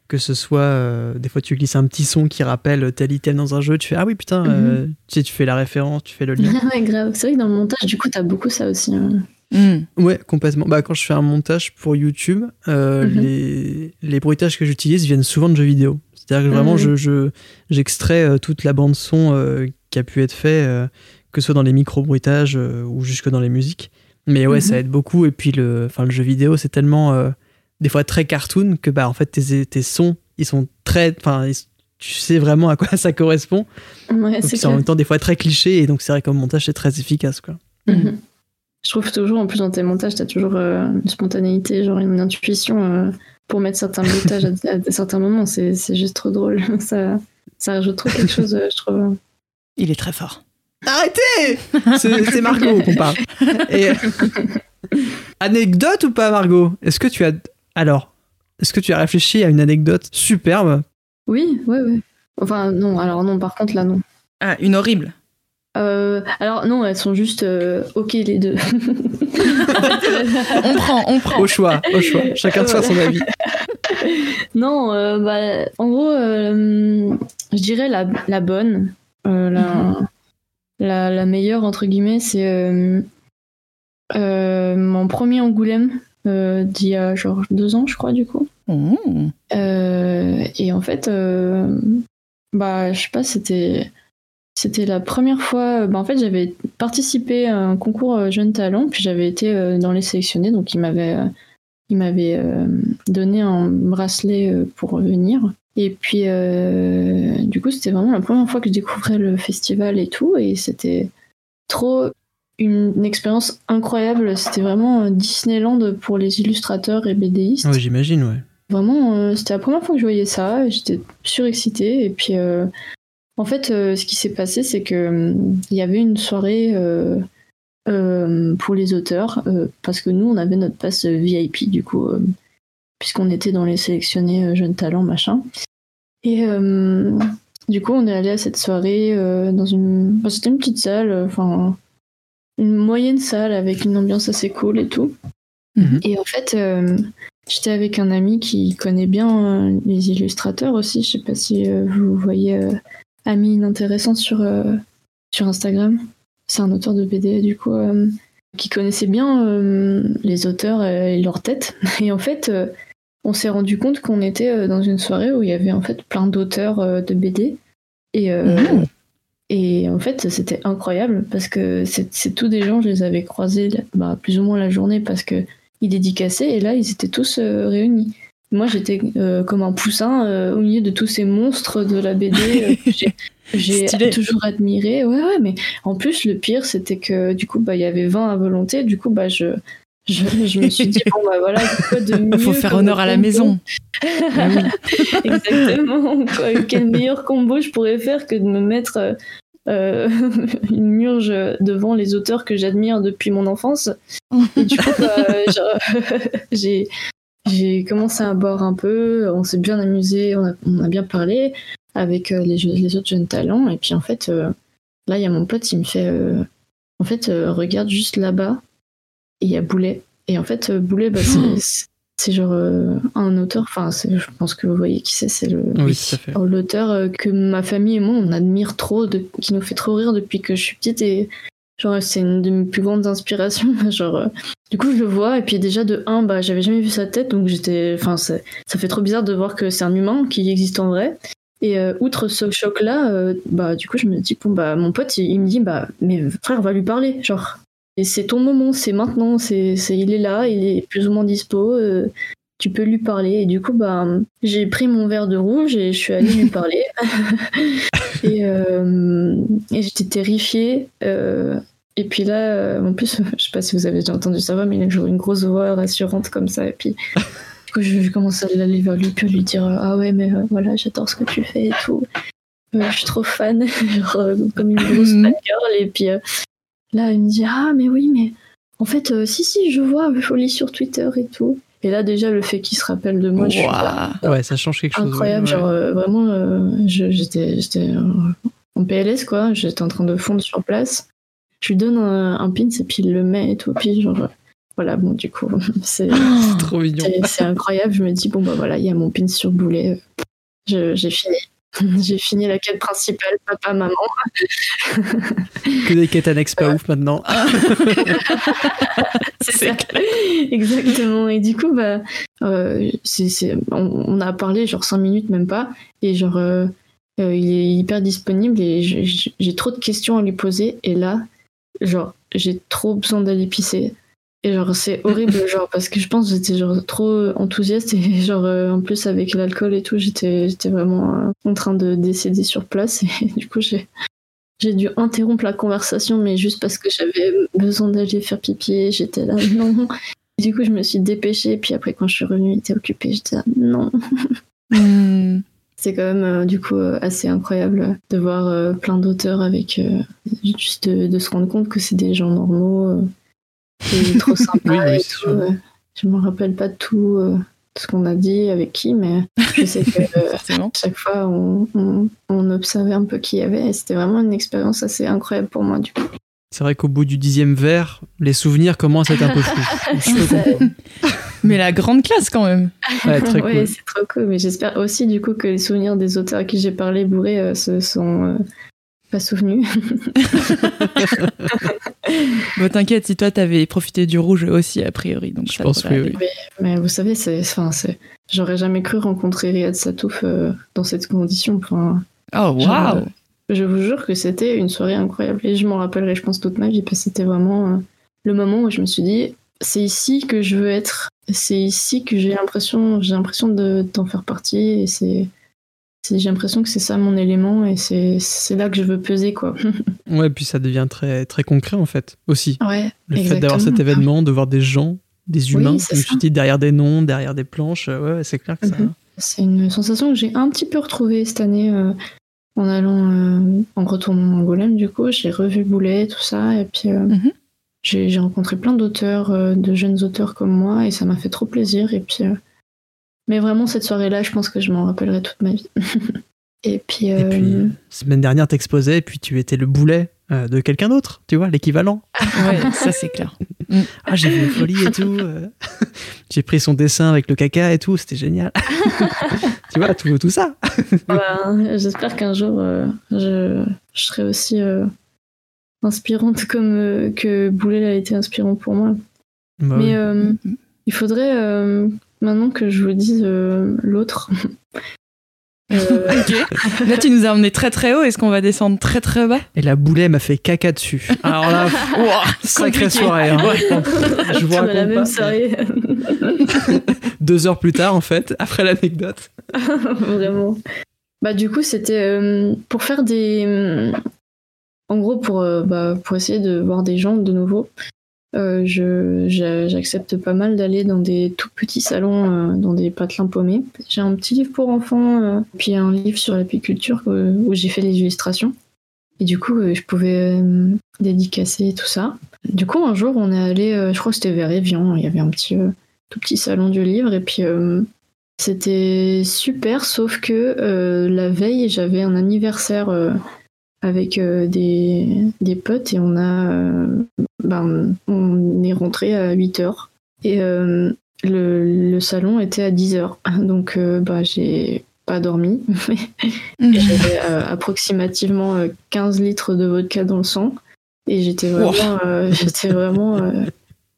C: que ce soit, euh, des fois tu glisses un petit son qui rappelle tel item dans un jeu, tu fais, ah oui, putain, euh, tu sais, tu fais la référence, tu fais le [laughs] lien.
E: ouais, grave. C'est vrai que dans le montage, du coup, t'as beaucoup ça aussi. hein.
D: Hmm.
C: ouais, complètement. Bah, quand je fais un montage pour YouTube, euh,
E: Mhm.
C: les, les bruitages que j'utilise viennent souvent de jeux vidéo. C'est-à-dire que vraiment,
E: Mhm.
C: je, je- j'extrais euh, toute la bande-son euh, qui a pu être fait, euh, que ce soit dans les micro-bruitages euh, ou jusque dans les musiques. Mais ouais,
E: Mhm.
C: ça aide beaucoup. Et puis, le, le jeu vidéo, c'est tellement, des fois, très cartoon que, bah, en fait, tes, tes sons, ils sont très. Enfin, ils- tu sais vraiment à quoi [laughs] ça correspond.
E: Ouais, c'est
C: en même temps des fois très cliché. Et donc, c'est vrai qu'en montage, c'est très efficace, quoi.
E: Mhm. Je trouve toujours, en plus, dans tes montages, t'as toujours euh, une spontanéité, genre une intuition pour mettre certains bruitages à, à certains moments. C'est c'est juste trop drôle. [laughs] Ça, ça rajoute trop quelque chose, euh, je trouve.
D: Il est très fort.
C: Arrêtez [laughs] C'est Margot qu'on parle. Et, euh, anecdote ou pas, Margot? Est-ce que tu as. Alors, est-ce que tu as réfléchi à une anecdote superbe?
E: Oui, ouais, ouais. Enfin, non, alors non, par contre, là, non.
D: Ah, une horrible.
E: Euh, alors, non, elles sont juste euh, ok, les deux.
D: On prend, on prend.
C: Au choix, au choix. Chacun de faire son avis.
E: non, euh, bah, en gros, euh, je dirais la, la bonne, euh, la, la, la meilleure, entre guillemets, c'est euh, euh, mon premier Angoulême euh, d'il y a genre deux ans, je crois, du coup. Euh, et en fait, euh, bah, je sais pas, c'était. C'était la première fois. Bah, en fait, j'avais participé à un concours euh, Jeune Talent, puis j'avais été euh, dans les sélectionnés, donc il m'avait, euh, il m'avait euh, donné un bracelet pour venir. Et puis, euh, du coup, c'était vraiment la première fois que je découvrais le festival et tout, et c'était trop une, une expérience incroyable. C'était vraiment Disneyland pour les illustrateurs et BDistes.
C: J'imagine, ouais.
E: Vraiment, euh, c'était la première fois que je voyais ça. J'étais surexcitée. Et puis, euh, en fait, euh, ce qui s'est passé, c'est que euh, il y avait une soirée euh, euh, pour les auteurs, parce que nous, on avait notre passe VIP, du coup, puisqu'on était dans les sélectionnés jeunes talents, machin. Et euh, du coup, on est allé à cette soirée dans une. enfin, c'était une petite salle, enfin, une moyenne salle avec une ambiance assez cool et tout.
C: Mhm.
E: Et en fait, euh, j'étais avec un ami qui connaît bien euh, les illustrateurs aussi. Je sais pas si euh, vous voyez euh, Ami Inintéressante sur, euh, sur Instagram. C'est un auteur de BD, du coup, euh, qui connaissait bien euh, les auteurs et leur tête. [laughs] Et en fait, on s'est rendu compte qu'on était dans une soirée où il y avait en fait plein d'auteurs de BD. Et,
D: Mhm.
E: et en fait, c'était incroyable parce que c'est tous des gens, je les avais croisés bah, plus ou moins la journée parce que ils dédicaçaient et là, ils étaient tous réunis. Moi, j'étais euh, comme un poussin euh, au milieu de tous ces monstres de la BD euh, [laughs] que j'ai- toujours admiré. Ouais, ouais, mais en plus, le pire, c'était que du coup, bah, il y avait 20 à volonté. Du coup, bah, je, je, je me suis dit, bon, bah voilà, quoi de mieux
D: Il faut [laughs] faire honneur à la maison. [laughs]
E: Exactement. Quoi, quel meilleur combo je pourrais faire que de me mettre euh, une murge devant les auteurs que j'admire depuis mon enfance. Et du coup, bah, j'ai j'ai commencé à boire un peu, on s'est bien amusé, on a, on a bien parlé avec euh, les, autres jeunes talents. Et puis en fait, euh, là, il y a mon pote, il me fait euh, En fait, euh, regarde juste là-bas, et il y a Boulet. Et en fait, euh, Boulet, bah, c'est- c'est genre euh, un auteur, enfin, je pense que vous voyez qui c'est, c'est le,
C: Oui,
E: L'auteur euh, que ma famille et moi on admire trop, de- qui nous fait trop rire depuis que je suis petite et genre c'est une de mes plus grandes inspirations. [laughs] genre, euh, du coup je le vois et puis déjà de un bah j'avais jamais vu sa tête donc j'étais, enfin ça fait trop bizarre de voir que c'est un humain qui existe en vrai. Et euh, outre ce choc-là, euh, bah du coup je me dis bon bah mon pote il, il me dit bah mais frère va lui parler genre et c'est ton moment, c'est maintenant, c'est il est là, il est plus ou moins dispo, euh, tu peux lui parler et du coup bah j'ai pris mon verre de rouge et je suis allée lui parler [laughs] [laughs] et, et j'étais terrifiée. Euh, et puis là, euh, en plus, [laughs] je sais pas si vous avez déjà entendu ça, mais il a joué une grosse voix rassurante comme ça. Et puis, [laughs] du coup, je, je commence à aller vers lui, puis à lui dire Ah ouais, mais euh, voilà, j'adore ce que tu fais et tout. Euh, je suis trop fan, [laughs] genre, euh, comme une grosse
D: Mhm.
E: fangirl. Et puis euh, là, il me dit Ah, mais oui, mais en fait, euh, si, si, je vois, je lis sur Twitter et tout. Et là, déjà, le fait qu'il se rappelle de moi, je suis là,
D: Ouah.
C: Ouais, ça change quelque chose. ouais.
E: incroyable.
C: Ouais.
E: Genre, euh, vraiment, euh, j'étais euh, en PLS, quoi. J'étais en train de fondre sur place. Je lui donne un, un pins et puis il le met et tout. Puis, genre, voilà, bon, du coup, [laughs] c'est
C: C'est trop mignon.
E: c'est- [laughs] c'est incroyable. Je me dis, bon, bah voilà, il y a mon pins sur boulet. Je- J'ai fini. [laughs] J'ai fini la quête principale, papa, maman.
C: Que des quêtes annexes pas ouf maintenant.
E: C'est ça. Exactement. Et du coup, bah, euh, c'est, c'est- on, on a parlé genre 5 minutes, même pas. Et genre, euh, euh, il est hyper disponible et j'ai trop de questions à lui poser. Et là, genre, j'ai trop besoin d'aller pisser. Et genre, c'est horrible, [laughs] genre, parce que je pense que j'étais genre trop enthousiaste et [laughs] genre, euh, en plus, avec l'alcool et tout, j'étais, j'étais vraiment euh, en train de décéder sur place. [laughs] Et du coup, j'ai, j'ai dû interrompre la conversation, mais juste parce que j'avais besoin d'aller faire pipi. J'étais là, non. Du coup, je me suis dépêchée. Puis après, quand je suis revenue, il était occupé. J'étais là, non.
D: Hmm.
E: C'est quand même, euh, du coup, euh, assez incroyable de voir euh, plein d'auteurs avec. euh, juste de, de se rendre compte que c'est des gens normaux. euh, et trop [laughs] sympas.
C: Oui,
E: et tout, euh. Je me rappelle pas tout euh, ce qu'on a dit, avec qui, mais je sais que. [laughs] euh, chaque fois, on, on- on observait un peu qui y avait. Et c'était vraiment une expérience assez incroyable pour moi, du coup.
C: C'est vrai qu'au bout du dixième verre, les souvenirs commencent à être un peu [laughs] flous.
D: Mais la grande classe quand même. [laughs]
C: Ouais, très
E: ouais,
C: cool.
E: c'est trop cool. Mais j'espère aussi du coup que les souvenirs des auteurs à qui j'ai parlé bourrés euh, se sont euh, pas souvenus. [laughs]
D: Bon, t'inquiète, si toi t'avais profité du rouge aussi, a priori. Donc
C: Je
D: ça
C: pense que oui.
E: Mais vous savez, c'est, j'aurais jamais cru rencontrer Riyad Satouf euh, dans cette condition. Enfin,
D: Oh,
E: genre,
D: waouh!
E: euh, je vous jure que c'était une soirée incroyable et je m'en rappellerai, je pense, toute ma vie parce que c'était vraiment euh, le moment où je me suis dit, c'est ici que je veux être. C'est ici que j'ai l'impression, j'ai l'impression de d'en faire partie et c'est, j'ai l'impression que c'est ça mon élément et c'est, c'est là que je veux peser quoi. [laughs]
C: Ouais, puis ça devient très, très concret en fait, aussi.
E: Ouais.
C: Le fait d'avoir cet événement, de voir des gens, des
E: Oui,
C: humains,
E: c'est
C: comme
E: ça.
C: tu dis, derrière des noms, derrière des planches, euh, ouais, c'est clair que ça.
E: Mhm. C'est une sensation que j'ai un petit peu retrouvée cette année euh, en allant, euh, en retournant en Angoulême. Du coup, j'ai revu Boulet, tout ça, et puis euh,
D: Mhm.
E: J'ai rencontré plein d'auteurs, euh, de jeunes auteurs comme moi, et ça m'a fait trop plaisir. Et puis, euh, mais vraiment cette soirée-là, je pense que je m'en rappellerai toute ma vie. [laughs] et puis,
C: Et
E: euh,
C: puis, semaine dernière, t'exposais, et puis tu étais le boulet euh, de quelqu'un d'autre, tu vois, l'équivalent. [laughs]
D: Ouais, ça c'est clair.
C: Ah, j'ai vu une folie et tout. [laughs] j'ai pris son dessin avec le caca et tout, c'était génial. tu vois, tout, tout ça.
E: voilà, j'espère qu'un jour euh, je, je serai aussi euh, inspirante comme euh, que Boulet a été inspirant pour moi.
C: Bah
E: Mais
C: oui.
E: euh, il faudrait euh, maintenant que je vous dise euh, l'autre. [laughs] Euh, [laughs]
D: Ok. Là, tu nous as emmené très très haut. Est-ce qu'on va descendre très très bas?
C: Et la boulet m'a fait caca dessus. [laughs] Alors là,
D: Ouah,
C: sacrée soirée. hein. Je
E: a la même
C: pas.
E: soirée.
C: Deux heures plus tard, en fait, après l'anecdote.
E: Vraiment. Bah du coup c'était euh, pour faire des, en gros pour euh, bah, pour essayer de voir des gens de nouveau. euh, j'accepte pas mal d'aller dans des tout petits salons, euh, dans des patelins paumés. J'ai un petit livre pour enfants, euh, puis un livre sur l'apiculture où j'ai fait les illustrations. Et du coup, je pouvais dédicacer tout ça. Du coup, un jour, on est allé, je crois que c'était vers Evian, il y avait un petit, tout petit salon du livre, et puis c'était super, sauf que la veille, j'avais un anniversaire avec euh, des, des potes, et on a, euh, ben, on est rentré à 8 heures. Et euh, le, le salon était à 10 heures. [laughs] Donc, bah, j'ai pas dormi, [laughs]
D: Mhm.
E: j'avais approximativement euh, 15 litres de vodka dans le sang et j'étais vraiment, euh, [laughs] j'étais vraiment, euh,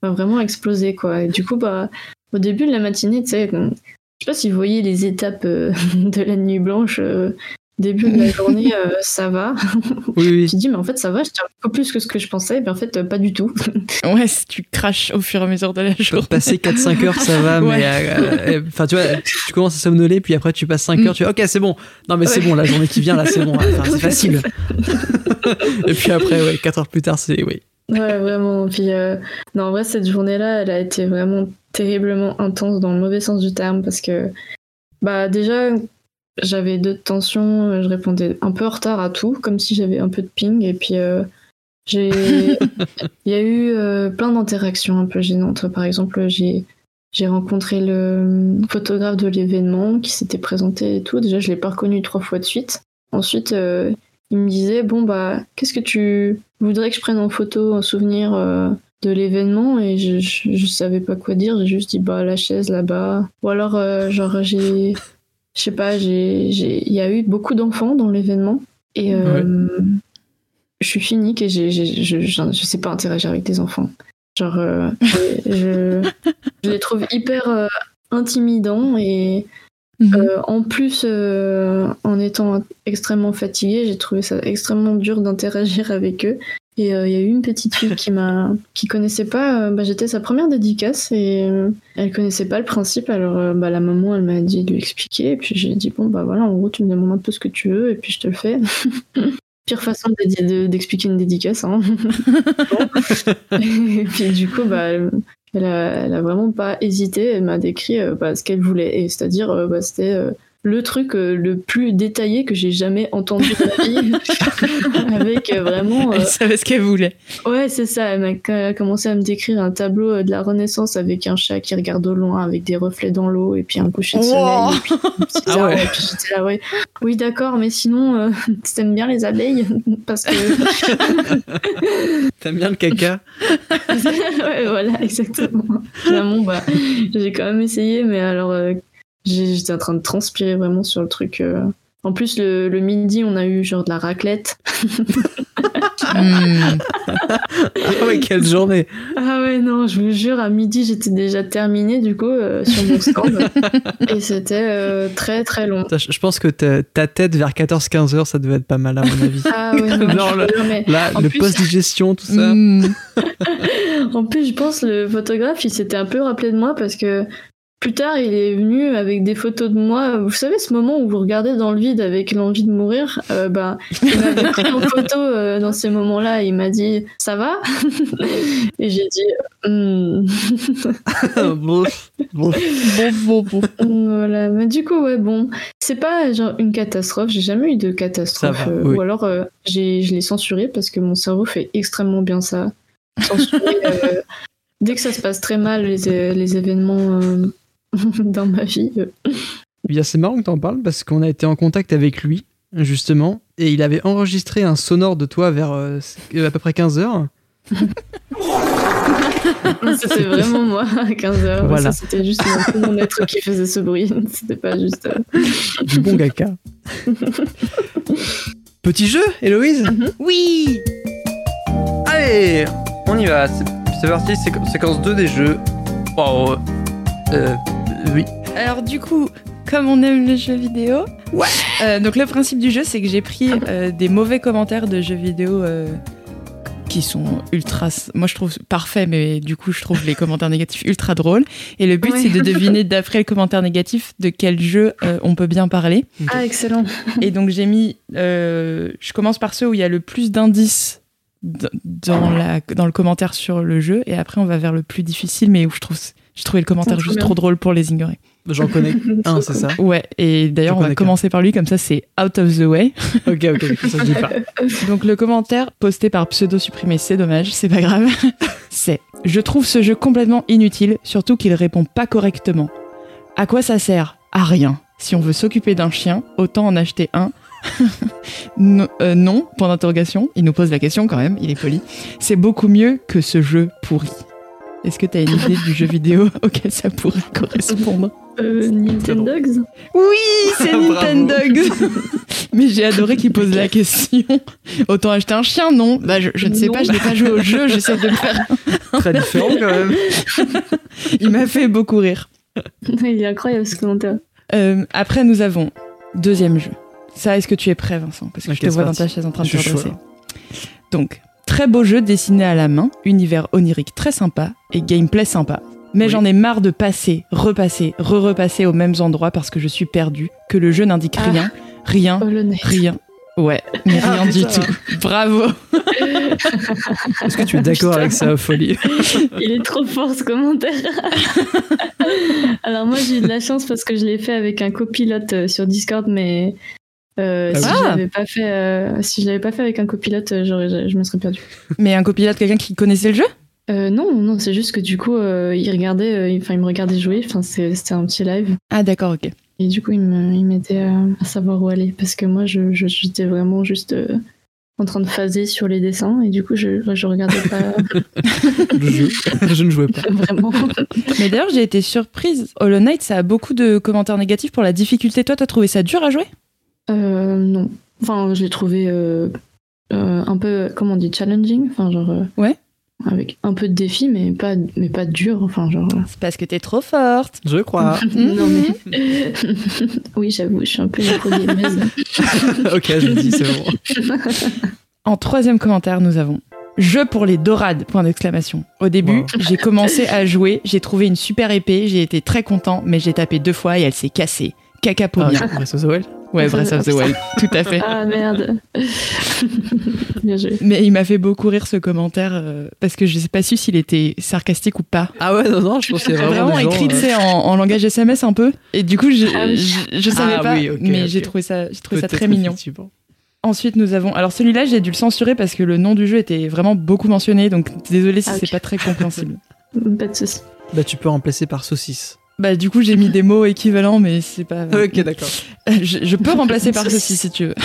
E: vraiment explosée quoi. Et du coup, bah, au début de la matinée, tu sais, sais pas si vous voyez les étapes euh, de la nuit blanche. Début de la [laughs] journée, euh, ça va.
C: Oui, oui.
E: J'ai dit, mais en fait, ça va, je tiens beaucoup plus que ce que je pensais. Mais en fait, euh, pas du tout. [laughs]
D: Ouais, si tu craches au fur et à mesure de la journée.
C: Passer 4-5 heures, ça va,
D: Ouais.
C: mais. euh, euh, Enfin, tu vois, tu commences à somnoler, puis après, tu passes 5 heures, tu fais, ok, c'est bon. Non, mais c'est bon, la journée qui vient, là, c'est bon. Enfin, [laughs] c'est facile. Et puis après, ouais, 4 heures plus tard, c'est. Oui.
E: Ouais, vraiment. Puis, euh, non, en vrai, cette journée-là, elle a été vraiment terriblement intense dans le mauvais sens du terme parce que, bah, déjà, j'avais deux tensions, euh, je répondais un peu en retard à tout, comme si j'avais un peu de ping. Et puis, euh, j'ai. [laughs] Il y a eu euh, plein d'interactions un peu gênantes. Par exemple, j'ai. J'ai rencontré le photographe de l'événement qui s'était présenté et tout. Déjà, je l'ai pas reconnu trois fois de suite. Ensuite, euh, il me disait bon bah qu'est-ce que tu voudrais que je prenne en photo en souvenir de l'événement? Et je, je, je savais pas quoi dire j'ai juste dit bah la chaise là-bas ou alors euh, genre j'ai je sais pas j'ai j'ai il y a eu beaucoup d'enfants dans l'événement et euh, je suis cynique et je, je je sais pas interagir avec des enfants genre euh, je, les trouve hyper euh, intimidants et
D: Mhm.
E: euh, en plus, euh, en étant extrêmement fatiguée, j'ai trouvé ça extrêmement dur d'interagir avec eux. Et euh, il y a eu une petite fille qui m'a, qui connaissait pas. euh, bah, j'étais sa première dédicace et euh, elle connaissait pas le principe. Alors euh, bah, la maman, elle m'a dit de lui expliquer. Et puis j'ai dit bon bah voilà, en gros tu me demandes un peu ce que tu veux et puis je te le fais. [laughs] Pire façon de- de- d'expliquer une dédicace. Hein. [laughs] et puis du coup bah elle- a, vraiment pas hésité, elle m'a décrit bah, ce qu'elle voulait, et c'est-à-dire c'était le truc euh, le plus détaillé que j'ai jamais entendu de ma vie, [laughs] avec euh, vraiment... euh,
D: Elle savait ce qu'elle voulait.
E: ouais, c'est ça, elle m'a commencé à me décrire un tableau euh, de la Renaissance avec un chat qui regarde au loin, avec des reflets dans l'eau, et puis un coucher de soleil,
D: Wow.
E: et puis [laughs]
C: Ah ouais.
E: arbre, et puis j'étais là, ouais, oui d'accord, mais sinon, euh, [laughs] t'aimes bien les abeilles? Parce que...
C: T'aimes bien le caca?
E: Ouais, voilà, exactement. Finalement, bah, j'ai quand même essayé, mais alors, j'étais en train de transpirer vraiment sur le truc. euh. En plus, le, le midi, on a eu genre de la raclette. [laughs]
D: Hmm.
C: Ah ouais, quelle journée
E: Ah ouais, non, je vous jure, à midi, j'étais déjà terminée, du coup, euh, sur mon stand. et c'était euh, très, très long.
C: Je pense que ta, tête vers 14-15 heures, ça devait être pas mal à mon avis.
E: Ah ouais, non,
C: Non, le- [laughs]
E: jure, mais
C: Là, le
E: plus-
C: post-digestion, tout ça.
D: Hmm. [laughs]
E: En plus, je pense le photographe, il s'était un peu rappelé de moi parce que plus tard, il est venu avec des photos de moi. Vous savez, ce moment où vous regardez dans le vide avec l'envie de mourir, euh, ben, il m'avait pris en [laughs] photo euh, dans ces moments-là. Il m'a dit Ça va [laughs] Et j'ai dit. [laughs]
C: Bouf, bouf.
D: Bon, bon, bon.
E: Voilà. Mais du coup, ouais, bon, c'est pas genre une catastrophe. J'ai jamais eu de catastrophe.
C: Ça va,
E: euh,
C: oui.
E: Ou alors, euh, j'ai, je l'ai censuré parce que mon cerveau fait extrêmement bien ça. Censurer, euh, dès que ça se passe très mal, les, les événements euh, [laughs] dans ma vie.
C: Bien, c'est marrant que t'en parles parce qu'on a été en contact avec lui, justement, et il avait enregistré un sonore de toi vers euh, à peu près 15 heures. [laughs]
E: C'était vraiment moi à 15h.
C: Voilà.
E: C'était juste mon, mon être qui faisait ce bruit. [laughs] C'était pas juste. euh,
C: Du bon caca. Petit jeu, Héloïse?
F: Oui Allez, on y va. C'est parti, séqu- séquence 2 des jeux. Wow. Euh, oui.
D: Alors du coup, comme on aime les jeux vidéo, euh, donc le principe du jeu, c'est que j'ai pris [laughs] euh, des mauvais commentaires de jeux vidéo euh, qui sont ultra, moi je trouve parfaits, mais du coup je trouve les commentaires [laughs] négatifs ultra drôles. Et le but
E: Ouais.
D: c'est de deviner [laughs] d'après le commentaire négatif de quel jeu euh, on peut bien parler.
E: Ah, excellent.
D: Et donc j'ai mis, euh, je commence par ceux où il y a le plus d'indices dans, la, dans le commentaire sur le jeu, et après on va vers le plus difficile, mais où je trouve, j'ai trouvé le commentaire juste
E: bien.
D: trop drôle pour les ignorer.
C: J'en connais [laughs] un, c'est ça
D: Ouais, et d'ailleurs
C: Je
D: on va commencer par lui, comme ça c'est out of the way.
C: Ok, ok, ça se dit pas. [laughs]
D: Donc le commentaire posté par pseudo supprimé, c'est dommage, c'est pas grave. [laughs] c'est Je trouve ce jeu complètement inutile, surtout qu'il répond pas correctement. À quoi ça sert? À rien. Si on veut s'occuper d'un chien, autant en acheter un. non, euh, non, point d'interrogation. Il nous pose la question quand même, il est poli. C'est beaucoup mieux que ce jeu pourri. Est-ce que t'as une idée du jeu vidéo [laughs] auquel ça pourrait correspondre
E: Euh, Nintendogs
D: Oui, c'est. [laughs] Nintendogs. [laughs] Mais j'ai adoré qu'il pose la question. Autant acheter un chien, non Bah je, je ne sais
E: Non.
D: pas, je n'ai pas joué au jeu, j'essaie de me faire.
C: Très différent quand même.
D: Il m'a fait beaucoup rire.
E: Il est incroyable ce commentaire.
D: Euh, après, nous avons deuxième jeu. Ça, est-ce que tu es prêt, Vincent? Parce que
C: Ok,
D: je te vois dans ta chaise en train de te redresser. Donc, très beau jeu dessiné à la main, univers onirique très sympa et gameplay sympa. Mais
C: Oui.
D: j'en ai marre de passer, repasser, re-repasser aux mêmes endroits parce que je suis perdu, que le jeu n'indique
E: Ah.
D: rien, rien,
E: Knight.
D: rien. Ouais, mais rien du tout. Bravo. [laughs]
C: Est-ce que tu es d'accord avec ça, folie [laughs]
E: Il est trop fort ce commentaire. [laughs] Alors moi j'ai eu de la chance parce que je l'ai fait avec un copilote euh, sur Discord, mais euh,
C: Ah
E: si
D: oui.
E: je l'avais pas fait, euh, si je l'avais pas fait avec un copilote, euh, j'aurais, je me serais perdu. [laughs]
D: Mais un copilote, quelqu'un qui connaissait le jeu?
E: Euh, non, non, c'est juste que du coup euh, il regardait, euh, enfin il me regardait jouer, enfin c'était un petit live.
D: Ah d'accord, ok.
E: Et du coup, il me- il m'aidait à, à savoir où aller. Parce que moi, je, je- j'étais vraiment juste euh, en train de phaser sur les dessins. Et du coup, je, je regardais pas [laughs]
C: Le jeu. [laughs] Je ne jouais pas.
E: vraiment.
D: Mais d'ailleurs, j'ai été surprise. Hollow Knight, ça a beaucoup de commentaires négatifs pour la difficulté. Toi, t'as trouvé ça dur à jouer?
E: Euh, non. Enfin, je l'ai trouvé euh, euh, un peu, comment on dit, challenging. Enfin, genre. euh,
D: Ouais.
E: Avec un peu de défi, mais pas, mais pas dur. Enfin, genre.
D: C'est parce que t'es trop forte.
C: Je crois. [laughs]
E: non, mais. [laughs] oui, j'avoue, je suis un peu une pro-gameuse. [laughs]
C: ok, je le dis, c'est bon.
D: En troisième commentaire, nous avons Jeu pour les dorades, point d'exclamation. Au début,
C: Wow.
D: j'ai commencé à jouer, j'ai trouvé une super épée, j'ai été très content, mais j'ai tapé deux fois et elle s'est cassée. Caca pour
C: Ah,
D: bien. Ouais, Breath of the Wild, tout à fait.
E: ah merde. [laughs] Bien joué.
D: Mais il m'a fait beaucoup rire ce commentaire euh, parce que je sais pas su s'il était sarcastique ou pas.
C: Ah ouais, non, non, je pense qu'il y a
D: Vraiment,
C: vraiment,
D: écrit, tu
C: euh,
D: sais, en, en langage SMS un peu. Et du coup, je,
E: Ah oui.
D: je, je savais
C: Ah
D: pas,
C: oui,
D: mais j'ai trouvé ça, j'ai trouvé ça
C: peut-être,
D: très mignon. Ensuite, nous avons. Alors, celui-là, j'ai dû le censurer parce que le nom du jeu était vraiment beaucoup mentionné, donc désolé si
E: Ah,
D: c'est
E: ok.
D: pas très compréhensible. [laughs]
E: Pas de soucis.
C: Bah, tu peux remplacer par saucisse.
D: Bah, du coup, j'ai mis des mots équivalents, mais c'est pas.
C: Ok, d'accord.
D: Euh, Je, je peux remplacer par [laughs] ceci si tu veux.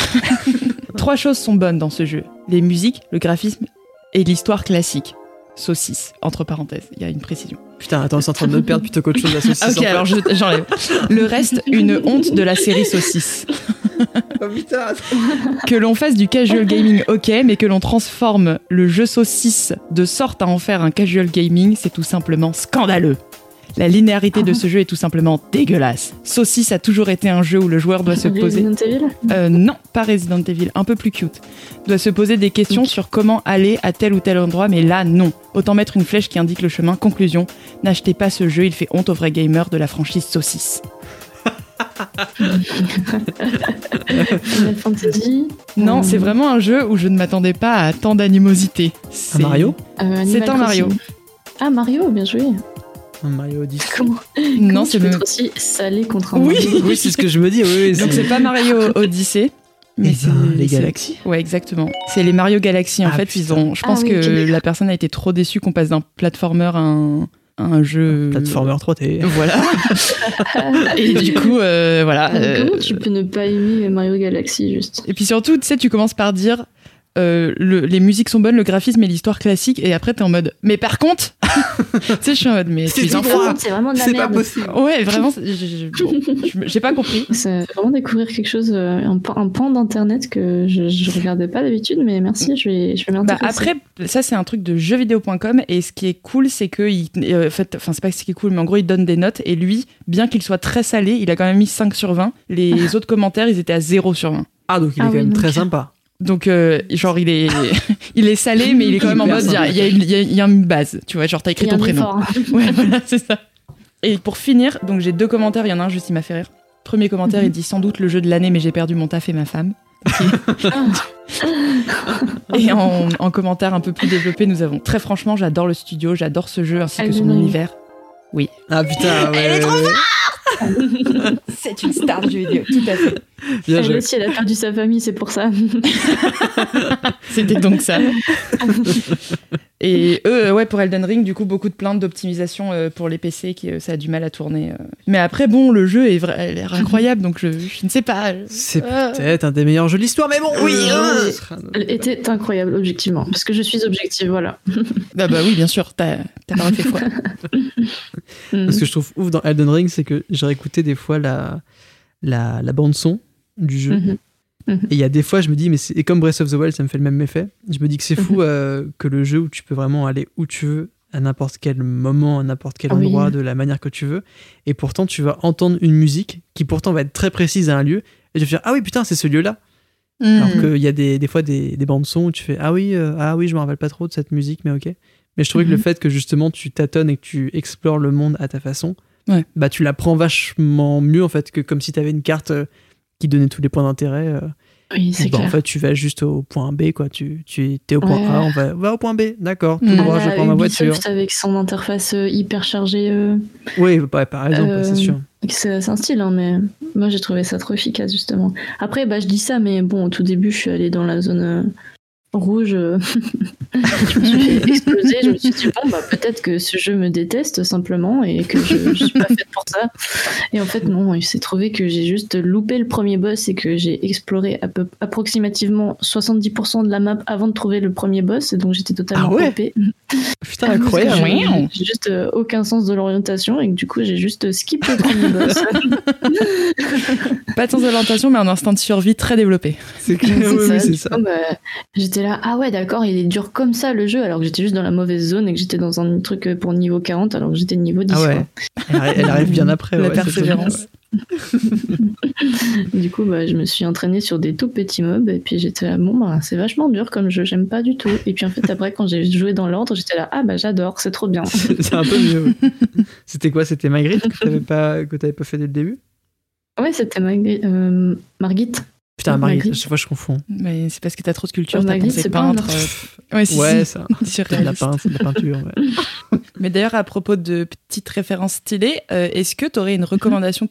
D: [laughs] Trois choses sont bonnes dans ce jeu les musiques, le graphisme et l'histoire classique. Saucisse, entre parenthèses, il y a une précision.
C: Putain, attends, c'est en train de me perdre plutôt qu'autre chose la saucisse. [laughs]
D: Ok, alors je- j'enlève. Le reste, une honte de la série Saucisse.
C: Oh putain,
D: Que l'on fasse du casual gaming, ok, mais que l'on transforme le jeu saucisse de sorte à en faire un casual gaming, c'est tout simplement scandaleux. La linéarité de ce jeu est tout simplement dégueulasse. Saucisse a toujours été un jeu où le joueur doit se poser.
E: Resident Evil
D: Euh, non, pas Resident Evil, un peu plus cute. Doit se poser des questions sur comment aller à tel ou tel endroit, mais là, non. Autant mettre une flèche qui indique le chemin. Conclusion, n'achetez pas ce jeu, il fait honte aux vrais gamers de la franchise Saucisse.
E: Final Fantasy.
D: Non,
E: Euh,
D: c'est vraiment un jeu où je ne m'attendais pas à tant d'animosité. C'est-
C: Mario
E: euh, Animal
D: C'est un Mario.
E: Ah, Mario, bien joué.
C: Un Mario Odyssey. [laughs]
E: Comment,
D: Non,
E: comment
D: c'est
E: tu peux
D: le...
E: être aussi salé contre un
D: Oui.
E: Mario
C: Oui, c'est ce que je me dis. Oui, oui,
D: Donc c'est pas Mario [laughs] Odyssey. Mais
C: Mais
D: c'est
C: les galaxies.
D: Ouais, exactement. C'est les Mario Galaxy. En
C: Ah,
D: fait,
C: putain.
D: ils ont. Je
E: Ah
D: pense
E: oui,
D: que la personne a été trop déçue qu'on passe d'un platformer à un, jeu.
C: Platformer 3D.
D: Voilà. [laughs] Et du coup, euh, voilà.
E: Euh,
D: euh,
E: Comment tu peux ne pas aimer Mario Galaxy juste?
D: Et puis surtout, tu sais, tu commences par dire euh, le- les musiques sont bonnes, le graphisme et l'histoire classique, et après t'es en mode. Mais par contre, [laughs] tu sais, je suis en mode. Mais
C: C'est
E: vraiment de la
C: C'est pas
E: merde.
C: possible.
D: Ouais, vraiment, [laughs] bon, j'ai pas compris.
E: C'est vraiment découvrir quelque chose, euh, un, pan- un pan d'internet que je, je regardais pas d'habitude, mais merci, je vais, je vais
D: Bah,
E: m'intéresser.
D: après, ça c'est un truc de jeuxvideo.com et ce qui est cool, c'est que, il, euh, en fait, enfin c'est pas ce qui est cool, mais en gros il donne des notes et lui, bien qu'il soit très salé, il a quand même mis 5 sur 20. Les [laughs] autres commentaires, ils étaient à 0 sur 20.
C: Ah, donc il est
E: Ah
C: quand
E: oui,
C: même
E: donc-
C: très sympa.
D: Donc euh, genre il est, [laughs] il est salé, mais il est quand même en mode, il y a, il y a une- il y a- il y a une base, tu vois, genre t'as écrit ton
E: un
D: prénom.
E: hein. [laughs]
D: Ouais, voilà, c'est ça. Et pour finir, donc j'ai deux commentaires, il y en a un juste, il m'a fait rire. Premier commentaire,
E: Mhm.
D: il dit sans doute le jeu de l'année, mais j'ai perdu mon taf et ma femme. [laughs] Et en, en commentaire un peu plus développé, nous avons très franchement, j'adore le studio, j'adore ce jeu ainsi que son univers.
C: Ah putain, ouais.
D: Elle est trop
C: ouais.
D: C'est une star du jeu vidéo, tout à fait.
C: Bien
E: Elle
C: joué.
E: aussi, elle a perdu sa famille, c'est pour ça. [laughs]
D: C'était donc ça. [laughs] Et eux, euh, ouais, pour Elden Ring, du coup, beaucoup de plaintes d'optimisation euh, pour les PC, qui euh, ça a du mal à tourner. Mais après, bon, le jeu est vrai, l'air incroyable, donc je, je ne sais pas.
C: C'est
D: Ah.
C: peut-être un des meilleurs jeux de l'histoire, mais bon, oui.
E: Euh,
C: hein,
E: Elle était incroyable, objectivement. Parce que je suis objective, voilà.
D: Bah, bah oui, bien sûr, t'as pas fait foi. [laughs]
E: Mm.
C: Ce que je trouve ouf dans Elden Ring, c'est que j'ai réécouté des fois la, la, la bande-son du jeu.
E: Mhm. Mhm.
C: Et il y a des fois, je me dis, mais c'est et comme Breath of the Wild, ça me fait le même effet. Je me dis que c'est
E: Mhm.
C: fou euh, que le jeu où tu peux vraiment aller où tu veux, à n'importe quel moment, à n'importe quel
E: oui.
C: endroit, de la manière que tu veux. Et pourtant, tu vas entendre une musique qui pourtant va être très précise à un lieu. Et tu vas dire, ah oui, putain, c'est ce lieu-là. Alors qu'il y a des, des fois des, des bandes son où tu fais, ah oui, euh, ah oui, je me rappelle pas trop de cette musique, mais ok. Mais je trouvais que le
E: Mhm.
C: fait que justement tu tâtonnes et que tu explores le monde à ta façon,
D: Ouais.
C: bah tu l'apprends vachement mieux en fait que comme si tu avais une carte euh, qui donnait tous les points d'intérêt. euh,
E: Oui, c'est
C: bah, en fait, tu vas juste au point B, quoi. Tu, tu es au point
E: Ouais.
C: A, on va, va au point B, d'accord, tout droit, je prends ma voiture.
E: Avec son interface euh, hyper chargée. euh,
C: Oui, bah, par exemple,
E: Euh,
C: c'est sûr.
E: C'est un style, hein, mais moi j'ai trouvé ça trop efficace justement. Après, bah, je dis ça, mais bon, au tout début, je suis allée dans la zone rouge. euh, je me suis fait exploser. Je me suis dit, bon, bah, peut-être que ce jeu me déteste simplement et que je, je suis pas faite pour ça. Et en fait, non, il s'est trouvé que j'ai juste loupé le premier boss et que j'ai exploré à peu, approximativement 70% de la map avant de trouver le premier boss. Et donc j'étais totalement
C: Ah ouais
E: OP.
C: Putain, incroyable.
E: J'ai- juste euh, aucun sens de l'orientation et que du coup j'ai juste skippé le premier boss.
D: Pas de sens d'orientation, mais un instinct de survie très développé.
C: C'est [laughs] clair,
E: C'est
C: oui,
E: ça,
C: c'est ça.
E: bah, j'étais là, ah ouais, d'accord, il est dur comme ça le jeu, alors que j'étais juste dans la mauvaise zone et que j'étais dans un truc pour niveau 40, alors que j'étais niveau 10.
C: Ah ouais. Elle arrive, elle arrive bien après. [laughs]
D: La
C: ouais,
D: persévérance. [laughs]
E: Du coup, bah, je me suis entraînée sur des tout petits mobs et puis j'étais là, bon, bah, c'est vachement dur comme jeu, j'aime pas du tout. Et puis en fait, après, quand j'ai joué dans l'ordre, j'étais là, ah bah j'adore, c'est trop bien.
C: C'est un peu mieux. ouais. C'était quoi C'était Magritte que t'avais pas, que pas fait dès le début?
E: Ouais, c'était Margit. euh, Margit.
C: Putain, Magritte. chaque fois je confonds.
D: Mais c'est parce que t'as trop de culture, t'as pensé peintre. euh, Ouais, si,
C: Ouais,
D: si.
C: ça. [laughs] De la peinture, c'est de la peinture. ouais. [laughs]
D: Mais d'ailleurs, à propos de petites références stylées, euh, est-ce que tu aurais une recommandation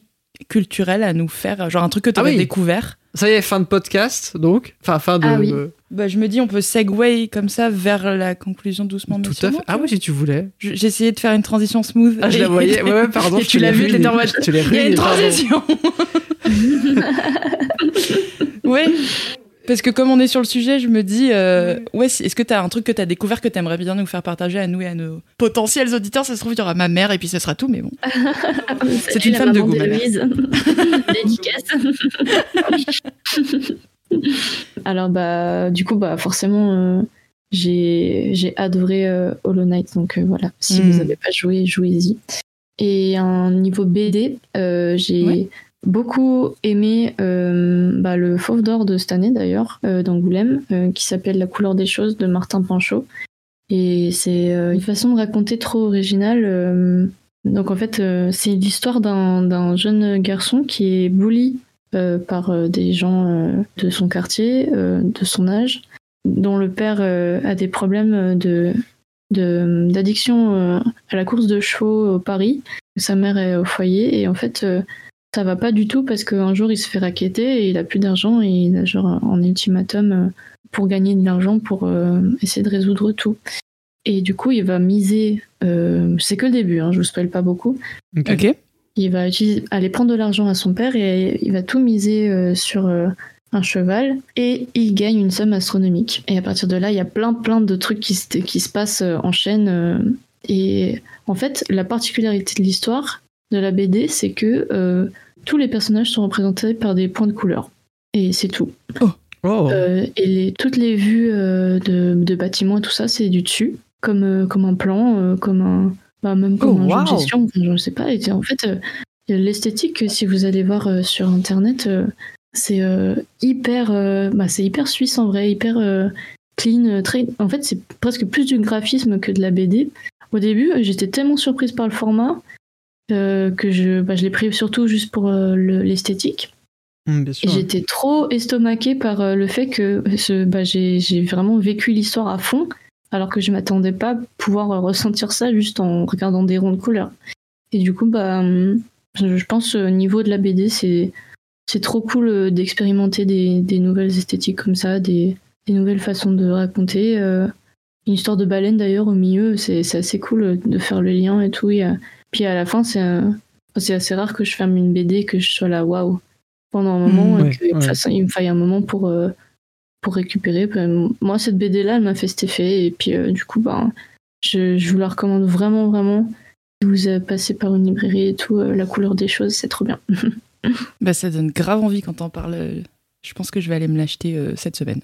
D: culturelle à nous faire Genre un truc que tu
C: Ah oui.
D: découvert?
C: Ça y est, fin de podcast, donc. Enfin, fin de.
E: Ah oui.
D: bah, Je me dis, on peut segway comme ça vers la conclusion doucement.
C: Tout à fait. Ah oui, si tu voulais.
D: vois. Je- J'ai essayé de faire une transition smooth.
C: Ah, je la voyais. Ouais, ouais, pardon.
D: Et [laughs]
C: je
D: tu l'as vu, t'étais en mode,
C: Je
D: Il y a une transition [laughs] Oui, parce que comme on est sur le sujet, je me dis, euh, ouais, est-ce que tu as un truc que tu as découvert que tu aimerais bien nous faire partager à nous et à nos potentiels auditeurs? Ça se trouve, il y aura ma mère et puis ce sera tout, mais bon. [laughs] C'est une femme de goût, ma mère. [laughs]
E: Alors bah du coup bah forcément euh, j'ai adoré euh, Hollow Knight donc voilà si
D: Mm.
E: vous n'avez pas joué jouez-y. Et un niveau BD j'ai
D: Ouais.
E: Beaucoup aimé euh, bah, le Fauve d'or de cette année d'ailleurs euh, d'Angoulême euh, qui s'appelle La couleur des choses de Martin Panchaud. Et c'est une façon de raconter trop originale. donc en fait, c'est l'histoire d'un jeune garçon qui est bully par des gens de son quartier, de son âge, dont le père a des problèmes de d'addiction à la course de chevaux au Paris. Sa mère est au foyer et en fait, ça va pas du tout parce qu'un jour il se fait raqueter et il a plus d'argent et il a genre un ultimatum euh, pour gagner de l'argent pour euh, essayer de résoudre tout. Et du coup, il va miser. euh, c'est que le début, hein, je vous spoil pas beaucoup.
C: Ok.
E: Il va utiliser- aller prendre de l'argent à son père et il va tout miser euh, sur euh, un cheval et il gagne une somme astronomique. Et à partir de là, il y a plein plein de trucs qui se, qui se passent en chaîne. euh, et en fait, la particularité de l'histoire de la BD, c'est que euh, tous les personnages sont représentés par des points de couleur. Et c'est tout.
C: Oh.
E: Euh, et les, toutes les vues euh, de, de bâtiments et tout ça, c'est du dessus, comme, comme un plan, comme un, bah, même comme
C: Oh,
E: un jeu de gestion, je ne sais pas. Et en fait, l'esthétique, si vous allez voir sur Internet, c'est hyper, bah, c'est hyper suisse en vrai, hyper clean. Très... En fait, c'est presque plus du graphisme que de la BD. Au début, j'étais tellement surprise par le format que je, bah, je l'ai pris surtout juste pour euh, le- l'esthétique.
C: Sûr.
E: J'étais trop estomaquée par euh, le fait que ce, bah, j'ai vraiment vécu l'histoire à fond, alors que je m'attendais pas à pouvoir euh, ressentir ça juste en regardant des ronds de couleurs. Et du coup, bah, hum, je pense au niveau de la BD, c'est c'est trop cool euh, d'expérimenter des, des nouvelles esthétiques comme ça, des, des nouvelles façons de raconter. euh, une histoire de baleine d'ailleurs au milieu, c'est assez cool euh, de faire le lien et tout. Il y a- Puis à la fin, c'est un- c'est assez rare que je ferme une BD que je sois là, waouh, pendant un moment,
C: Mmh,
E: et
C: ouais,
E: qu'il me,
C: ouais.
E: faille un moment pour, euh, pour récupérer. Moi, cette BD-là, elle m'a fait cet effet, et puis euh, du coup, ben, je, je vous la recommande vraiment, vraiment. Si vous euh, passez par une librairie et tout, euh, la couleur des choses, c'est trop bien. [laughs]
D: Bah, ça donne grave envie quand on parle. euh, Je pense que je vais aller me l'acheter euh, cette semaine.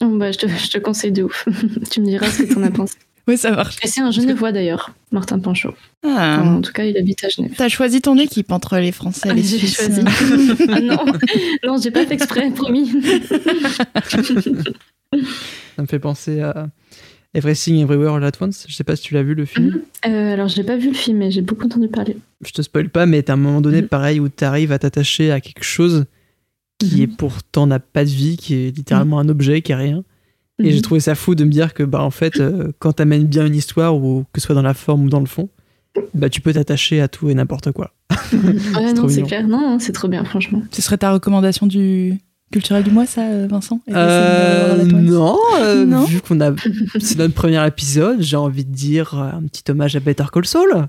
E: Bah, je, te, je te conseille de ouf. [laughs] tu me diras ce que t'en as pensé.
D: Ouais, ça marche.
E: Et c'est un Genevois d'ailleurs, Martin Panchaud.
D: Ah.
E: En tout cas, il habite à Genève.
D: T'as choisi ton équipe entre les Français et les
E: J'ai
D: Suisses.
E: choisi. [laughs] ah non, non, j'ai pas fait exprès, promis. [laughs]
C: Ça me fait penser à Everything Everywhere All At Once. Je sais pas si tu l'as vu le film.
E: Euh, alors, j'ai pas vu le film, mais j'ai beaucoup entendu parler.
C: Je te spoil pas, mais t'as un moment donné
E: Mhm.
C: pareil où t'arrives à t'attacher à quelque chose qui
E: Mhm.
C: est pourtant n'a pas de vie, qui est littéralement un objet, qui est rien. Et
E: Mhm.
C: j'ai trouvé ça fou de me dire que bah en fait euh, quand t'amènes bien une histoire ou que ce soit dans la forme ou dans le fond, bah tu peux t'attacher à tout et n'importe quoi. [laughs]
E: Ouais, non, c'est clair. Non, non, c'est trop bien, franchement.
D: Ce serait ta recommandation du culturel du mois, ça, euh, Vincent?
C: Euh, non, euh,
D: Non?
C: vu qu'on a [laughs] c'est notre premier épisode, j'ai envie de dire un petit hommage à Better Call Saul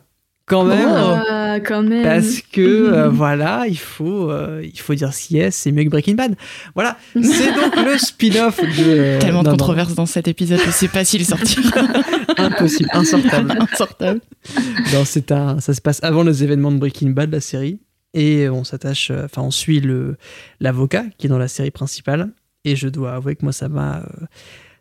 C: quand même.
E: Quand même.
C: Parce que [laughs] euh, voilà, il faut, euh, il faut dire qui est, c'est mieux que Breaking Bad. Voilà, c'est donc le spin-off de. [laughs] euh,
D: Tellement de controverses dans cet épisode, je sais pas s'il sortira. [laughs]
C: impossible, insortable.
D: Insortable.
C: Non, c'est un, ça se passe avant les événements de Breaking Bad, la série, et on s'attache, euh, enfin, on suit l'avocat qui est dans la série principale, et je dois avouer que moi, ça m'a, euh,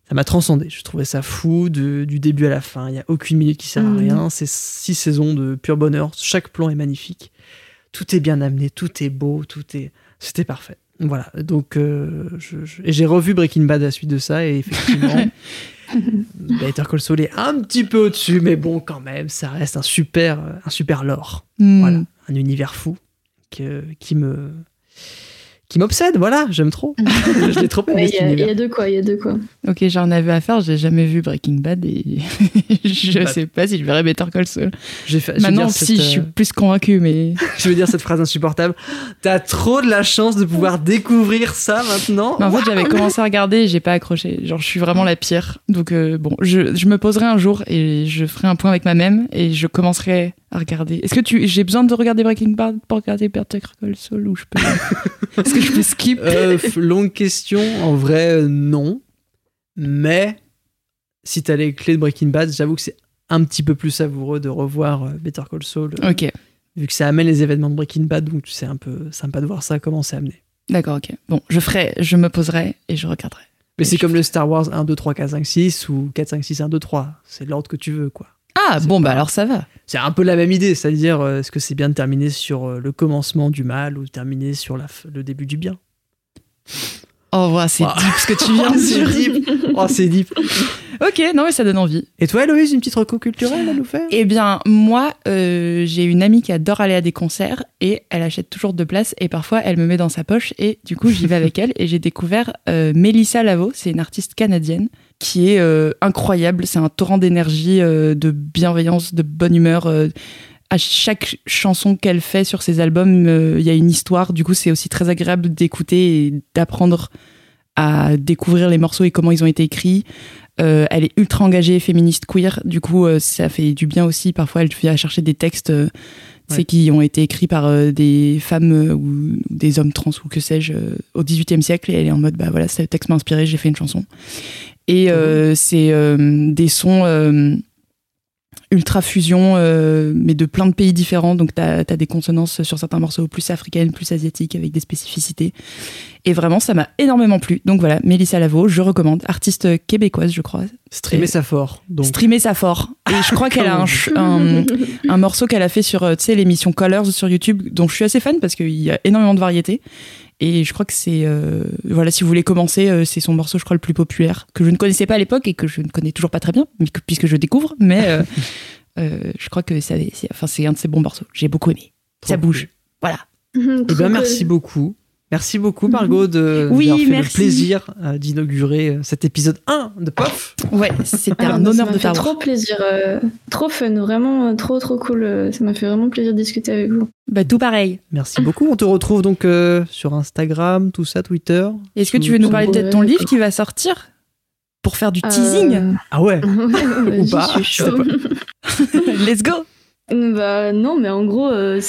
C: ça m'a transcendé. Je trouvais ça fou de- du début à la fin. Il y a aucune minute qui sert à
E: Mhm.
C: rien. C'est six saisons de pur bonheur. Chaque plan est magnifique. Tout est bien amené, tout est beau, tout est, c'était parfait. Voilà. Donc, euh, je, je- et j'ai revu Breaking Bad à la suite de ça, et effectivement. [laughs] Better Call Saul est un petit peu au-dessus, mais bon, quand même, ça reste un super, un super lore.
D: Hmm.
C: Voilà, un univers fou que- qui me, qui m'obsède. Voilà, j'aime trop. [laughs] je l'ai trop aimé
E: Il y, a- il
C: univers.
E: y a de quoi, il y a de quoi.
D: Ok, j'en avais à faire, j'ai jamais vu Breaking Bad et [laughs] je
C: Bah.
D: sais pas si je verrai Better Call Saul.
C: Fait-
D: Maintenant, si,
C: cette,
D: je suis
C: euh,
D: plus convaincue, mais. [laughs]
C: je veux dire cette phrase insupportable. T'as trop de la chance de pouvoir découvrir ça maintenant.
D: Mais en fait, j'avais commencé à regarder et j'ai pas accroché. Genre, je suis vraiment la pire. Donc, euh, bon, je, je me poserai un jour et je ferai un point avec ma même et je commencerai à regarder. Est-ce que tu, j'ai besoin de regarder Breaking Bad pour regarder Better Call Saul ou je peux. [laughs] Est-ce que je peux skip?
C: Euh, longue question. En vrai, euh, non. Mais si t'as les clés de Breaking Bad, j'avoue que c'est un petit peu plus savoureux de revoir euh, Better Call Saul. euh,
D: Ok,
C: Vu que ça amène les événements de Breaking Bad, donc sais un peu sympa de voir ça, comment c'est amené.
D: d'accord, ok. Bon, je ferai, je me poserai et je regarderai.
C: Mais c'est comme le Star Wars 1, 2, 3, 4, 5, 6 ou 4, 5, 6, 1, 2, 3. C'est l'ordre que tu veux, quoi.
D: Ah, bon,
C: pas-
D: bah alors ça va.
C: C'est un peu la même idée, c'est-à-dire euh, est-ce que c'est bien de terminer sur euh, le commencement du mal ou de terminer sur la f- le début du bien?
D: Oh, voilà, c'est
C: Ah.
D: deep ce que tu viens de [laughs] dire.
C: deep Oh, c'est deep
D: Ok, non, mais ça donne envie.
C: Et toi, Héloïse, une petite reco culturelle à nous faire?
D: Eh bien, moi, euh, j'ai une amie qui adore aller à des concerts et elle achète toujours deux places et parfois elle me met dans sa poche et du coup j'y vais avec [laughs] elle et j'ai découvert euh, Mélissa Lavo, c'est une artiste canadienne qui est euh, incroyable, c'est un torrent d'énergie, euh, de bienveillance, de bonne humeur. euh, à chaque chanson qu'elle fait sur ses albums, il y a une histoire. Du coup, c'est aussi très agréable d'écouter et d'apprendre à découvrir les morceaux et comment ils ont été écrits. Elle est ultra engagée, féministe, queer. Du coup, ça fait du bien aussi. Parfois, elle vient chercher des textes
C: Ouais.
D: qui ont été écrits par des femmes ou des hommes trans ou que sais-je au XVIIIe siècle. Et elle est en mode, bah voilà, ce texte m'a inspiré, j'ai fait une chanson. Et euh, c'est euh, des sons euh, ultra fusion, euh, mais de plein de pays différents. Donc, tu as, des consonances sur certains morceaux plus africaines, plus asiatiques, avec des spécificités. Et vraiment, ça m'a énormément plu. Donc voilà, Mélissa Lavo, je recommande. Artiste québécoise, je crois.
C: Streamer ça fort. Donc,
D: Streamer ça fort. Et je crois [laughs] qu'elle a un, un, un morceau qu'elle a fait sur l'émission Colors sur YouTube, dont je suis assez fan parce qu'il y a énormément de variétés. Et je crois que c'est. euh, voilà, si vous voulez commencer, euh, c'est son morceau, je crois, le plus populaire, que je ne connaissais pas à l'époque et que je ne connais toujours pas très bien, mais que- puisque je découvre. Mais euh, [laughs] euh, je crois que ça- c'est enfin, c'est un de ses bons morceaux. J'ai beaucoup aimé.
C: trop
D: ça
C: cool.
D: bouge. Voilà.
C: Eh bien, merci beaucoup. Merci beaucoup, Margot, de
D: Oui,
C: d'avoir fait
D: merci.
C: le plaisir euh, d'inaugurer euh, cet épisode 1 de POF.
D: Ouais, c'était un honneur
E: ça
D: de t'avoir.
E: trop plaisir, euh, trop fun, vraiment trop trop cool. Ça m'a fait vraiment plaisir de discuter avec vous.
D: Bah, tout pareil.
C: Merci beaucoup. On te retrouve donc euh, sur Instagram, tout ça, Twitter.
D: Est-ce que tu veux nous parler peut-être de ton livre qui va sortir Pour faire du teasing?
E: Euh,
C: Ah ouais
E: ouais, [laughs] ouais,
C: Ou pas,
E: suis
C: je sais
E: chaud. [laughs]
D: Let's go
E: Bah non, mais en gros, euh,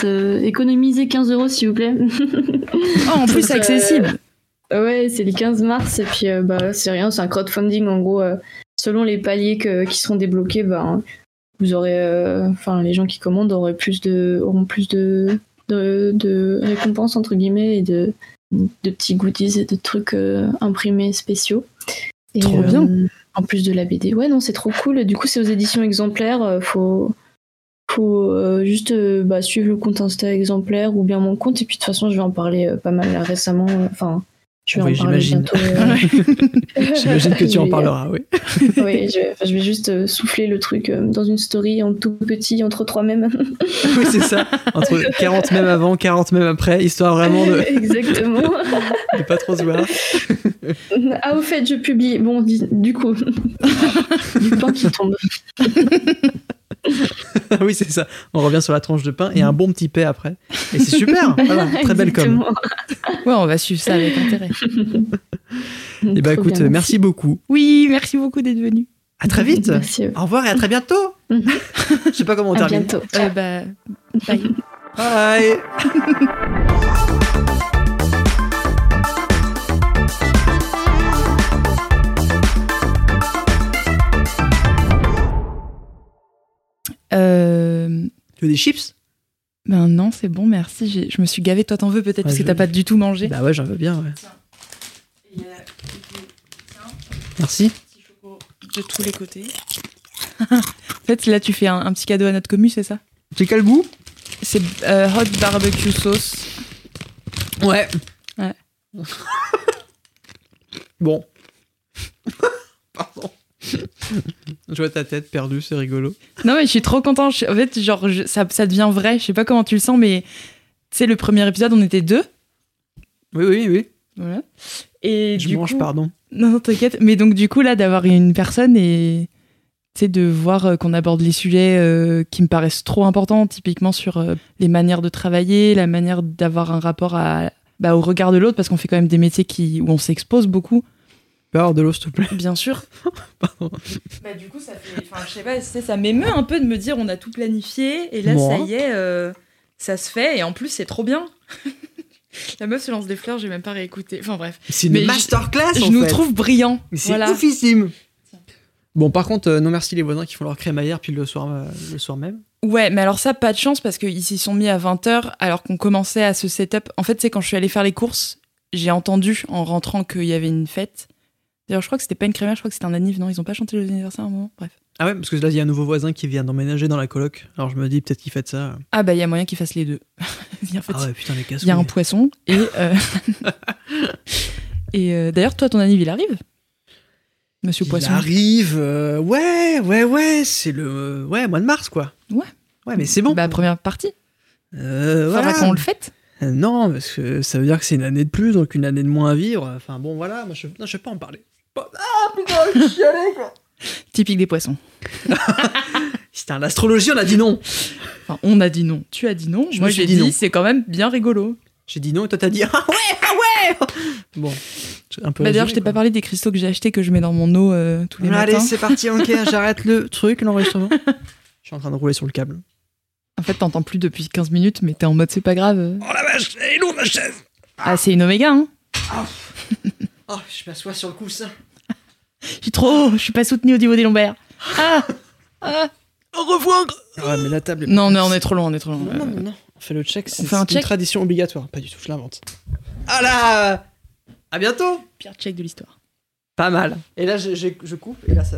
E: économisez 15 euros s'il vous plaît.
D: Oh, en [laughs] plus, c'est
E: Euh,
D: accessible.
E: Ouais, c'est le 15 mars et puis euh, bah c'est rien, c'est un crowdfunding en gros. euh, selon les paliers que- qui seront débloqués, bah, vous aurez, euh, enfin les gens qui commandent auront plus de, auront plus de, de, de récompenses entre guillemets et de, de petits goodies et de trucs euh, imprimés spéciaux. Et,
D: Trop bien.
E: En plus de la BD. Ouais, non, c'est trop cool. Du coup, c'est aux éditions exemplaires. euh, faut faut euh, juste euh, bah, suivre le compte Insta exemplaire ou bien mon compte. Et puis, de toute façon, je vais en parler euh, pas mal là, récemment. Enfin, je vais
C: Oui,
E: en parler bientôt. [laughs]
C: J'imagine que tu en parleras, oui.
E: oui, je, vais juste souffler le truc dans une story en tout petit, entre trois mèmes. [laughs]
C: oui, c'est ça. Entre 40 mèmes avant, 40 mèmes après, histoire vraiment de [laughs]
E: Exactement.
C: ne pas trop se voir.
E: Ah, au fait, je publie. Bon, du coup, du pain qui tombe. [laughs]
C: oui, c'est ça. On revient sur la tranche de pain et un bon petit paix après. Et c'est super. [laughs] Voilà, très belle com.
D: Ouais, on va suivre ça avec intérêt. [laughs]
C: Et bah
E: Trop
C: écoute,
E: bien,
C: merci beaucoup.
D: Oui, merci beaucoup d'être venu.
C: À très vite.
E: Merci. à.
C: Au revoir et à très bientôt.
E: Mhm.
C: Je sais pas comment on
E: À
C: termine.
E: bientôt.
D: Euh, bah, bye.
C: Bye.
D: Euh,
C: Tu veux des chips?
D: Ben non, c'est bon, merci. J'ai- Je me suis gavée. Toi, t'en veux peut-être parce que t'as pas du tout mangé.
C: Bah ouais, j'en veux bien. Ouais. Merci.
D: De tous les côtés. [laughs] en fait, là, tu fais un, un petit cadeau à notre commu, c'est ça?
C: C'est quel goût?
D: C'est euh, hot barbecue sauce.
C: Ouais.
D: Ouais. [laughs]
C: bon. [laughs] Pardon. [laughs] Je vois ta tête perdue, c'est rigolo.
D: Non, mais je suis trop content. Je- En fait, genre, je- ça, ça devient vrai. Je sais pas comment tu le sens, mais tu sais, le premier épisode, on était deux.
C: Oui, oui, oui.
D: Voilà. Et
C: Je
D: du
C: mange,
D: coup-
C: pardon.
D: Non, non, t'inquiète. Mais donc, du coup, là, d'avoir une personne et de voir euh, qu'on aborde les sujets euh, qui me paraissent trop importants, typiquement sur euh, les manières de travailler, la manière d'avoir un rapport à, bah, au regard de l'autre, parce qu'on fait quand même des métiers qui, où on s'expose beaucoup,
C: peux avoir de l'eau, s'il te plaît
D: bien sûr. [laughs]
C: Pardon.
D: Bah, du coup, ça fait. Enfin, je sais pas, ça m'émeut un peu de me dire on a tout planifié et là,
C: Moi.
D: ça y est, euh, ça se fait et en plus, c'est trop bien. [laughs] La meuf se lance des fleurs, j'ai même pas réécouté. Enfin, bref.
C: C'est une
D: je-
C: masterclass,
D: je
C: en
D: nous
C: fait.
D: trouve brillants.
C: C'est
D: Voilà.
C: oufissime. Bon, par contre, euh, non merci les voisins qui font leur crémaillère puis le soir, euh, le soir même.
D: Ouais, mais alors ça, pas de chance parce qu'ils s'y sont mis à 20h alors qu'on commençait à se setup. En fait, c'est quand je suis allée faire les courses, j'ai entendu en rentrant qu'il y avait une fête. D'ailleurs, je crois que c'était pas une crémaire, je crois que c'était un anniv. Non, ils ont pas chanté les anniversaires à un moment. Bref.
C: Ah ouais, parce que là, il y a un nouveau voisin qui vient d'emménager dans la coloc. Alors je me dis peut-être qu'il fait ça.
D: Ah bah, il y a moyen qu'ils fassent les deux. [laughs] Il en fait,
C: Ah ouais, putain, les casse
D: il y a un poisson et. euh, [laughs] et euh, d'ailleurs, toi, ton anniv, il arrive? Monsieur
C: Il
D: Poisson.
C: arrive, euh, ouais, ouais, ouais, c'est le ouais, mois de mars, quoi.
D: Ouais.
C: Ouais, mais c'est bon.
D: Bah, première partie.
C: Euh,
D: Faudra
C: voilà.
D: qu'on le fête.
C: Non, parce que ça veut dire que c'est une année de plus, donc une année de moins à vivre. Enfin bon, voilà, moi je, non, je vais pas en parler. Ah putain, je suis allé, quoi. [laughs]
D: Typique des poissons. [laughs]
C: C'était un l'astrologie, on a dit non.
D: Enfin, on a dit non. Tu as dit non.
C: Je
D: Moi, j'ai
C: dit
D: dit,
C: non.
D: c'est quand même bien rigolo.
C: J'ai dit non et toi t'as dit ah ouais, ah ouais. [laughs] Bon, un peu.
D: Bah, D'ailleurs, je t'ai pas parlé des cristaux que j'ai achetés que je mets dans mon eau euh, tous les
C: Allez,
D: matins.
C: c'est parti, ok, j'arrête le truc, l'enregistrement. Je suis en train de rouler sur le câble.
D: En fait, t'entends plus depuis 15 minutes, mais t'es en mode c'est pas grave.
C: Oh la vache, elle est lourde ma chaise.
D: Ah, c'est une oméga, hein.
C: Oh, je m'assois sur le coussin.
D: Je suis trop. Je suis pas soutenue au niveau des lombaires. Ah Ah
C: Au revoir. Ah mais la table. Est...
D: Non, non, on est trop loin, on est trop loin.
C: Non, non, non. On fait le check, c'est
D: fait un
C: une
D: check
C: tradition obligatoire. Pas du tout, je l'invente. Ah là À bientôt
D: Pire check de l'histoire.
C: Pas mal. Et là, je, je- je coupe, et là, ça...